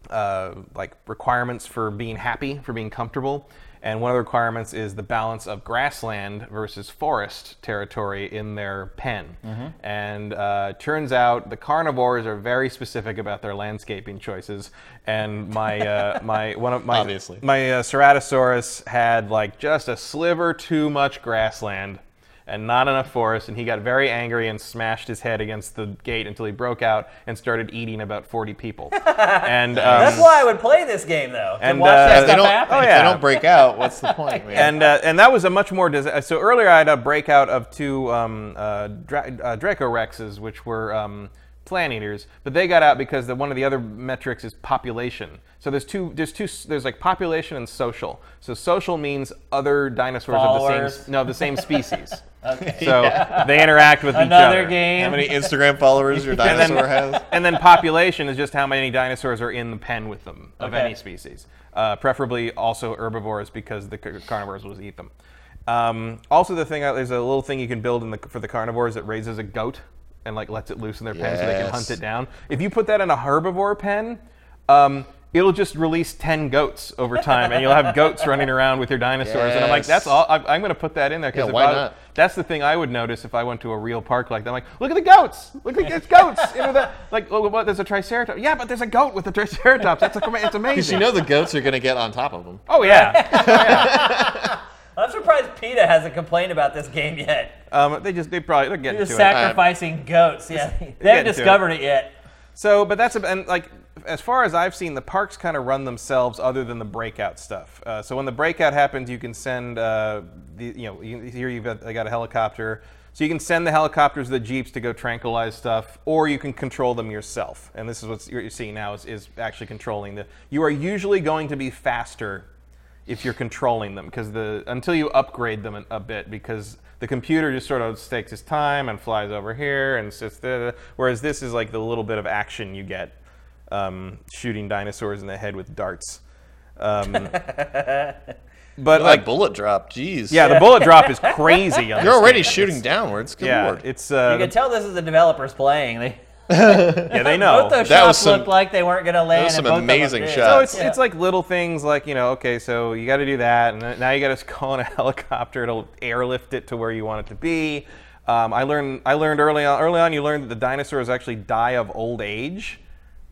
uh, like requirements for being happy, for being comfortable. And one of the requirements is the balance of grassland versus forest territory in their pen. And uh, turns out the carnivores are very specific about their landscaping choices. And my uh, my one of my Obviously. my uh, Ceratosaurus had like just a sliver too much grassland and not enough forest, and he got very angry and smashed his head against the gate until he broke out and started eating about 40 people. and um, That's why I would play this game, though. To And, watch uh, that they stuff don't, happen. Oh, if yeah. they don't break out, what's the point, man? and uh, and that was a much more dis- so earlier I had a breakout of two um, uh, Dra- uh, Dracorexes, which were um, plant eaters, but they got out because the, one of the other metrics is population. So there's two there's two there's like population and social. So social means other dinosaurs of the same no of the same species. Okay. So they interact with each other. Another other. game. How many Instagram followers your And then, dinosaur has? and then population is just how many dinosaurs are in the pen with them of Okay. any species. Uh, preferably also herbivores because the carnivores will eat them. Um, also, the thing uh, there's a little thing you can build in the, for the carnivores that raises a goat and like lets it loose in their pen so they can Yes. hunt it down. If you put that in a herbivore pen, um, it'll just release ten goats over time, and you'll have goats running around with your dinosaurs. And I'm like, Yes. that's all. I'm, I'm going to put that in there because Yeah, why not? that's the thing I would notice if I went to a real park like that. I'm like, look at the goats! Look at there's goats! You know, that, like, oh, what, there's a triceratops. Yeah, but there's a goat with a triceratops. That's a, it's amazing. Because you know the goats are going to get on top of them. oh yeah. I'm surprised PETA hasn't complained about this game yet. um, they just they probably they're getting Just to it. sacrificing goats. Yeah, they getting to haven't it. discovered it yet. So, but that's a, and like as far as I've seen, the parks kind of run themselves, other than the breakout stuff. Uh, so when the breakout happens, you can send uh, the you know you, here you've got, I got a helicopter, so you can send the helicopters, the jeeps to go tranquilize stuff, or you can control them yourself. And this is what you're seeing now is, is actually controlling the. You are usually going to be faster if you're controlling them because the until you upgrade them a, a bit because the computer just sort of takes its time and flies over here and sits there whereas this is like the little bit of action you get um, shooting dinosaurs in the head with darts. Um, but Like like, bullet drop, jeez. yeah, the bullet drop is crazy. on You're this already game. shooting downwards. Good Yeah, lord. it's uh, You can tell this is the developers playing. They, yeah, they know. both those That shots some- looked like they weren't going to land. was some both amazing shots. So it's Yeah. it's like little things like you know okay so you got to do that and now you got to call in a helicopter it'll airlift it to where you want it to be. Um, I learned I learned early on early on you learned that the dinosaurs actually die of old age,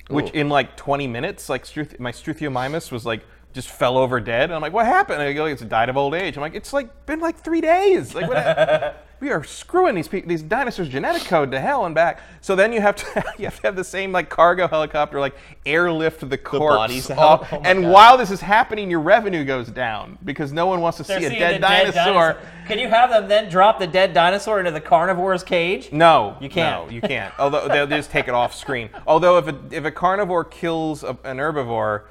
which Ooh. in like 20 minutes like Struth- my Struthiomimus was like just fell over dead. And I'm like what happened? And they go it's died of old age. I'm like it's like been like three days. Like what? we are screwing these people, these dinosaurs genetic code to hell and back. So then you have to you have to have the same like cargo helicopter like airlift the corpse out? off. Oh and God. while this is happening, your revenue goes down because no one wants to They're see a seeing dead dinosaur. Can you have them then drop the dead dinosaur into the carnivore's cage? No, You can't. No, you can't. Although they'll just take it off screen. Although if a if a carnivore kills a, an herbivore,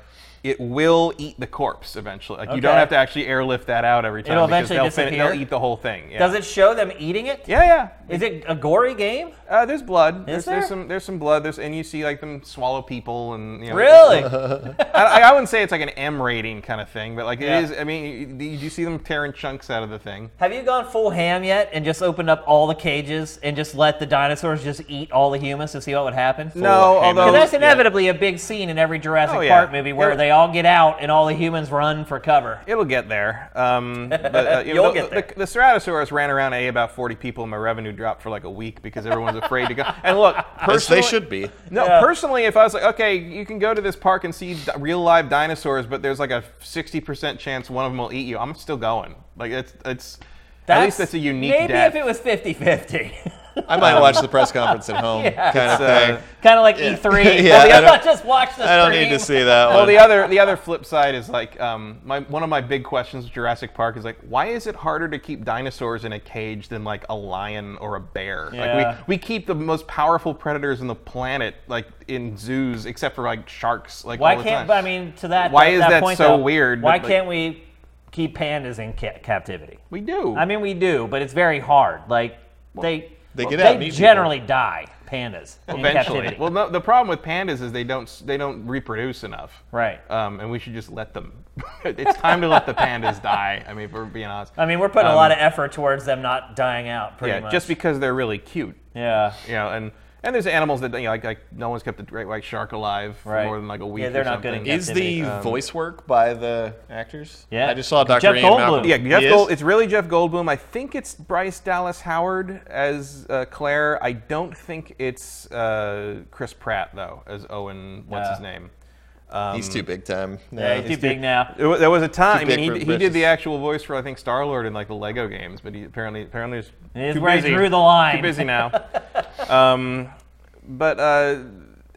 it will eat the corpse eventually. Like you don't Okay. have to actually airlift that out every time It'll because eventually they'll, fin- disappear? they'll eat the whole thing. Yeah. Does it show them eating it? Yeah, yeah. Is it a gory game? Uh, there's blood. There's, there? there's some there's some blood. There's and you see like them swallow people and you know, Really? I, I wouldn't say it's like an M rating kind of thing, but like Yeah. it is. I mean, you, you see them tearing chunks out of the thing. Have you gone full ham yet and just opened up all the cages and just let the dinosaurs just eat all the humans to see what would happen? No, ham. although Because that's inevitably a big scene in every Jurassic Oh, yeah. Park movie where It'll- they all get out and all the humans run for cover. It'll get there. Um, but, uh, you You'll know, get the, there. The, the Ceratosaurus ran around a about 40 people, and my revenue dropped for like a week because everyone's afraid to go. And look, As personally, they should be. No, Yeah. personally, if I was like, okay, you can go to this park and see di- real live dinosaurs, but there's like a 60% chance one of them will eat you, I'm still going. Like it's it's at least that's a unique Maybe death. if it was 50 50. I might watch the press conference at home, kind of It's, uh, thing. kind of like E3. Yeah, Only I I'm don't- just watch the I don't screen. need to see that well, the other the other flip side is like um, my one of my big questions with Jurassic Park is like, why is it harder to keep dinosaurs in a cage than like a lion or a bear? Yeah. Like we, we keep the most powerful predators on the planet like in zoos, except for like sharks. Like Why all the can't, time. but I mean, to that, Why is that, that point, so though, weird, Why but, like- can't we keep pandas in ca- captivity? we do. I mean, we do, but it's very hard. Like, they, They get out they eat people. generally die, pandas, in eventually. captivity. Well, no, the problem with pandas is they don't they don't reproduce enough. right. Um, and we should just let them. it's time to let the pandas die. I mean, if we're being honest. I mean, we're putting a lot of effort towards them not dying out, pretty Um, yeah, much. just because they're really cute. yeah. You know, and and there's animals that you know, like, like no one's kept a great white shark alive for Right. more than like a week. Yeah, they're or not good something. at Is captivity. the voice work by the actors? Yeah. I just saw Dr. Jeff Ian Goldblum. Malcolm. Yeah, Jeff He Gold. It's really Jeff Goldblum. I think it's Bryce Dallas Howard as uh, Claire. I don't think it's uh, Chris Pratt though as Owen. What's Yeah. his name? Um, He's too big time. Yeah, he's too big now. There there was a time. I mean, he, he did the actual voice for I think Star Lord in like the Lego games, but he apparently apparently is He's too where he busy. drew the line. Too busy now. um, but uh,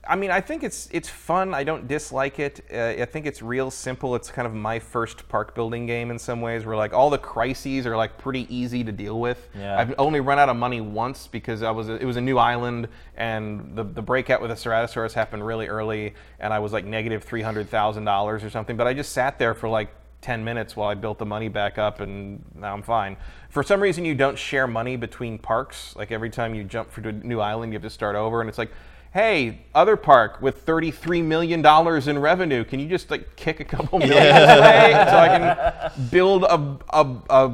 I mean, I think it's it's fun. I don't dislike it. Uh, I think it's real simple. It's kind of my first park building game in some ways, where like all the crises are like pretty easy to deal with. Yeah. I've only run out of money once because I was it was a new island and the the breakout with the Ceratosaurus happened really early, and I was like negative three hundred thousand dollars or something. But I just sat there for like 10 minutes while I built the money back up, and now I'm fine. For some reason, you don't share money between parks. Like every time you jump to a new island, you have to start over, and it's like, hey, other park with $33 million in revenue, can you just like kick a couple million away so I can build a, a, a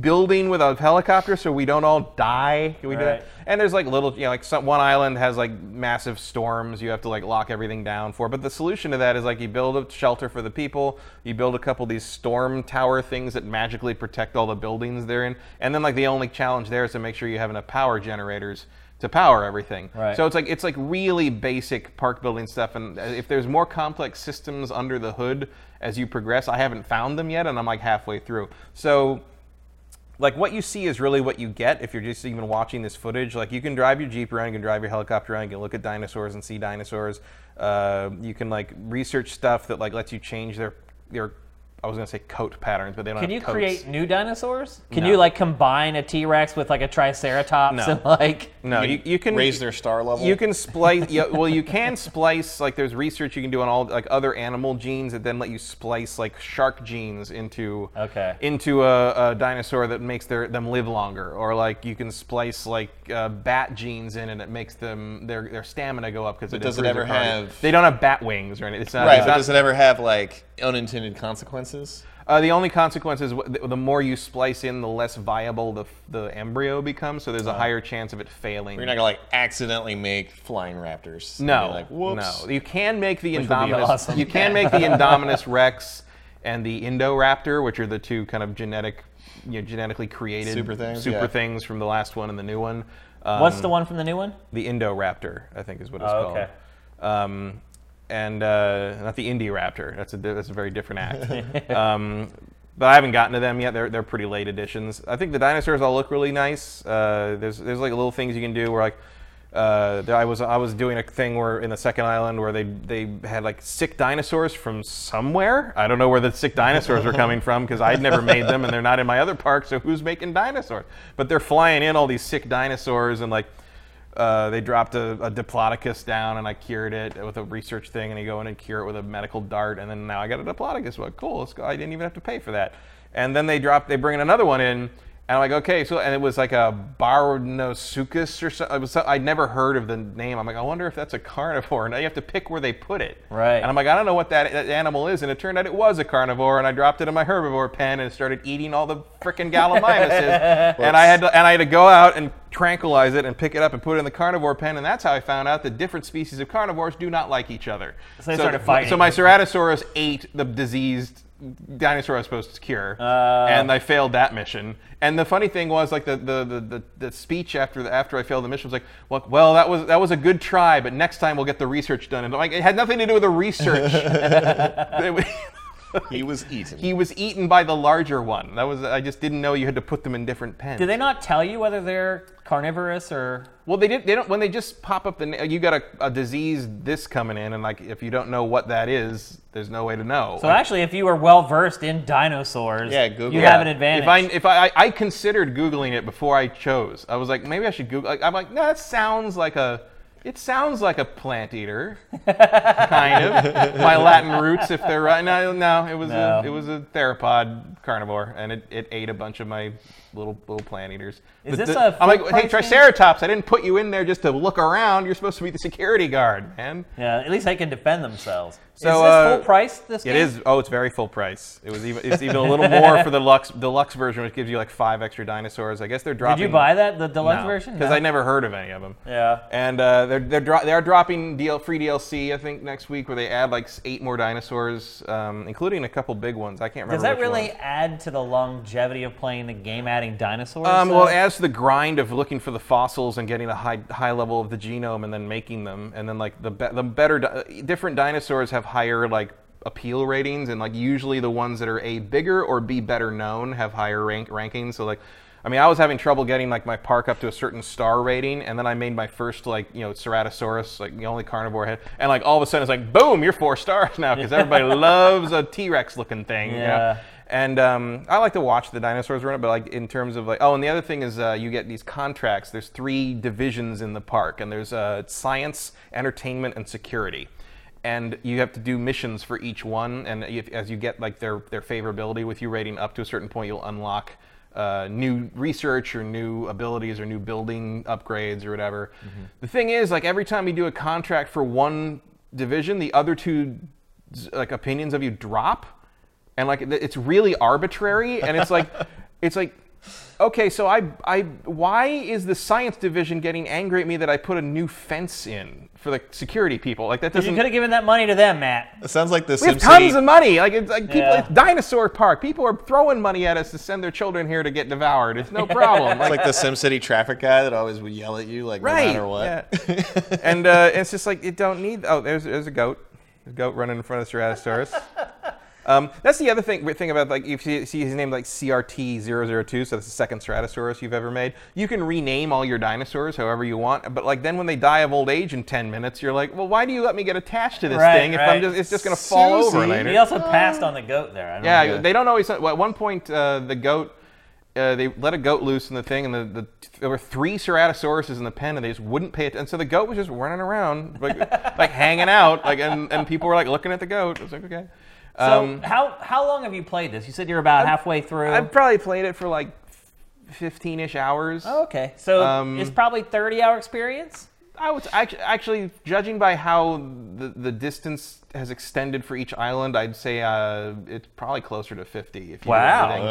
building with a helicopter so we don't all die? Can we do Right. that? And there's like little, you know, like some, one island has like massive storms you have to like lock everything down for. But the solution to that is like you build a shelter for the people, you build a couple of these storm tower things that magically protect all the buildings they're in, and then like the only challenge there is to make sure you have enough power generators to power everything. Right. So it's like it's like really basic park building stuff. And if there's more complex systems under the hood as you progress, I haven't found them yet, and I'm like halfway through. So like what you see is really what you get if you're just even watching this footage. Like you can drive your jeep around, you can drive your helicopter around, you can look at dinosaurs and see dinosaurs. Uh, you can like research stuff that like lets you change their their I was gonna say coat patterns, but they don't. Can have you coats. create new dinosaurs? Can No. you like combine a T Rex with like a Triceratops No. and like No, you, you can raise their star level. You can splice. yeah, well, you can splice. Like, there's research you can do on all like other animal genes that then let you splice like shark genes into Okay. into a, a dinosaur that makes their them live longer, or like you can splice like uh, bat genes in and it makes them their their stamina go up because it does it improves ever their cardio. have- They don't have bat wings or anything. It's not. right, it's but not- does it ever have like unintended consequences? uh, the only consequence is wh- the, the more you splice in, the less viable the the embryo becomes. So there's a higher chance of it failing. You're not gonna like accidentally make flying raptors. and No, be like, whoops. no. You can make the Which would be Indominus. awesome. You can make the Indominus Rex and the Indoraptor, which are the two kind of genetic, you know, genetically created Super things, super yeah. things from the last one and the new one. Um, What's the one from the new one? The Indoraptor, I think, is what it's Oh, called. okay. Um, and uh, not the Indie Raptor. That's a that's a very different act. um, but I haven't gotten to them yet. They're they're pretty late editions. I think the dinosaurs all look really nice. Uh, there's there's like little things you can do where like. Uh, I was I was doing a thing where in the second island where they they had like sick dinosaurs from somewhere. I don't know where the sick dinosaurs are coming from because I'd never made them and they're not in my other park. So who's making dinosaurs? But they're flying in all these sick dinosaurs and like uh, they dropped a, a diplodocus down and I cured it with a research thing, and you go in and cure it with a medical dart, and then now I got a diplodocus. Well, cool. Let's go. I didn't even have to pay for that. And then they drop, they bring another one in, and I'm like, okay. So and it was like a Baronosuchus or something. So- I'd never heard of the name. I'm like, I wonder if that's a carnivore. And now you have to pick where they put it. Right. And I'm like, I don't know what that, that animal is. And it turned out it was a carnivore, and I dropped it in my herbivore pen and started eating all the frickin' gallimimuses. and I had to, and I had to go out and tranquilize it and pick it up and put it in the carnivore pen. And that's how I found out that different species of carnivores do not like each other. So they started fighting. So my Ceratosaurus ate the diseased dinosaur I was supposed to cure, Uh. and I failed that mission. And the funny thing was, like the the, the, the, the speech after the, after I failed the mission was like, well, well, that was that was a good try, but next time we'll get the research done. And like it had nothing to do with the research. It was- he was eaten. he was eaten by the larger one. That was I just didn't know you had to put them in different pens. Did they not tell you whether they're carnivorous or? Well, they did. They don't. When they just pop up the, you got a, a disease this coming in, and like if you don't know what that is, there's no way to know. So Like, actually, if you were well versed in dinosaurs, Yeah, Google you it. have an advantage. If I if I, I I considered googling it before I chose, I was like maybe I should Google. Like, I'm like no, that sounds like a. It sounds like a plant eater, kind of. My Latin roots, if they're right. No, no, it was No. a it was a theropod carnivore, and it, it ate a bunch of my little little plant eaters. Is The- this the- a I'm like, hey, game? Triceratops! I didn't put you in there just to look around. You're supposed to be the security guard, man. yeah, at least they can defend themselves. So, is this uh, full price? This It game? is. Oh, it's very full price. It was even. It's even a little more for the Lux deluxe version, which gives you like five extra dinosaurs. I guess they're dropping. Did you buy that the deluxe version? Because No. I never heard of any of them. Yeah. And uh, they're they're dro- they are dropping DL free DLC I think next week where they add like eight more dinosaurs, um, including a couple big ones. I can't remember. Does that really ones. add to the longevity of playing the game, adding dinosaurs? Um, uh, well, as to the grind of looking for the fossils and getting a high high level of the genome and then making them, and then like the be- the better di- different dinosaurs have higher like appeal ratings, and like usually the ones that are a bigger or b better known have higher rank rankings. So like. I mean, I was having trouble getting like my park up to a certain star rating, and then I made my first like you know Ceratosaurus, like the only carnivore head, and like all of a sudden it's like boom, you're four stars now because everybody loves a T-Rex looking thing. you know? And um, I like to watch the dinosaurs run it, but like in terms of like, oh, and the other thing is uh, you get these contracts. There's three divisions in the park, and there's uh, science, entertainment, and security. And you have to do missions for each one, and if, as you get like their their favorability with you rating up to a certain point, you'll unlock uh, new research or new abilities or new building upgrades or whatever. The thing is, like every time you do a contract for one division, the other two like opinions of you drop and like it's really arbitrary and it's like it's like okay so i i why is the science division getting angry at me that i put a new fence in for the security people like that you doesn't you could have given that money to them, Matt. It sounds like the we have SimCity. tons of money like it's like people Yeah. it's dinosaur park people are throwing money at us to send their children here to get devoured it's no problem It's like the SimCity traffic guy that always would yell at you, like right no matter what. yeah. and uh, it's just like you don't need oh there's there's a goat there's a goat running in front of Ceratosaurus um, that's the other thing thing about like if you see his name like CRT002 so that's the second Ceratosaurus you've ever made you can rename all your dinosaurs however you want but like then when they die of old age in 10 minutes you're like well why do you let me get attached to this Right, thing if I'm just it's just gonna fall over Susie. later He also passed on the goat there. I don't yeah, know. they don't always. Well, at one point, uh, the goat uh, they let a goat loose in the thing, and the, the there were three ceratosauruses in the pen, and they just wouldn't pay attention. So the goat was just running around, like, like hanging out, like, and, and people were like looking at the goat. I was like, okay. So Um, how how long have you played this? You said you're about halfway through. I've probably played it for like 15-ish hours. Oh, okay, so Um, it's probably 30 hour experience. I was actually, actually judging by how the, the distance has extended for each island, I'd say uh, it's probably closer to 50. If you Wow. do everything.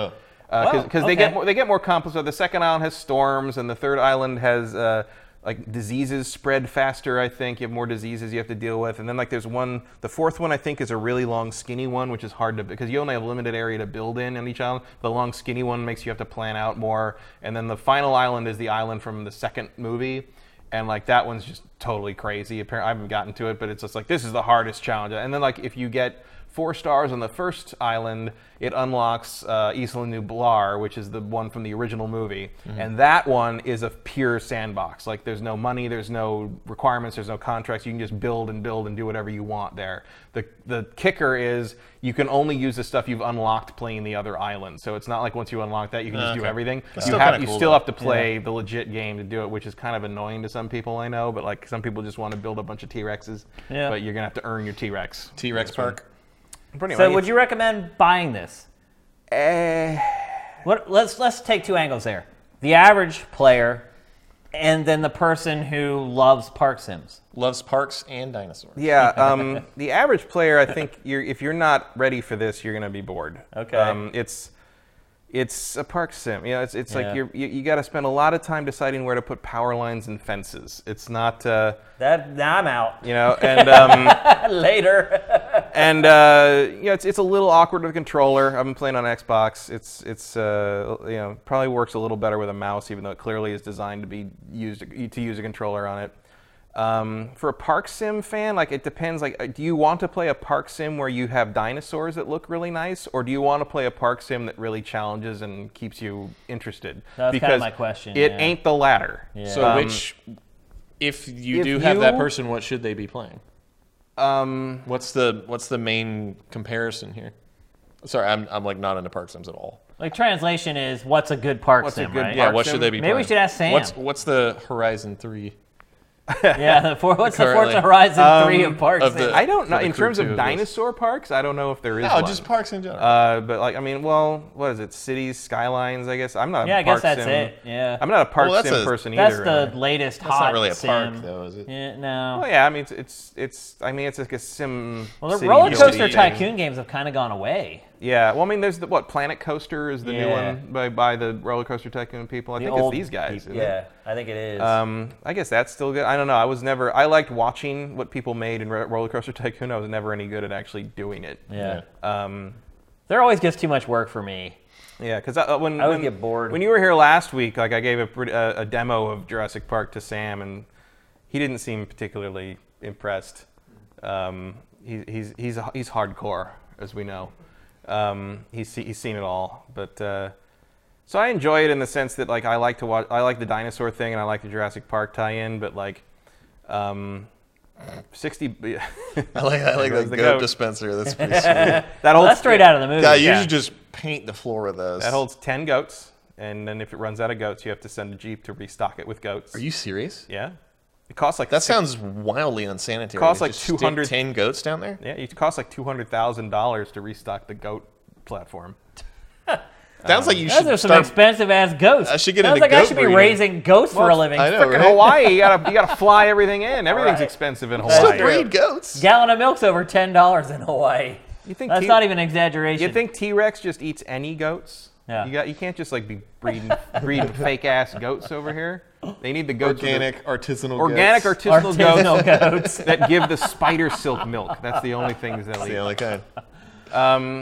Wow. Because they get more, they get more complex. So the second island has storms, and the third island has uh, like diseases spread faster. I think you have more diseases you have to deal with, and then like there's one. The fourth one I think is a really long, skinny one, which is hard to because you only have limited area to build in on each island. The long, skinny one makes you have to plan out more, and then the final island is the island from the second movie. And like that one's just totally crazy. Apparently, I haven't gotten to it, but it's just like this is the hardest challenge. And then like if you get four stars on the first island, it unlocks uh, Isla Nublar, which is the one from the original movie, and that one is a pure sandbox. Like there's no money, there's no requirements, there's no contracts. You can just build and build and do whatever you want there. The the kicker is you can only use the stuff you've unlocked playing the other islands. So it's not like once you unlock that you can just do everything. That's you still have you cool, still have to play the legit game to do it, which is kind of annoying to some people I know. But like some people just want to build a bunch of T Rexes. Yeah. But you're gonna have to earn your T Rex. T Rex Park. Pretty So much. would you recommend buying this? Eh, What, let's let's take two angles there. The average player, and then the person who loves park sims. Loves parks and dinosaurs. yeah. Um, the average player, I think, you're, if you're not ready for this, you're gonna be bored. Okay. Um, it's it's a park sim. You know, it's it's Yeah. like you're, you you got to spend a lot of time deciding where to put power lines and fences. It's not. Uh, That now I'm out. you know, and um, Later. And uh, yeah, it's, it's a little awkward with a controller. I've been playing on Xbox. It's it's uh, you know probably works a little better with a mouse, even though it clearly is designed to be used to use a controller on it. Um, for a park sim fan, like it depends. Like, uh, do you want to play a park sim where you have dinosaurs that look really nice, or do you want to play a park sim that really challenges and keeps you interested? That was kinda my question, It yeah. ain't the latter. So Um, which, if you if do have that person, what should they be playing? Um, What's the what's the main comparison here? Sorry, I'm, I'm like not into park sims at all. like translation is what's a good park What's a sim, good right? Yeah, Park what sim? should they be? Maybe we playing? should ask Sam. What's what's the Horizon Three? Yeah. The for, what's the Currently. Forza Horizon Um, three of park of the- I don't know. In terms too, of of dinosaur parks, I don't know if there is No, one. just parks in general. Uh, but like, I mean, well, what is it? Cities, skylines. I guess I'm not. yeah, a I guess that's sim. it. Yeah. I'm not a park Well, sim a- person that's either. the really. latest That's hot not really a sim. park, though, is it? Yeah, no. Well, yeah. I mean, it's, it's it's. I mean, it's like a sim. Well, the roller coaster tycoon games have kind of gone away. Yeah. Well, I mean, there's the what Planet Coaster is the new Yeah. one by by the roller coaster tycoon people. I The think old it's these guys. peop- isn't it? Yeah, I think it is. Um, I guess that's still good. I don't know. I was never. I liked watching what people made in Ro- Roller Coaster Tycoon. I was never any good at actually doing it. yeah. Um, There always gets too much work for me. Yeah, because uh, when I would when, get bored. When you were here last week, like I gave a, a, a demo of Jurassic Park to Sam, and he didn't seem particularly impressed. Um, he, he's he's he's hardcore, as we know. Um, he's se- he's seen it all, but uh, so I enjoy it in the sense that like I like to watch. I like the dinosaur thing, and I like the Jurassic Park tie-in, but like. Um, 60 I like I like Goes the the goat, goat. dispenser. That's pretty sweet. that Well, holds that's straight out of the movie. yeah, you Yeah. should just paint the floor with those. That holds 10 goats, and then if it runs out of goats, you have to send a jeep to restock it with goats. Are you serious? Yeah. It costs like That six- sounds wildly unsanitary. It costs to like just stick 200 ten goats down there. Yeah, it costs like two hundred thousand dollars to restock the goat platform. Sounds like you Those should are some start. expensive ass goats. I should get Sounds into like I goat should be breeding. raising goats for a living. I know, Freaking right? Hawaii, you gotta you gotta fly everything in. Everything's right. expensive in Still Hawaii. breed goats. Gallon of milk's over ten dollars in Hawaii. You think That's T- not even an exaggeration. You think T Rex just eats any goats? Yeah. You got you can't just like be breeding breeding fake ass goats over here. They need the goats with the- Organic, artisanal. organic goats. artisanal, artisanal goats goats? that give the spider silk milk. That's the only things they'll That's the only kind.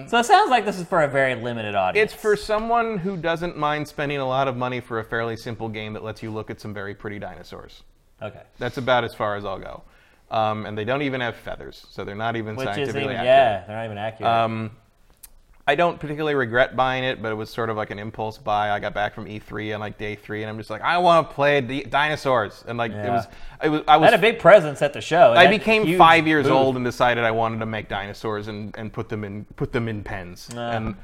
So it sounds like this is for a very limited audience. It's for someone who doesn't mind spending a lot of money for a fairly simple game that lets you look at some very pretty dinosaurs. okay, That's about as far as I'll go. Um, and they don't even have feathers, so they're not even which is scientifically even accurate. yeah, they're not even accurate. Um, I don't particularly regret buying it, but it was sort of like an impulse buy. I got back from E3 on like day three, and I'm just like, I want to play the dinosaurs, and like it was, it was, I I had a big presence at the show. I became five years old and decided I wanted to make dinosaurs and, and put them in put them in pens. Uh. And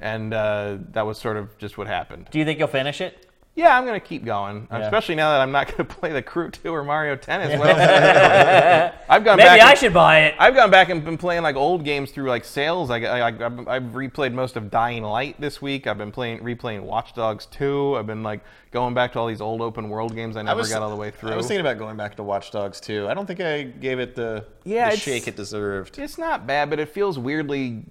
and uh, that was sort of just what happened. Do you think you'll finish it? Yeah, I'm gonna keep going, Yeah. especially now that I'm not gonna play the Crew 2 or Mario Tennis. What else I gonna play? I've gone Maybe back. I and- should buy it. I've gone back and been playing like old games through like sales. I, I, I've, I've replayed most of Dying Light this week. I've been playing replaying Watch Dogs 2. I've been like going back to all these old open world games I never got all the way through. I was thinking about going back to Watch Dogs too. I don't think I gave it the, Yeah, the shake it deserved. It's not bad, but it feels weirdly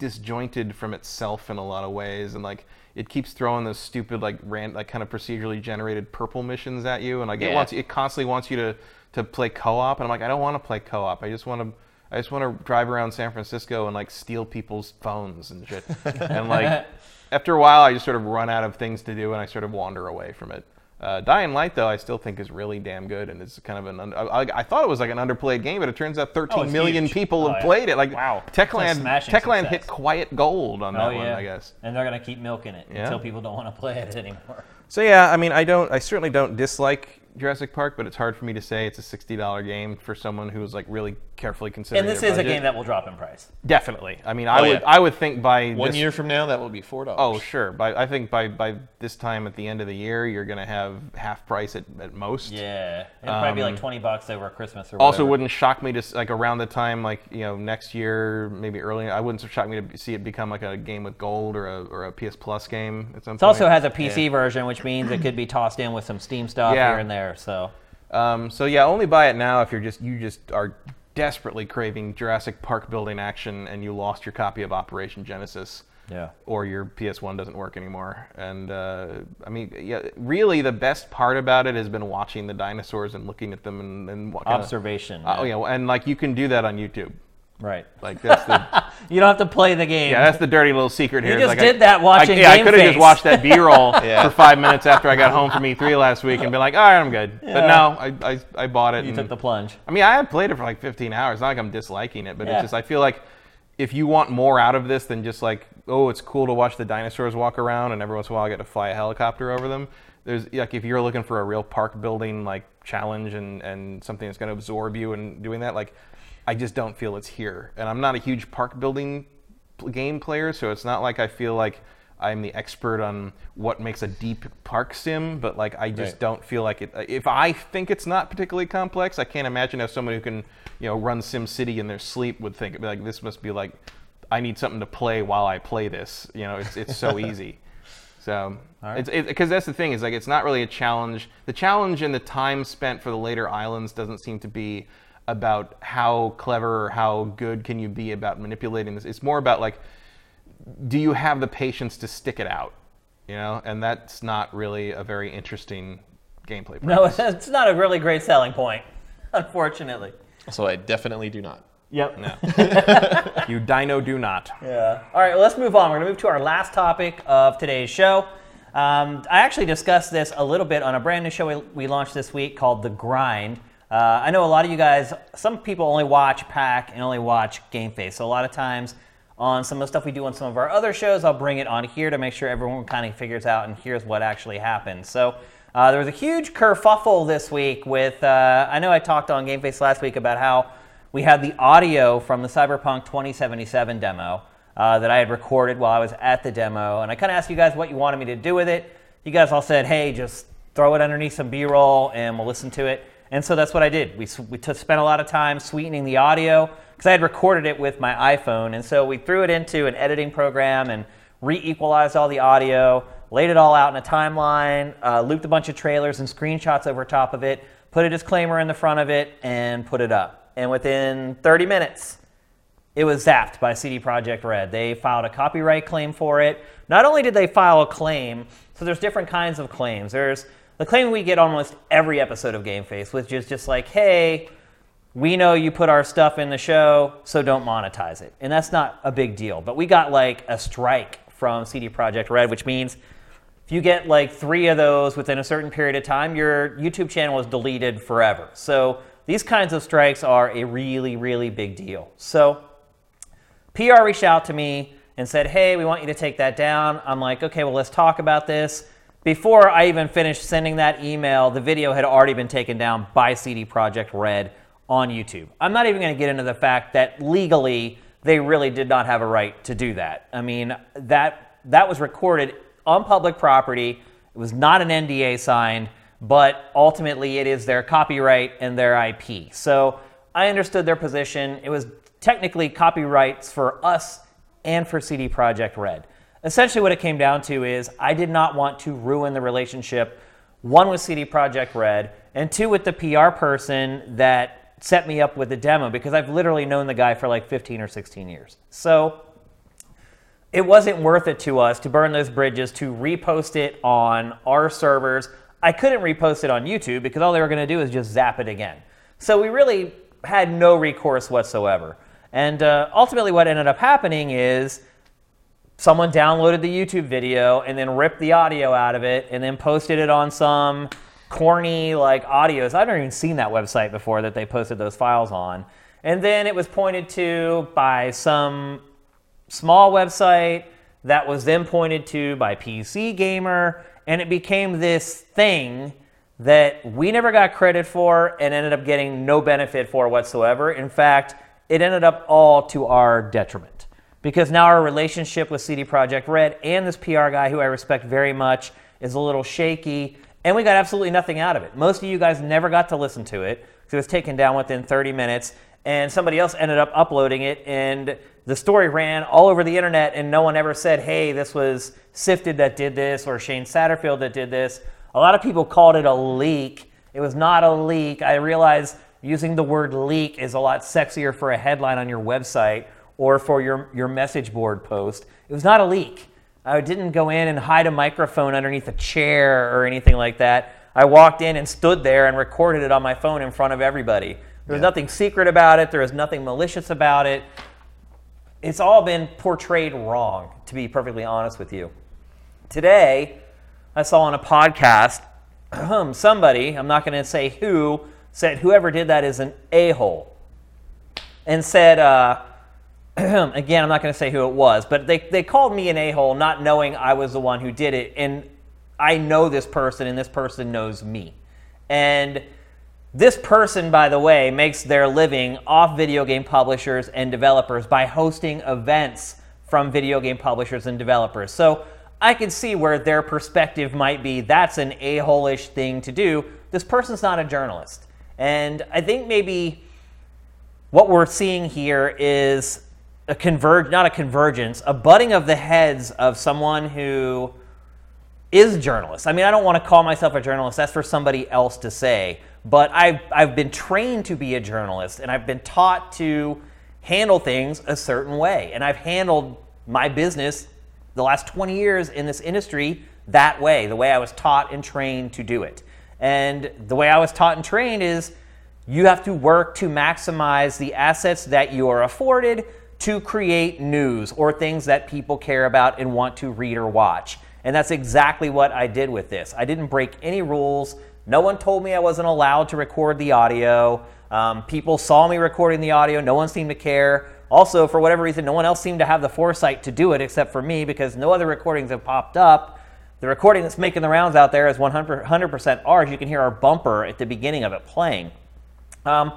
disjointed from itself in a lot of ways, and like it keeps throwing those stupid like ran like kind of procedurally generated purple missions at you, and like it Yeah. wants it constantly wants you to to play co-op, and I'm like I don't want to play co-op. I just want to. I just want to drive around San Francisco and like steal people's phones and shit. and like after a while, I just sort of run out of things to do and I sort of wander away from it. Uh, Dying Light, though, I still think is really damn good, and it's kind of an. Un- I, I thought it was like an underplayed game, but it turns out 13 Oh, it's million huge. people have Oh, yeah. played it. Like, Wow. Techland, It's a smashing Techland success. hit quiet gold on that oh one, yeah, I guess. And they're gonna keep milking it Yeah. until people don't want to play it anymore. So yeah, I mean, I don't, I certainly don't dislike Jurassic Park, but it's hard for me to say it's a sixty dollar game for someone who's like really carefully considering. And this their is a game that will drop in price. definitely. I mean, I Oh, would, yeah. I would think by One this- year from now, that will be four dollars. Oh sure, by I think by by this time at the end of the year, you're gonna have half price at, at most. Yeah, it'll probably be like Um, twenty bucks over Christmas or Also, whatever. wouldn't shock me to s- like around the time like you know next year, maybe early. I wouldn't shock me to see it become like a game with gold or a or a PS Plus game at some It point. also has a PC version, which means it could be tossed in with some Steam stuff Yeah. here and there. So Um, so yeah, only buy it now if you're just you just are desperately craving Jurassic Park building action and you lost your copy of Operation Genesis. Yeah. Or your PS1 doesn't work anymore. And uh, I mean, yeah, really the best part about it has been watching the dinosaurs and looking at them and, and what observation. Uh, oh yeah, and like you can do that on YouTube. Right. Like that's the You don't have to play the game. yeah, that's the dirty little secret here. You just like I- did that watching I, yeah, I could have just watched that B-roll Yeah. for five minutes after I got home from E3 last week and been like, all right, I'm good. Yeah. But no, I, I, I bought it. you took the plunge. I mean, I have played it for like 15 hours. Not like I'm disliking it, but Yeah. it's just I feel like if you want more out of this than just like, oh, it's cool to watch the dinosaurs walk around, and every once in a while I get to fly a helicopter over them. There's like if you're looking for a real park building like challenge and and something that's going to absorb you and doing that, like I just don't feel it's here. And I'm not a huge park building game player, so it's not like I feel like I'm the expert on what makes a deep park sim, but like I just Right. don't feel like it. Uh, if I think it's not particularly complex, I can't imagine how someone who can, you know, run Sim City in their sleep would think like this must be like, I need something to play while I play this. You know, it's it's so easy. So it's because that's the thing is like it's not really a challenge. The challenge and the time spent for the later islands doesn't seem to be about how clever or how good can you be about manipulating this. It's more about like do you have the patience to stick it out? You know, and that's not really a very interesting gameplay. No, it's not a really great selling point, unfortunately. So I definitely do not. Yep. no. you dino do not. Yeah. All right, well, let's move on. We're going to move to our last topic of today's show. Um, I actually discussed this a little bit on a brand new show we, we launched this week called The Grind. Uh, I know a lot of you guys, some people only watch Pack and only watch GameFace. So a lot of times on some of the stuff we do on some of our other shows, I'll bring it on here to make sure everyone kind of figures out and hears what actually happened. So uh, there was a huge kerfuffle this week with, uh, I know I talked on GameFace last week about how we had the audio from the Cyberpunk 2077 demo uh, that I had recorded while I was at the demo, and I kind of asked you guys what you wanted me to do with it. You guys all said, "Hey, just throw it underneath some B-roll, and we'll listen to it." And so that's what I did. We we t- spent a lot of time sweetening the audio because I had recorded it with my iPhone, and so we threw it into an editing program and re-equalized all the audio, laid it all out in a timeline, uh, looped a bunch of trailers and screenshots over top of it, put a disclaimer in the front of it, and put it up. And within 30 minutes, it was zapped by CD Projekt Red. They filed a copyright claim for it. Not only did they file a claim, so there's different kinds of claims. There's the claim we get almost every episode of GameFace, which is just like, hey, we know you put our stuff in the show, so don't monetize it. And that's not a big deal. But we got like a strike from CD Projekt Red, which means if you get like three of those within a certain period of time, your YouTube channel is deleted forever. So these kinds of strikes are a really, really big deal. So PR reached out to me and said, Hey, we want you to take that down. I'm like, Okay, well, let's talk about this. Before I even finished sending that email, the video had already been taken down by CD Projekt Red on YouTube. I'm not even going to get into the fact that legally they really did not have a right to do that. I mean, that that was recorded on public property. It was not an NDA signed, but ultimately it is their copyright and their IP. So I understood their position. It was technically copyrights for us and for CD Projekt Red. Essentially, what it came down to is I did not want to ruin the relationship, one with CD Projekt Red, and two with the PR person that set me up with the demo because I've literally known the guy for like 15 or 16 years. So it wasn't worth it to us to burn those bridges to repost it on our servers. I couldn't repost it on YouTube because all they were going to do is just zap it again. So we really had no recourse whatsoever. And uh, ultimately, what ended up happening is someone downloaded the YouTube video and then ripped the audio out of it and then posted it on some corny like audios. I've never even seen that website before that they posted those files on. And then it was pointed to by some small website that was then pointed to by PC Gamer, and it became this thing that we never got credit for and ended up getting no benefit for whatsoever. In fact, it ended up all to our detriment because now our relationship with CD Projekt Red and this PR guy, who I respect very much, is a little shaky, and we got absolutely nothing out of it. Most of you guys never got to listen to it because it was taken down within 30 minutes, and somebody else ended up uploading it, and the story ran all over the internet, and no one ever said, hey, this was Sifted that did this or Shane Satterfield that did this. A lot of people called it a leak. It was not a leak. I realize using the word leak is a lot sexier for a headline on your website or for your, your message board post. It was not a leak. I didn't go in and hide a microphone underneath a chair or anything like that. I walked in and stood there and recorded it on my phone in front of everybody. There was Yeah. nothing secret about it, there was nothing malicious about it. It's all been portrayed wrong, to be perfectly honest with you. Today, I saw on a podcast somebody, I'm not going to say who, said whoever did that is an a hole. And said, uh, again, I'm not going to say who it was, but they, they called me an a hole not knowing I was the one who did it. And I know this person, and this person knows me. And this person, by the way, makes their living off video game publishers and developers by hosting events from video game publishers and developers. So I can see where their perspective might be that's an a hole ish thing to do. This person's not a journalist. And I think maybe what we're seeing here is a converge, not a convergence, a butting of the heads of someone who is a journalist. I mean, I don't want to call myself a journalist. That's for somebody else to say. But I've, I've been trained to be a journalist and I've been taught to handle things a certain way. And I've handled my business the last 20 years in this industry that way, the way I was taught and trained to do it. And the way I was taught and trained is you have to work to maximize the assets that you are afforded to create news or things that people care about and want to read or watch. And that's exactly what I did with this. I didn't break any rules. No one told me I wasn't allowed to record the audio. Um, people saw me recording the audio. No one seemed to care. Also, for whatever reason, no one else seemed to have the foresight to do it except for me because no other recordings have popped up. The recording that's making the rounds out there is 100%, 100% ours. You can hear our bumper at the beginning of it playing. Um,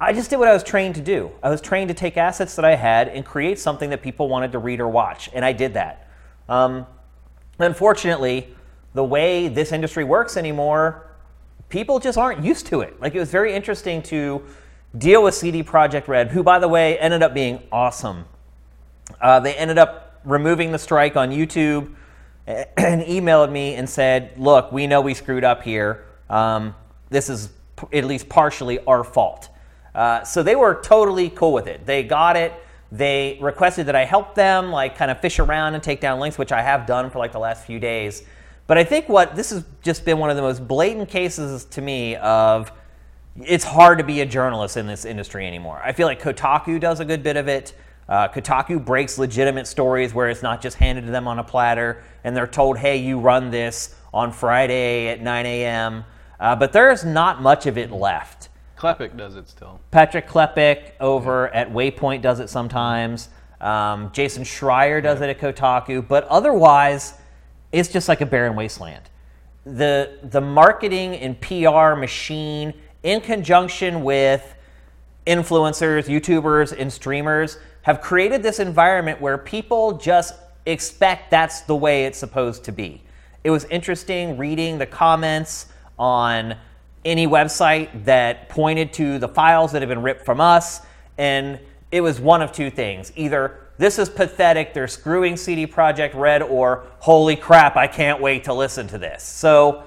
I just did what I was trained to do. I was trained to take assets that I had and create something that people wanted to read or watch, and I did that. Um, unfortunately, the way this industry works anymore, people just aren't used to it. Like it was very interesting to deal with CD Projekt Red, who, by the way, ended up being awesome. Uh, they ended up removing the strike on YouTube and emailed me and said, "Look, we know we screwed up here. Um, this is p- at least partially our fault." Uh, so they were totally cool with it. They got it. They requested that I help them, like kind of fish around and take down links, which I have done for like the last few days. But I think what this has just been one of the most blatant cases to me of it's hard to be a journalist in this industry anymore. I feel like Kotaku does a good bit of it. Uh, Kotaku breaks legitimate stories where it's not just handed to them on a platter and they're told, hey, you run this on Friday at 9 a.m. Uh, but there's not much of it left. Klepek does it still. Patrick Klepek over at Waypoint does it sometimes. Um, Jason Schreier does it at Kotaku, but otherwise, it's just like a barren wasteland. The the marketing and PR machine, in conjunction with influencers, YouTubers, and streamers, have created this environment where people just expect that's the way it's supposed to be. It was interesting reading the comments on any website that pointed to the files that have been ripped from us, and it was one of two things. Either this is pathetic, they're screwing CD Projekt Red, or holy crap, I can't wait to listen to this. So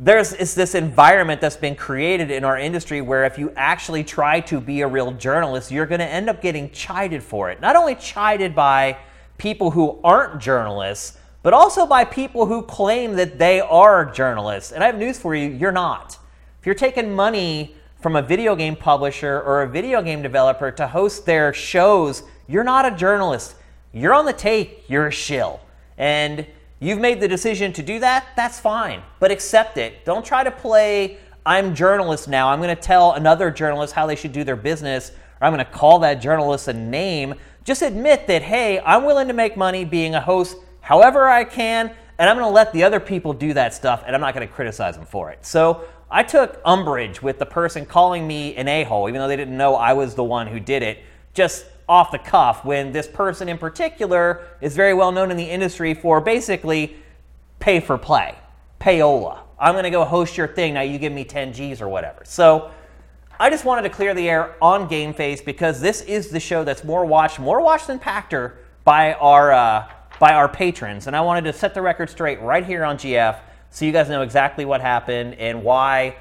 there's it's this environment that's been created in our industry where if you actually try to be a real journalist, you're going to end up getting chided for it. Not only chided by people who aren't journalists, but also by people who claim that they are journalists. And I have news for you, you're not. If you're taking money from a video game publisher or a video game developer to host their shows, you're not a journalist. You're on the take, you're a shill. And You've made the decision to do that, that's fine, but accept it. Don't try to play, I'm journalist now, I'm to tell another journalist how they should do their business, or I'm to call that journalist a name. Just admit that, hey, I'm willing to make money being a host however I can, and I'm going to let the other people do that stuff, and I'm not going to criticize them for it. So I took umbrage with the person calling me an a hole, even though they didn't know I was the one who did it. Just off the cuff when this person in particular is very well known in the industry for basically pay for play, payola. I'm going to go host your thing. Now you give me 10 G's or whatever. So I just wanted to clear the air on GameFace because this is the show that's more watched, more watched than Pachter by our uh, by our patrons, and I wanted to set the record straight right here on GF so you guys know exactly what happened and why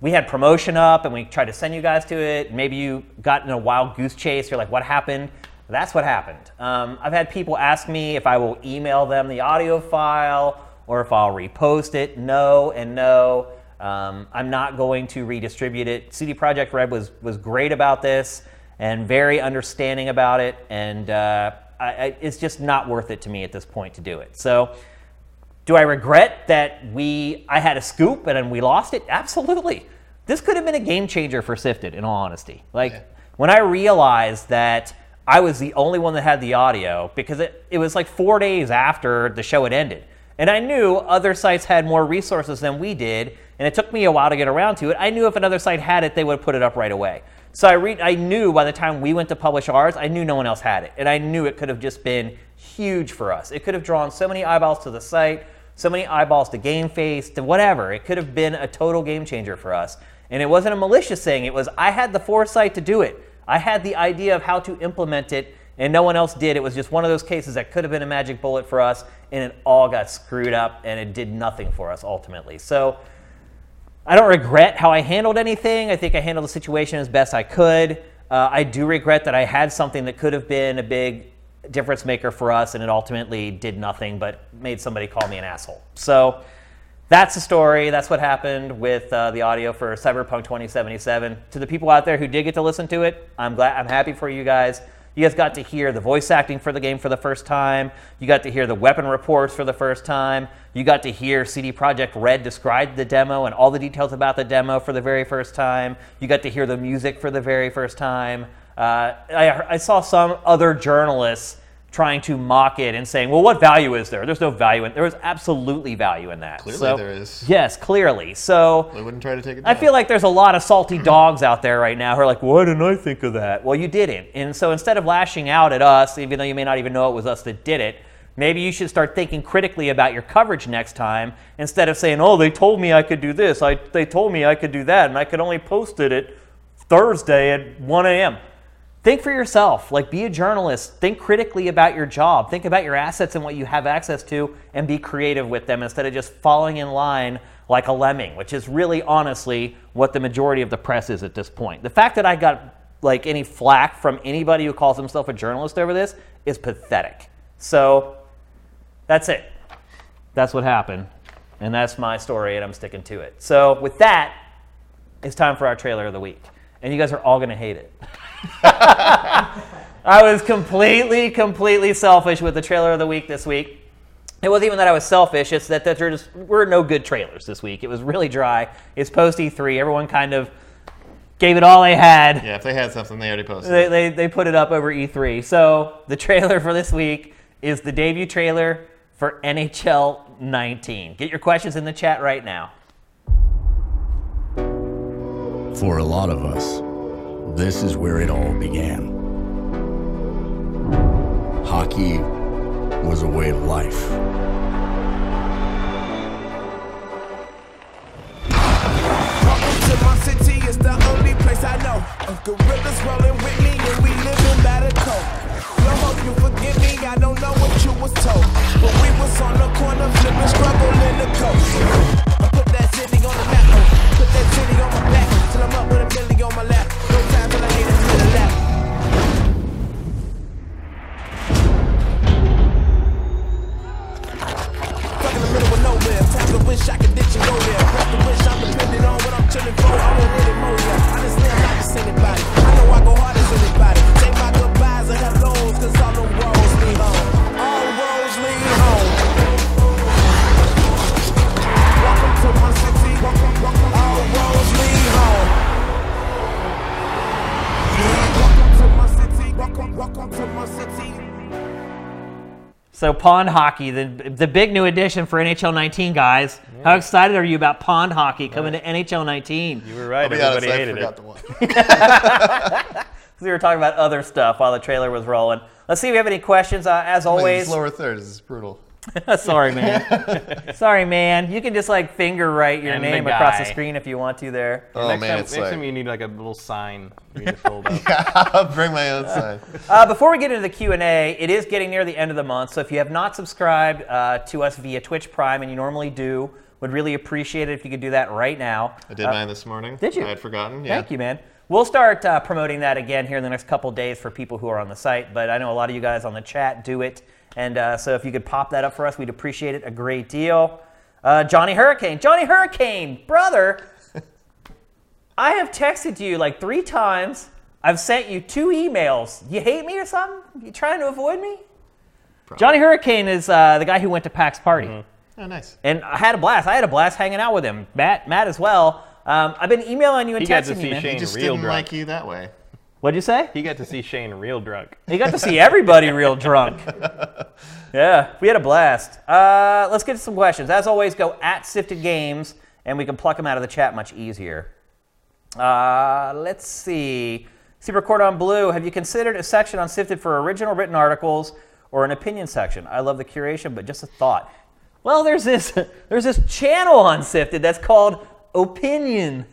we had promotion up and we tried to send you guys to it. Maybe you got in a wild goose chase. You're like, what happened? That's what happened. Um, I've had people ask me if I will email them the audio file or if I'll repost it. No and no. Um, I'm not going to redistribute it. CD Projekt Red was was great about this and very understanding about it, and uh, I, I, it's just not worth it to me at this point to do it. So do I regret that we I had a scoop and then we lost it? Absolutely. This could have been a game changer for Sifted, in all honesty. Like yeah. when I realized that I was the only one that had the audio because it, it was like four days after the show had ended. And I knew other sites had more resources than we did, and it took me a while to get around to it. I knew if another site had it, they would put it up right away. So I, I knew by the time we went to publish ours, I knew no one else had it. And I knew it could have just been huge for us. It could have drawn so many eyeballs to the site so many eyeballs to GameFace, to whatever. It could have been a total game changer for us. And it wasn't a malicious thing, it was I had the foresight to do it. I had the idea of how to implement it, and no one else did. It was just one of those cases that could have been a magic bullet for us, and it all got screwed up, and it did nothing for us ultimately. So I don't regret how I handled anything. I think I handled the situation as best I could. Uh, I do regret that I had something that could have been a big difference maker for us, and it ultimately did nothing but made somebody call me an asshole. So that's the story. That's what happened with uh, the audio for Cyberpunk 2077. To the people out there who did get to listen to it, I'm glad. I'm happy for you guys. You guys got to hear the voice acting for the game for the first time. You got to hear the weapon reports for the first time. You got to hear CD Projekt Red describe the demo and all the details about the demo for the very first time. You got to hear the music for the very first time. Uh, I, I, saw some other journalists trying to mock it and saying, well, what value is there? There's no value in There is absolutely value in that. Clearly so, there is. Yes, clearly. So I wouldn't try to take it down. I feel like there's a lot of salty dogs out there right now who are like, why didn't I think of that? Well, you didn't. And so instead of lashing out at us, even though you may not even know it was us that did it, Maybe you should start thinking critically about your coverage next time instead of saying, oh, they told me I could do this. I, they told me I could do that, and I could only post it at Thursday at 1 a.m. Think for yourself. Like, be a journalist. Think critically about your job. Think about your assets and what you have access to, and be creative with them instead of just falling in line like a lemming, which is really honestly what the majority of the press is at this point. The fact that I got like any flack from anybody who calls himself a journalist over this is pathetic. So that's it. That's what happened. And that's my story, and I'm sticking to it. So, with that, it's time for our trailer of the week. And you guys are all going to hate it. I was completely, completely selfish with the trailer of the week this week. It wasn't even that I was selfish; it's that, that there just were no good trailers this week. It was really dry. It's post E3. Everyone kind of gave it all they had. Yeah, if they had something, they already posted. They, they, they put it up over E3. So the trailer for this week is the debut trailer for NHL 19. Get your questions in the chat right now. For a lot of us this is where it all began. Hockey was a way of life. Welcome to my city, it's the only place I know. Uh, gorillas rolling with me, and we living by the code. Lord, hope you forgive me, I don't know what you was told. But we was on the corner, flipping, struggling the coast. I put that city on the map, put that city on my back, till I'm up with a million on my lap. Wish I could ditch and go there. Press the wish I'm depending on what I'm chilling for. I won't hit it more, yeah. Honestly, I'm not just anybody. I know I go hard as anybody. Say my goodbyes and hellos, cause all the roads lead home. All roads lead home. Welcome to my city. Welcome, welcome. All roads lead home. Welcome to my city. Welcome, welcome to my city. So pond hockey, the the big new addition for NHL 19, guys. How excited are you about pond hockey coming to NHL 19? You were right. I'll be honest, Everybody I hated forgot it. the one. We were talking about other stuff while the trailer was rolling. Let's see if we have any questions. Uh, as always, These lower thirds is brutal. sorry, man. sorry, man. You can just like finger write your And the name across the guy. screen if you want to there. Oh next man, time, it's next like time you need like a little sign for you to fold up. I'll bring my own sign. Uh, before we get into the Q&A, it is getting near the end of the month, so if you have not subscribed uh, to us via Twitch Prime, and you normally do, would really appreciate it if you could do that right now. I did mine this morning. Uh, did you? I had forgotten. Yeah. Thank you, man. We'll start uh, promoting that again here in the next couple days for people who are on the site, but I know a lot of you guys on the chat do it, and uh, so if you could pop that up for us, we'd appreciate it a great deal. Uh, Johnny Hurricane, Johnny Hurricane, brother, I have texted you like three times. I've sent you two emails. You hate me or something? You trying to avoid me? Johnny Hurricane is uh, the guy who went to PAX party Oh, nice. and I had a blast. I had a blast hanging out with him. Matt, Matt as well. Um, I've been emailing you and He got to texting see you, man. Shane He just real didn't drunk. like you that way. What'd you say? He got to see Shane real drunk. He got to see everybody real drunk. Yeah, we had a blast. Uh, let's get to some questions. As always, go at Sifted Games, and we can pluck them out of the chat much easier. Uh, let's see. Super Cordon Blue, have you considered a section on Sifted for original written articles or an opinion section? I love the curation, but just a thought. Well, there's this there's this channel on Sifted that's called Opinion.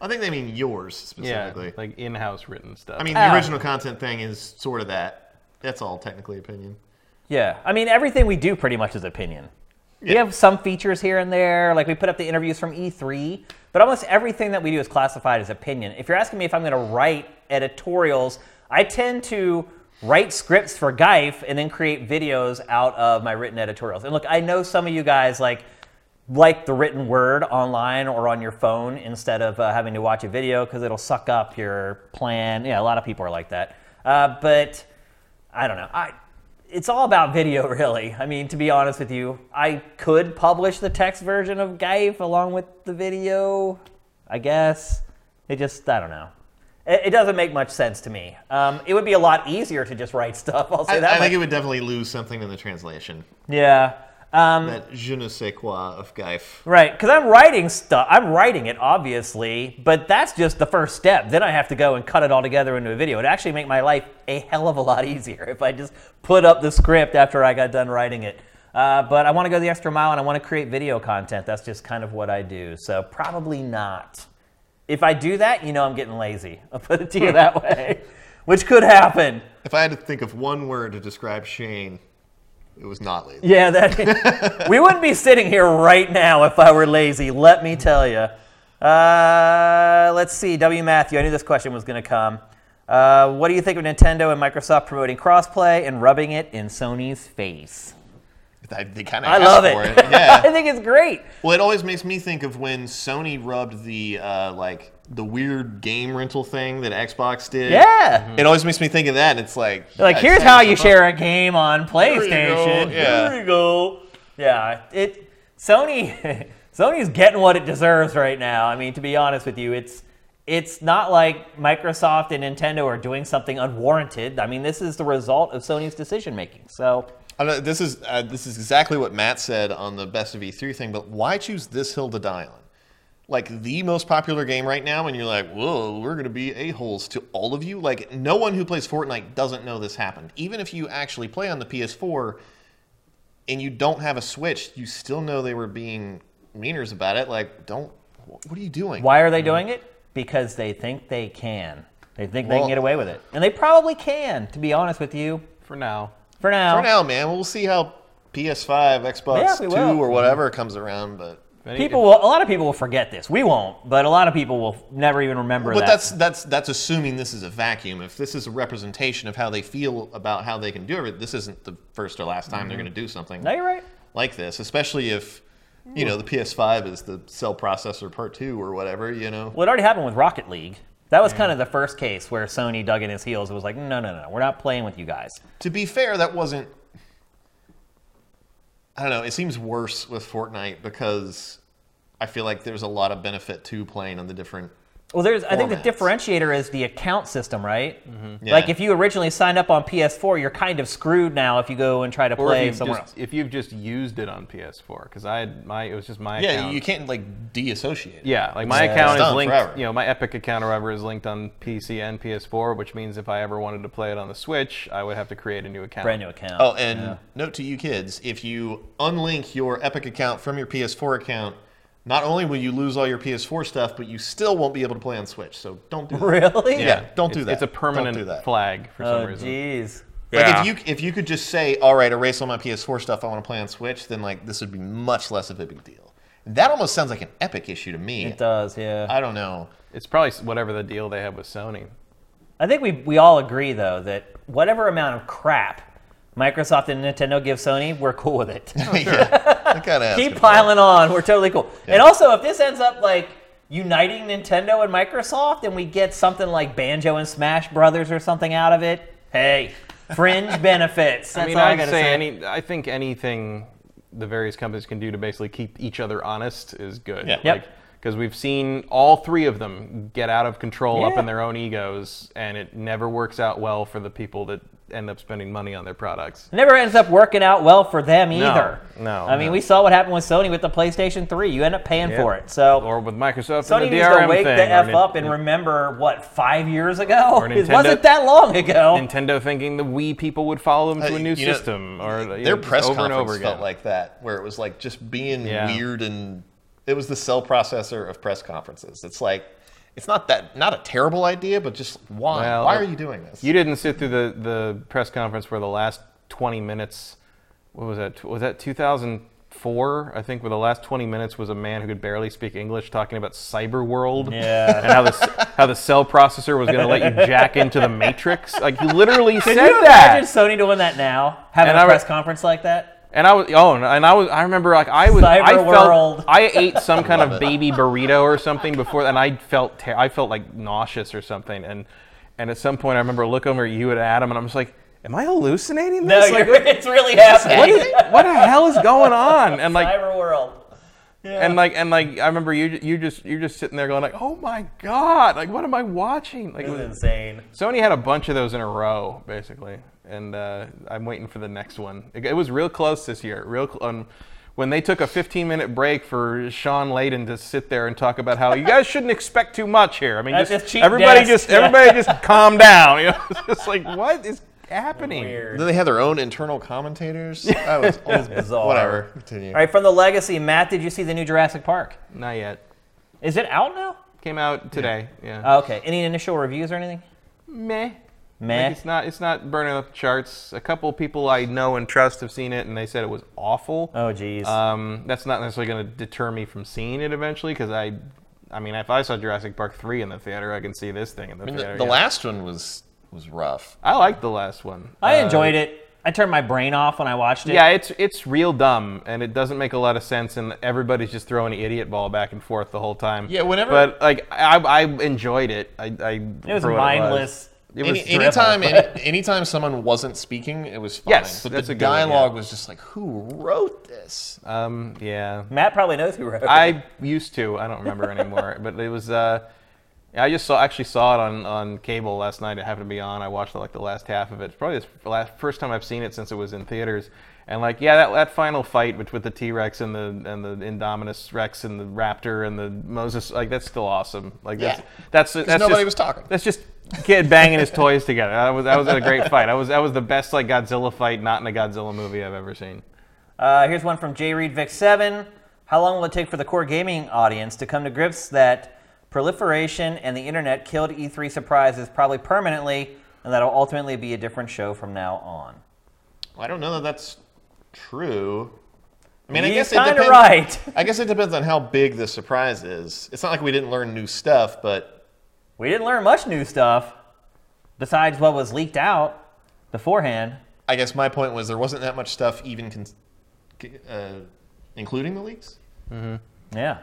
I think they mean yours Yeah, specifically. like in-house written stuff. I mean, the Oh. original content thing is sort of that. That's all technically opinion. Yeah, I mean everything we do pretty much is opinion. We have some features here and there, like we put up the interviews from E3, but almost everything that we do is classified as opinion. If you're asking me if I'm going to write editorials, I tend to write scripts for Geif and then create videos out of my written editorials. And look, I know some of you guys like like the written word online or on your phone instead of uh, having to watch a video because it'll suck up your plan. Yeah, a lot of people are like that. Uh, but I don't know. I it's all about video, really. I mean, to be honest with you, I could publish the text version of Geif along with the video. I guess it just I don't know. It, it doesn't make much sense to me. Um, it would be a lot easier to just write stuff. I'll say I, that. I much. think it would definitely lose something in the translation. yeah. Um, That je ne sais quoi of Geif. Right, because I'm writing stuff. I'm writing it, obviously, but that's just the first step. Then I have to go and cut it all together into a video. It'd actually make my life a hell of a lot easier if I just put up the script after I got done writing it. Uh, but I want to go the extra mile and I want to create video content. That's just kind of what I do. So probably not. If I do that, you know I'm getting lazy. I'll put it to you that way, which could happen. If I had to think of one word to describe Shane, it was not lazy. Yeah, that we wouldn't be sitting here right now if I were lazy. Let me tell you. Uh, let's see, W. Matthew. I knew this question was going to come. Uh, what do you think of Nintendo and Microsoft promoting crossplay and rubbing it in Sony's face? I, they kind of I love it. for it. Yeah. I think it's great. Well, it always makes me think of when Sony rubbed the uh, like the weird game rental thing that Xbox did. Yeah. It always makes me think of that. It's like They're like, yeah, here's how you share a game on you PlayStation. go, yeah. Here you go. Yeah, it Sony Sony's getting what it deserves right now. I mean, to be honest with you, it's it's not like Microsoft and Nintendo are doing something unwarranted. I mean, this is the result of Sony's decision making. So, I know, this is uh, this is exactly what Matt said on the best of E3 thing. But why choose this hill to die on? Like the most popular game right now, and you're like, whoa, we're gonna be a holes to all of you. Like, no one who plays Fortnite doesn't know this happened. Even if you actually play on the PS4 and you don't have a Switch, you still know they were being meaners about it. Like, don't. What are you doing? Why are they doing it? Because they think they can. They think they can get away with it, and they probably can. To be honest with you, For now. for now. For now, man, we'll see how PS5, Xbox Yeah, 2, will. or whatever comes around. But Any- People will. A lot of people will forget this. We won't, but a lot of people will never even remember but that. But that's that's that's assuming this is a vacuum. If this is a representation of how they feel about how they can do it, this isn't the first or last time they're mm-hmm. going to do something no, you're right. like this. Especially if you know the PS5 is the cell processor part two or whatever. You know, Well, it already happened with Rocket League. That was kind of the first case where Sony dug in his heels. It was like, no, no, no, we're not playing with you guys. to be fair, that wasn't. I don't know. It seems worse with Fortnite because I feel like there's a lot of benefit to playing on the different. Well, there's. I think the differentiator is the account system, right? Mm-hmm. Yeah. Like if you originally signed up on PS4, you're kind of screwed now if you go and try to Or play somewhere just, else. if you've just used it on PS4, because I had my, it was just my Yeah, account. you can't like deassociate. it. Yeah, like my It's account is linked. forever. You know, my Epic account or whatever is linked on PC and PS4, which means if I ever wanted to play it on the Switch, I would have to create a new account. Brand new account. Oh, and note to you kids: if you unlink your Epic account from your PS4 account, not only will you lose all your PS4 stuff, but you still won't be able to play on Switch. So don't do that. really? Yeah, don't do It's- that. It's a Don't permanent do that. flag for some Oh, reason. jeez. Like Yeah. if you if you could just say, "All right, erase all my PS4 stuff. I want to play on Switch," then like this would be much less of a big deal. That almost sounds like an Epic issue to me. It does, yeah. I don't know. It's probably s- whatever the deal they have with Sony. I think we we all agree though that whatever amount of crap Microsoft and Nintendo give Sony, we're cool with it. yeah, I kind of Keep piling on. We're totally cool. And also, if this ends up like uniting Nintendo and Microsoft, and we get something like Banjo and Smash Brothers or something out of it, hey, fringe benefits. That's I mean, all I I'd gotta say, say. any. I think anything the various companies can do to basically keep each other honest is good. Yeah. Yep. Because we've seen all three of them get out of control up in their own egos, and it never works out well for the people that end up spending money on their products. Never ends up working out well for them either. no, I mean, no. we saw what happened with Sony with the PlayStation 3. You end up paying Yeah. for it. So Or with Microsoft Sony and the needs DRM to wake thing. the or F Nin- up and remember, what, five years ago? Or it wasn't that long ago. Nintendo thinking the Wii people would follow them to Uh, a new you know, system, or you know, their press over conference and over again. felt like that, where it was like just being Yeah. weird and it was the cell processor of press conferences. It's like it's not that not a terrible idea, but just why? Well, why are you doing this? You didn't sit through the, the press conference where the last 20 minutes, what was that? Was that 2004? I think where the last 20 minutes was a man who could barely speak English talking about cyber world. Yeah. And how the, how the cell processor was going to let you jack into the matrix. Like, he literally said you that. imagine Sony doing that now? Having And a I press conference like that? And I was oh, and I was I remember like I was I Cyber world. felt I ate some kind of baby burrito or something before, and I felt ter- I felt like nauseous or something, and and at some point I remember looking over at you and Adam, and I'm just like, am I hallucinating No, this? Like, it's really happening. what, is, what the hell is going on? And like Cyber world. Yeah. and like and like I remember you you just you're just sitting there going like, oh my god, like what am I watching? Like it was insane. Sony had a bunch of those in a row, basically, and uh, I'm waiting for the next one. It, it was real close this year. Real cl- um, when they took a 15 minute break for Shawn Layden to sit there and talk about how you guys shouldn't expect too much here. I mean, At just, this cheap everybody desk. just everybody just calm down. You know, it's just like what is happening? Weird. then they had their own internal commentators. That was, was bizarre. Whatever. Continue. All right, from the legacy, Matt, did you see the new Jurassic Park? Not yet. Is it out now? Came out today. Yeah. Oh, okay. Any initial reviews or anything? Meh. Meh. Like, it's not. It's not burning up the charts. A couple people I know and trust have seen it, and they said it was awful. Oh, geez. Um, that's not necessarily going to deter me from seeing it eventually, because I, I mean, if I saw Jurassic Park three in the theater, I can see this thing in the I mean, theater. the, the yeah. last one was was rough. I liked the last one. I Uh, enjoyed it. I turned my brain off when I watched it. Yeah, it's it's real dumb, and it doesn't make a lot of sense, and everybody's just throwing the idiot ball back and forth the whole time. Yeah, whenever- But like, I, I enjoyed it. I, I It was for what mindless. It was, Any, anytime, any, anytime someone wasn't speaking, it was fine. Yes, but that's the a good one, yeah. dialogue was just like, who wrote this? um, yeah. Matt probably knows who wrote it. I used to. I don't remember anymore. but it was. Uh, I just saw actually saw it on, on cable last night. It happened to be on. I watched like the last half of it. It's probably the last, first time I've seen it since it was in theaters. And like, yeah, that, that final fight with, with the T Rex and the and the Indominus Rex and the Raptor and the Moses, like that's still awesome. Like that's Yeah. that's that's nobody just- was talking. That's just kid banging his toys together. That was that was a great fight. That was that was the best like Godzilla fight, not in a Godzilla movie I've ever seen. Uh, here's one from J Reed Vic Seven. How long will it take for the core gaming audience to come to grips that proliferation and the internet killed E3 surprises probably permanently, and that'll ultimately be a different show from now on? I don't know that that's true. I mean, I guess it depends. right. I guess it depends on how big the surprise is. It's not like we didn't learn new stuff, but We didn't learn much new stuff besides what was leaked out beforehand. I guess my point was there wasn't that much stuff even con- uh, including the leaks. Yeah.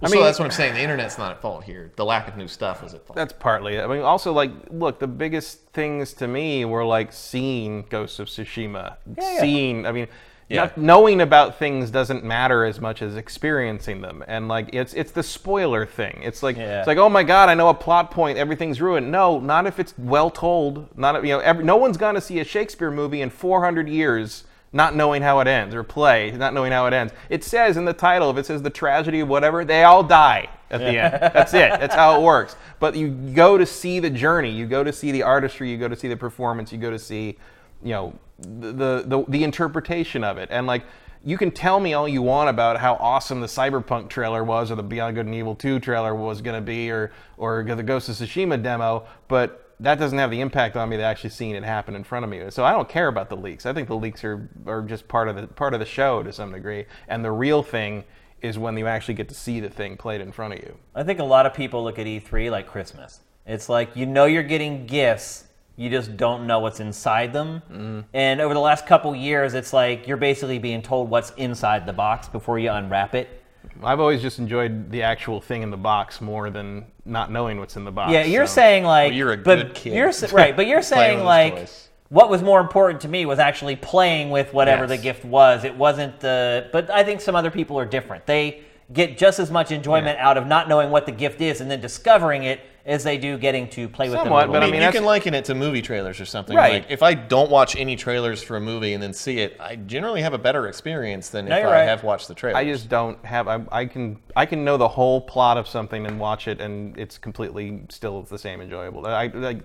Well, mean- so that's what I'm saying. The internet's not at fault here. The lack of new stuff is at fault. That's partly. it. I mean, also like, look, the biggest things to me were like seeing Ghosts of Tsushima, yeah. seeing. I mean, Yeah. not- knowing about things doesn't matter as much as experiencing them, and like it's it's the spoiler thing. It's like Yeah. it's like oh my god, I know a plot point, everything's ruined. No, not if it's well told. Not you know, every, no one's gonna see a Shakespeare movie in 400 years. Not knowing how it ends, or play, not knowing how it ends. It says in the title, if it says the tragedy of whatever, they all die at the end. That's it. That's how it works. But you go to see the journey. You go to see the artistry. You go to see the performance. You go to see, you know, the the the interpretation of it. And like, you can tell me all you want about how awesome the Cyberpunk trailer was, or the Beyond Good and Evil 2 trailer was going to be, or or the Ghost of Tsushima demo, but that doesn't have the impact on me that actually seeing it happen in front of me. So I don't care about the leaks. I think the leaks are, are just part of the part of the show to some degree. And the real thing is when you actually get to see the thing played in front of you. I think a lot of people look at E3 like Christmas. It's like you know you're getting gifts, you just don't know what's inside them. Mm-hmm. And over the last couple years, it's like you're basically being told what's inside the box before you unwrap it. I've always just enjoyed the actual thing in the box more than not knowing what's in the box. Yeah, you're so- saying like Well, you're a but good kid. You're right, but you're saying like toys. what was more important to me was actually playing with whatever the gift was. It wasn't the. But I think some other people are different. They get just as much enjoyment out of not knowing what the gift is and then discovering it as they do getting to play with Somewhat, them. a but I I mean, mean, you that's- can liken it to movie trailers or something. Right. Like, if I don't watch any trailers for a movie and then see it, I generally have a better experience than No, if you're I right. have watched the trailer. I just don't have. I, I can I can know the whole plot of something and watch it, and it's completely still the same enjoyable. I like.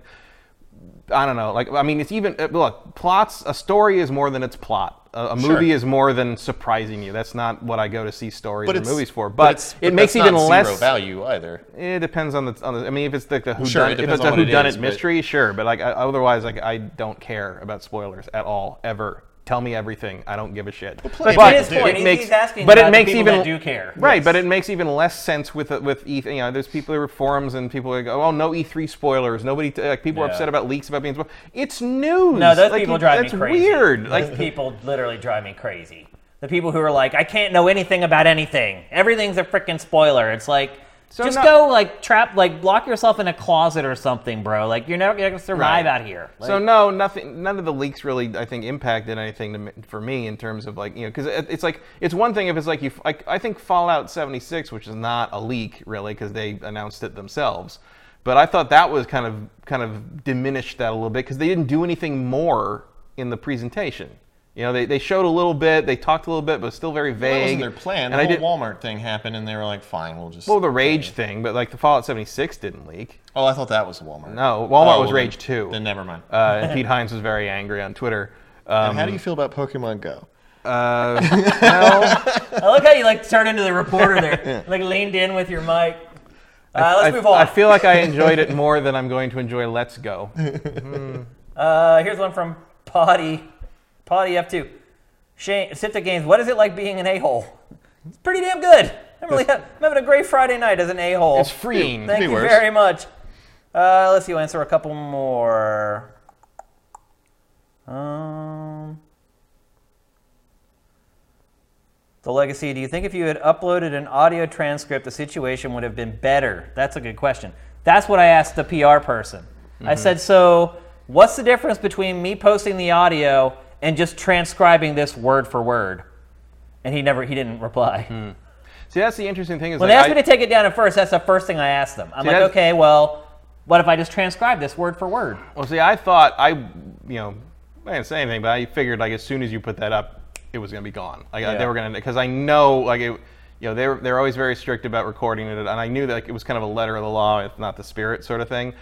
I don't know. Like I mean, it's even uh, look. Plots. A story is more than its plot. A, a Sure. movie is more than surprising you. That's not what I go to see stories but or movies for. But, it but makes that's even not less zero value either. It depends on the, on the. I mean, if it's like the who sure, done it if it's a who it done is, it but- mystery, sure. But like I, otherwise, like I don't care about spoilers at all, ever. Tell me everything. I don't give a shit. But of his point, it makes- he's asking but it makes even do care. right. But it makes even less sense with uh, with E. You know, there's people there are forums and people like, oh, no E3 spoilers. Nobody t- like people are upset about leaks about being spoiled. It's news. No, those Like, people drive me crazy. weird. Those Like people literally drive me crazy. The people who are like, I can't know anything about anything. Everything's a freaking spoiler. It's like, So just no- go like trap, like lock yourself in a closet or something, bro. Like you're never gonna survive Right. out here. So no, nothing. None of the leaks really, I think, impacted anything me- for me in terms of like you know, because it, it's like it's one thing if it's like you. Like, I think Fallout 76, which is not a leak really, because they announced it themselves. But I thought that was kind of kind of diminished that a little bit because they didn't do anything more in the presentation. You know, they, they showed a little bit, they talked a little bit, but still very vague. That wasn't their plan. The And I whole did, Walmart thing happened, and they were like, "Fine, we'll just." well, the Rage thing, but like the Fallout 76 didn't leak. Oh, I thought that was Walmart. No, Walmart Oh, was then- Rage 2. Then never mind. Uh, and Pete Hines was very angry on Twitter. Um, and how do you feel about Pokemon Go? Uh, well, I like how you like turned into the reporter there, like leaned in with your mic. Uh, let's I, move on. I feel like I enjoyed it more than I'm going to enjoy Let's Go. Uh, here's one from Potty, Potty F2. Shane, Sifted Games, what is it like being an a-hole? It's pretty damn good. I'm, really, I'm having a great Friday night as an a-hole. It's freeing. Thank you worse. very much. Uh, let's see, we'll answer a couple more. Um, the legacy. Do you think if you had uploaded an audio transcript, the situation would have been better? That's a good question. That's what I asked the PR person. I said, so what's the difference between me posting the audio and just transcribing this word for word? And he never, he didn't reply. Hmm. See, that's the interesting thing is When like, they asked I- me to take it down at first, that's the first thing I asked them. I'm See, like, okay, well, what if I just transcribe this word for word? Well, see, I thought I, you know, I didn't say anything, but I figured like as soon as you put that up, it was gonna be gone. Like uh, Yeah. they were gonna because I know like it. You know, they're they're always very strict about recording it, and I knew that like, it was kind of a letter of the law, if not the spirit, sort of thing.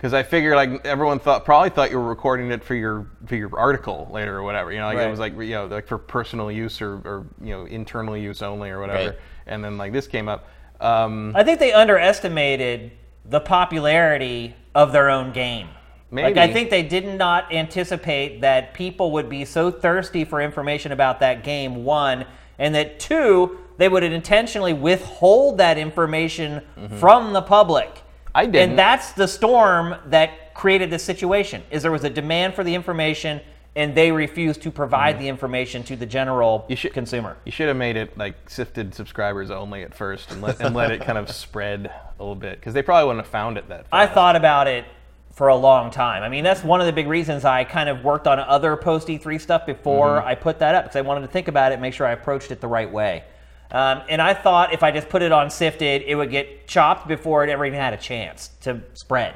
Because I figured like everyone thought probably thought you were recording it for your for your article later or whatever. You know, like Right. it was like you know like for personal use or, or you know internal use only or whatever. Right. And then like this came up. Um, I think they underestimated the popularity of their own game. Like I think they did not anticipate that people would be so thirsty for information about that game. One, and that two, they would intentionally withhold that information from the public. Mm-hmm. I didn't. And that's the storm that created this situation. Is there was a demand for the information, and they refused to provide the information to the general Mm-hmm. You should- consumer. You should have made it like sifted subscribers only at first, and let and let it kind of spread a little bit because they probably wouldn't have found it that. Far. I thought about it for a long time. I mean, that's one of the big reasons I kind of worked on other post E3 stuff before Mm-hmm. I put that up because I wanted to think about it, make sure I approached it the right way. Um, and I thought if I just put it on Sifted, it would get chopped before it ever even had a chance to spread.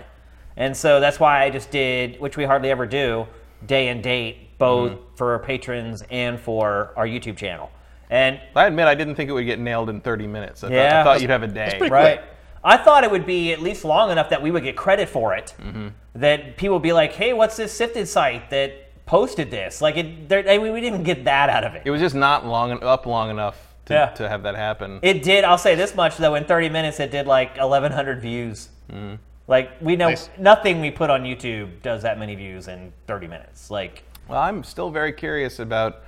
And so that's why I just did, which we hardly ever do, day and date, both Mm-hmm. for our patrons and for our YouTube channel. And I admit I didn't think it would get nailed in 30 minutes. I, thought, Yeah. I thought you'd have a day. right? quick. I thought it would be at least long enough that we would get credit for it. Mm-hmm. That people would be like, "Hey, what's this sifted site that posted this?" Like, it, I mean, we didn't get that out of it. It was just not long up long enough to, Yeah. to have that happen. It did. I'll say this much though: in 30 minutes, it did like 1,100 views. Mm-hmm. Like we know Nice. nothing we put on YouTube does that many views in 30 minutes. Like, Well, I'm still very curious about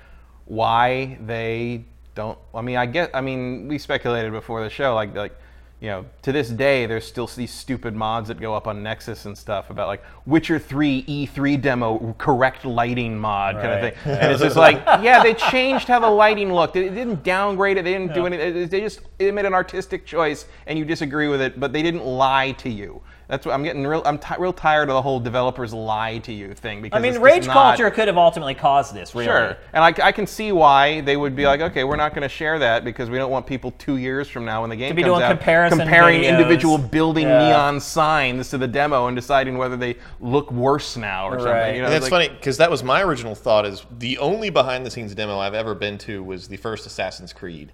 why they don't. I mean, I get. I mean, we speculated before the show, like like. You know, to this day, there's still these stupid mods that go up on Nexus and stuff about like Witcher 3 E3 demo correct lighting mod kind of Right. thing. And it's just like, yeah, they changed how the lighting looked. They didn't downgrade it. They didn't do anything. They just they made an artistic choice, and you disagree with it, but they didn't lie to you. That's what I'm getting real. I'm ti real tired of the whole developers lie to you thing because I mean, it's- rage it's not- culture could have ultimately caused this. Really, Sure, and I, I can see why they would be like, okay, we're not going to share that because we don't want people two years from now when the game be comes doing out comparison comparing videos. individual building Yeah. neon signs to the demo and deciding whether they look worse now or Right. something. You know, And that's like- funny because that was my original thought. Is the only behind the scenes demo I've ever been to was the first Assassin's Creed,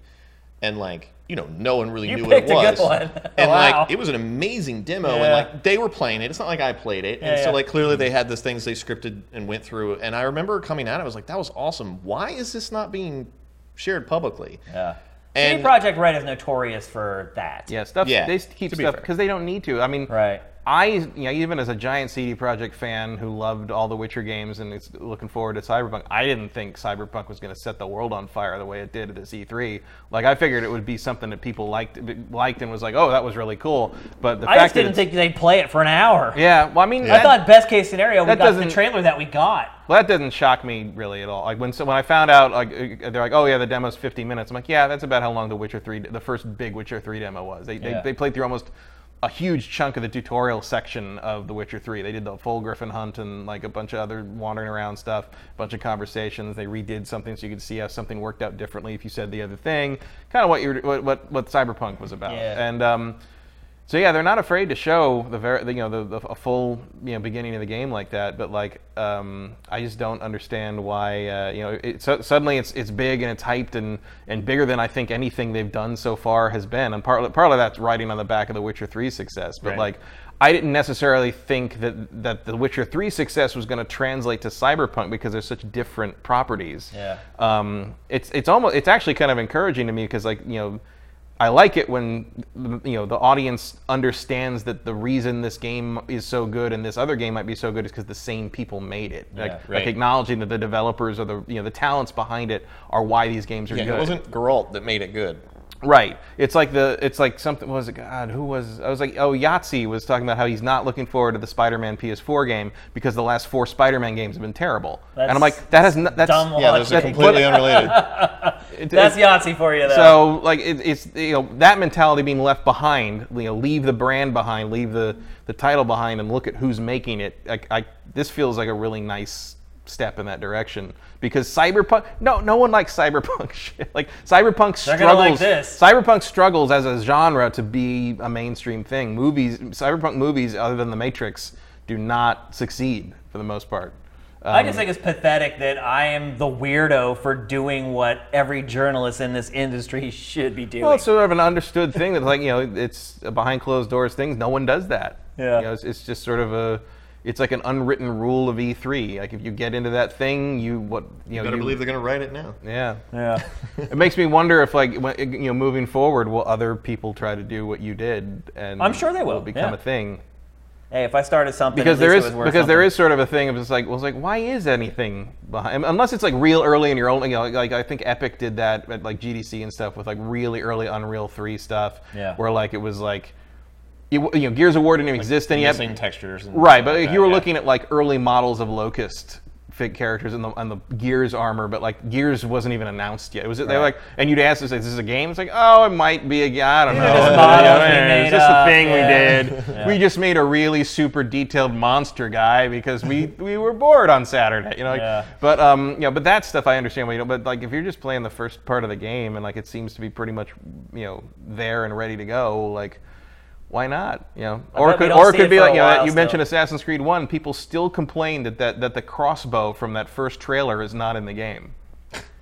and like you know, no one really You knew what it picked a good was. one. and Wow. like it was an amazing demo, and like they were playing it. It's not like I played it, and Yeah, so yeah. like clearly they had these things they scripted and went through. And I remember coming out, I was like, that was awesome. Why is this not being shared publicly? Yeah. And- CD Projekt Red is notorious for that. yeah, stuff. Yeah, they keep stuff because they don't need to. I mean, Right. I, you know, even as a giant CD Projekt fan who loved all the Witcher games and is looking forward to Cyberpunk, I didn't think Cyberpunk was going to set the world on fire the way it did at this E3. Like I figured it would be something that people liked, liked and was like, oh, that was really cool. But the I fact just didn't think they'd play it for an hour. Yeah, well, I mean, I thought best case scenario we got the trailer that we got. well, that doesn't shock me really at all. Like when so when I found out, like they're like, oh yeah, the demo's 50 minutes. I'm like, yeah, that's about how long the Witcher 3, the first big Witcher 3 demo was. They Yeah. they, they played through almost a huge chunk of the tutorial section of The Witcher 3. They did the full Griffin hunt and like a bunch of other wandering around stuff, a bunch of conversations. They redid something so you could see how something worked out differently if you said the other thing. Kind of what you what, what what Cyberpunk was about. Yeah. And um, so yeah, they're not afraid to show the very, you know, the, the a full, you know, beginning of the game like that. But like, um, I just don't understand why, uh, you know, it, so, suddenly it's it's big and it's hyped and and bigger than I think anything they've done so far has been. And part part of that's riding on the back of the Witcher 3 success. But Right. like, I didn't necessarily think that that the Witcher 3 success was going to translate to Cyberpunk because they're such different properties. Yeah. Um, it's it's almost it's actually kind of encouraging to me because like you know. I like it when you know the audience understands that the reason this game is so good and this other game might be so good is because the same people made it. Like, Yeah, like right. acknowledging that the developers or the you know the talents behind it are why these games are Yeah, good. it wasn't Geralt that made it good. Right. It's like the it's like something what was it God, who was I was like oh Yahtzee was talking about how he's not looking forward to the Spider-Man PS4 game because the last four Spider-Man games have been terrible. and I'm like that has no, that's dumb Yeah, those are completely unrelated. it- That's it- Yahtzee for you, though. so like it, it's you know that mentality being left behind, you know, leave the brand behind, leave the the title behind, and look at who's making it. I, I this feels like a really nice step in that direction because cyberpunk no no one likes cyberpunk shit like cyberpunk They're like struggles this. cyberpunk struggles as a genre to be a mainstream thing movies cyberpunk movies other than the matrix do not succeed for the most part I just um, think it's pathetic that I am the weirdo for doing what every journalist in this industry should be doing. Well, it's sort of an understood thing that, like, you know, it's a behind closed doors things. No one does that. Yeah. You know, it's, it's just sort of a, it's like an unwritten rule of E3. Like, if you get into that thing, you what you know, Better you, believe they're going to write it now. yeah. yeah. it makes me wonder if, like, when, you know, moving forward, will other people try to do what you did, and I'm sure they will, will become yeah. a thing. Hey, if I started something, because at there least is it was worth because there something. is sort of a thing of just like well it's like why is anything behind unless it's like real early in your own you know like, I think Epic did that at like GDC and stuff with like really early Unreal 3 stuff Yeah. where like it was like you, you know Gears of War didn't even exist and you had- textures. And right but like if that, you were yeah. looking at like early models of Locust fig characters and the on the Gears armor but like Gears wasn't even announced yet it was they were like and you'd ask us is this a game it's like oh it might be a game I don't know just yeah, made it's just a thing yeah. we did we just made a really super detailed monster guy because we we were bored on Saturday, you know. Like, Yeah. But um, you know, but that stuff I understand. Why you know, but like if you're just playing the first part of the game and like it seems to be pretty much you know there and ready to go, like. Why not? You know, or bet could or it could it be like you know you mentioned. Assassin's Creed One. People still complain that, that that the crossbow from that first trailer is not in the game.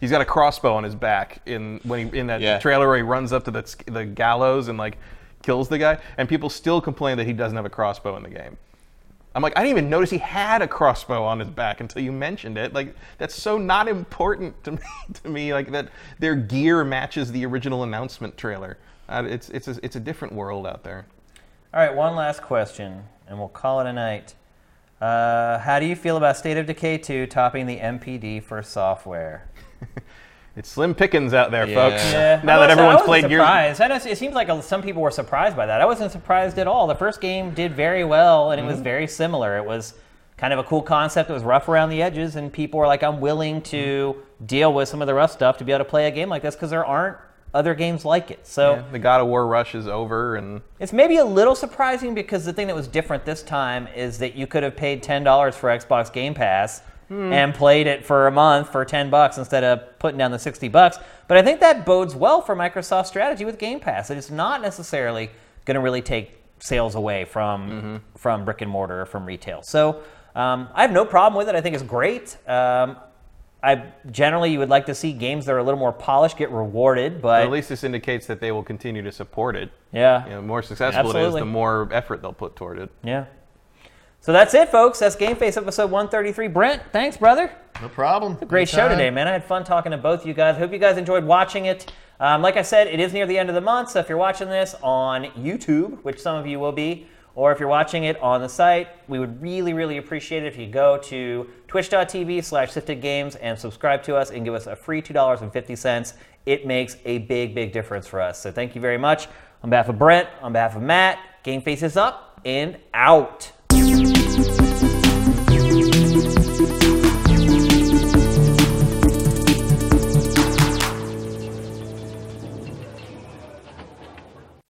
He's got a crossbow on his back in when he in that Yeah. trailer where he runs up to the the gallows and like kills the guy, and people still complain that he doesn't have a crossbow in the game. I'm like, I didn't even notice he had a crossbow on his back until you mentioned it. Like, that's so not important to me. To me, like that their gear matches the original announcement trailer. Uh, it's it's a, it's a different world out there. All right, one last question, and we'll call it a night. Uh, how do you feel about State of Decay 2 topping the NPD for software? It's slim pickings out there, Yeah. folks. Yeah, Now I that wasn't- I everyone's wasn't played Gears, surprised. I know it seems like a- some people were surprised by that. I wasn't surprised at all. The first game did very well, and it Mm-hmm. was very similar. It was kind of a cool concept. It was rough around the edges, and people were like, "I'm willing to Mm-hmm. deal with some of the rough stuff to be able to play a game like this because there aren't other games like it." So. yeah, the God of War rush is over, and It's maybe a little surprising because the thing that was different this time is that you could have paid ten dollars for Xbox Game Pass and played it for a month for ten bucks instead of putting down the sixty bucks. But I think that bodes well for Microsoft's strategy with Game Pass. It is not necessarily going to really take sales away from from brick and mortar or from retail. So um, I have no problem with it. I think it's great. Um, I generally you would like to see games that are a little more polished get rewarded, but at least this indicates that they will continue to support it. yeah, You know, the more successful it is, the more effort they'll put toward it. Yeah. So that's it, folks. That's GameFace episode 133. Brent, thanks, brother. No problem. Great show Anytime. today, man. I had fun talking to both you guys. Hope you guys enjoyed watching it. Um, like I said, it is near the end of the month, so if you're watching this on YouTube, which some of you will be, or if you're watching it on the site, we would really, really appreciate it if you go to twitch.tv slash sifted games and subscribe to us and give us a free $2.50. It makes a big, big difference for us. So thank you very much. On behalf of Brent, on behalf of Matt, GameFace is up and out.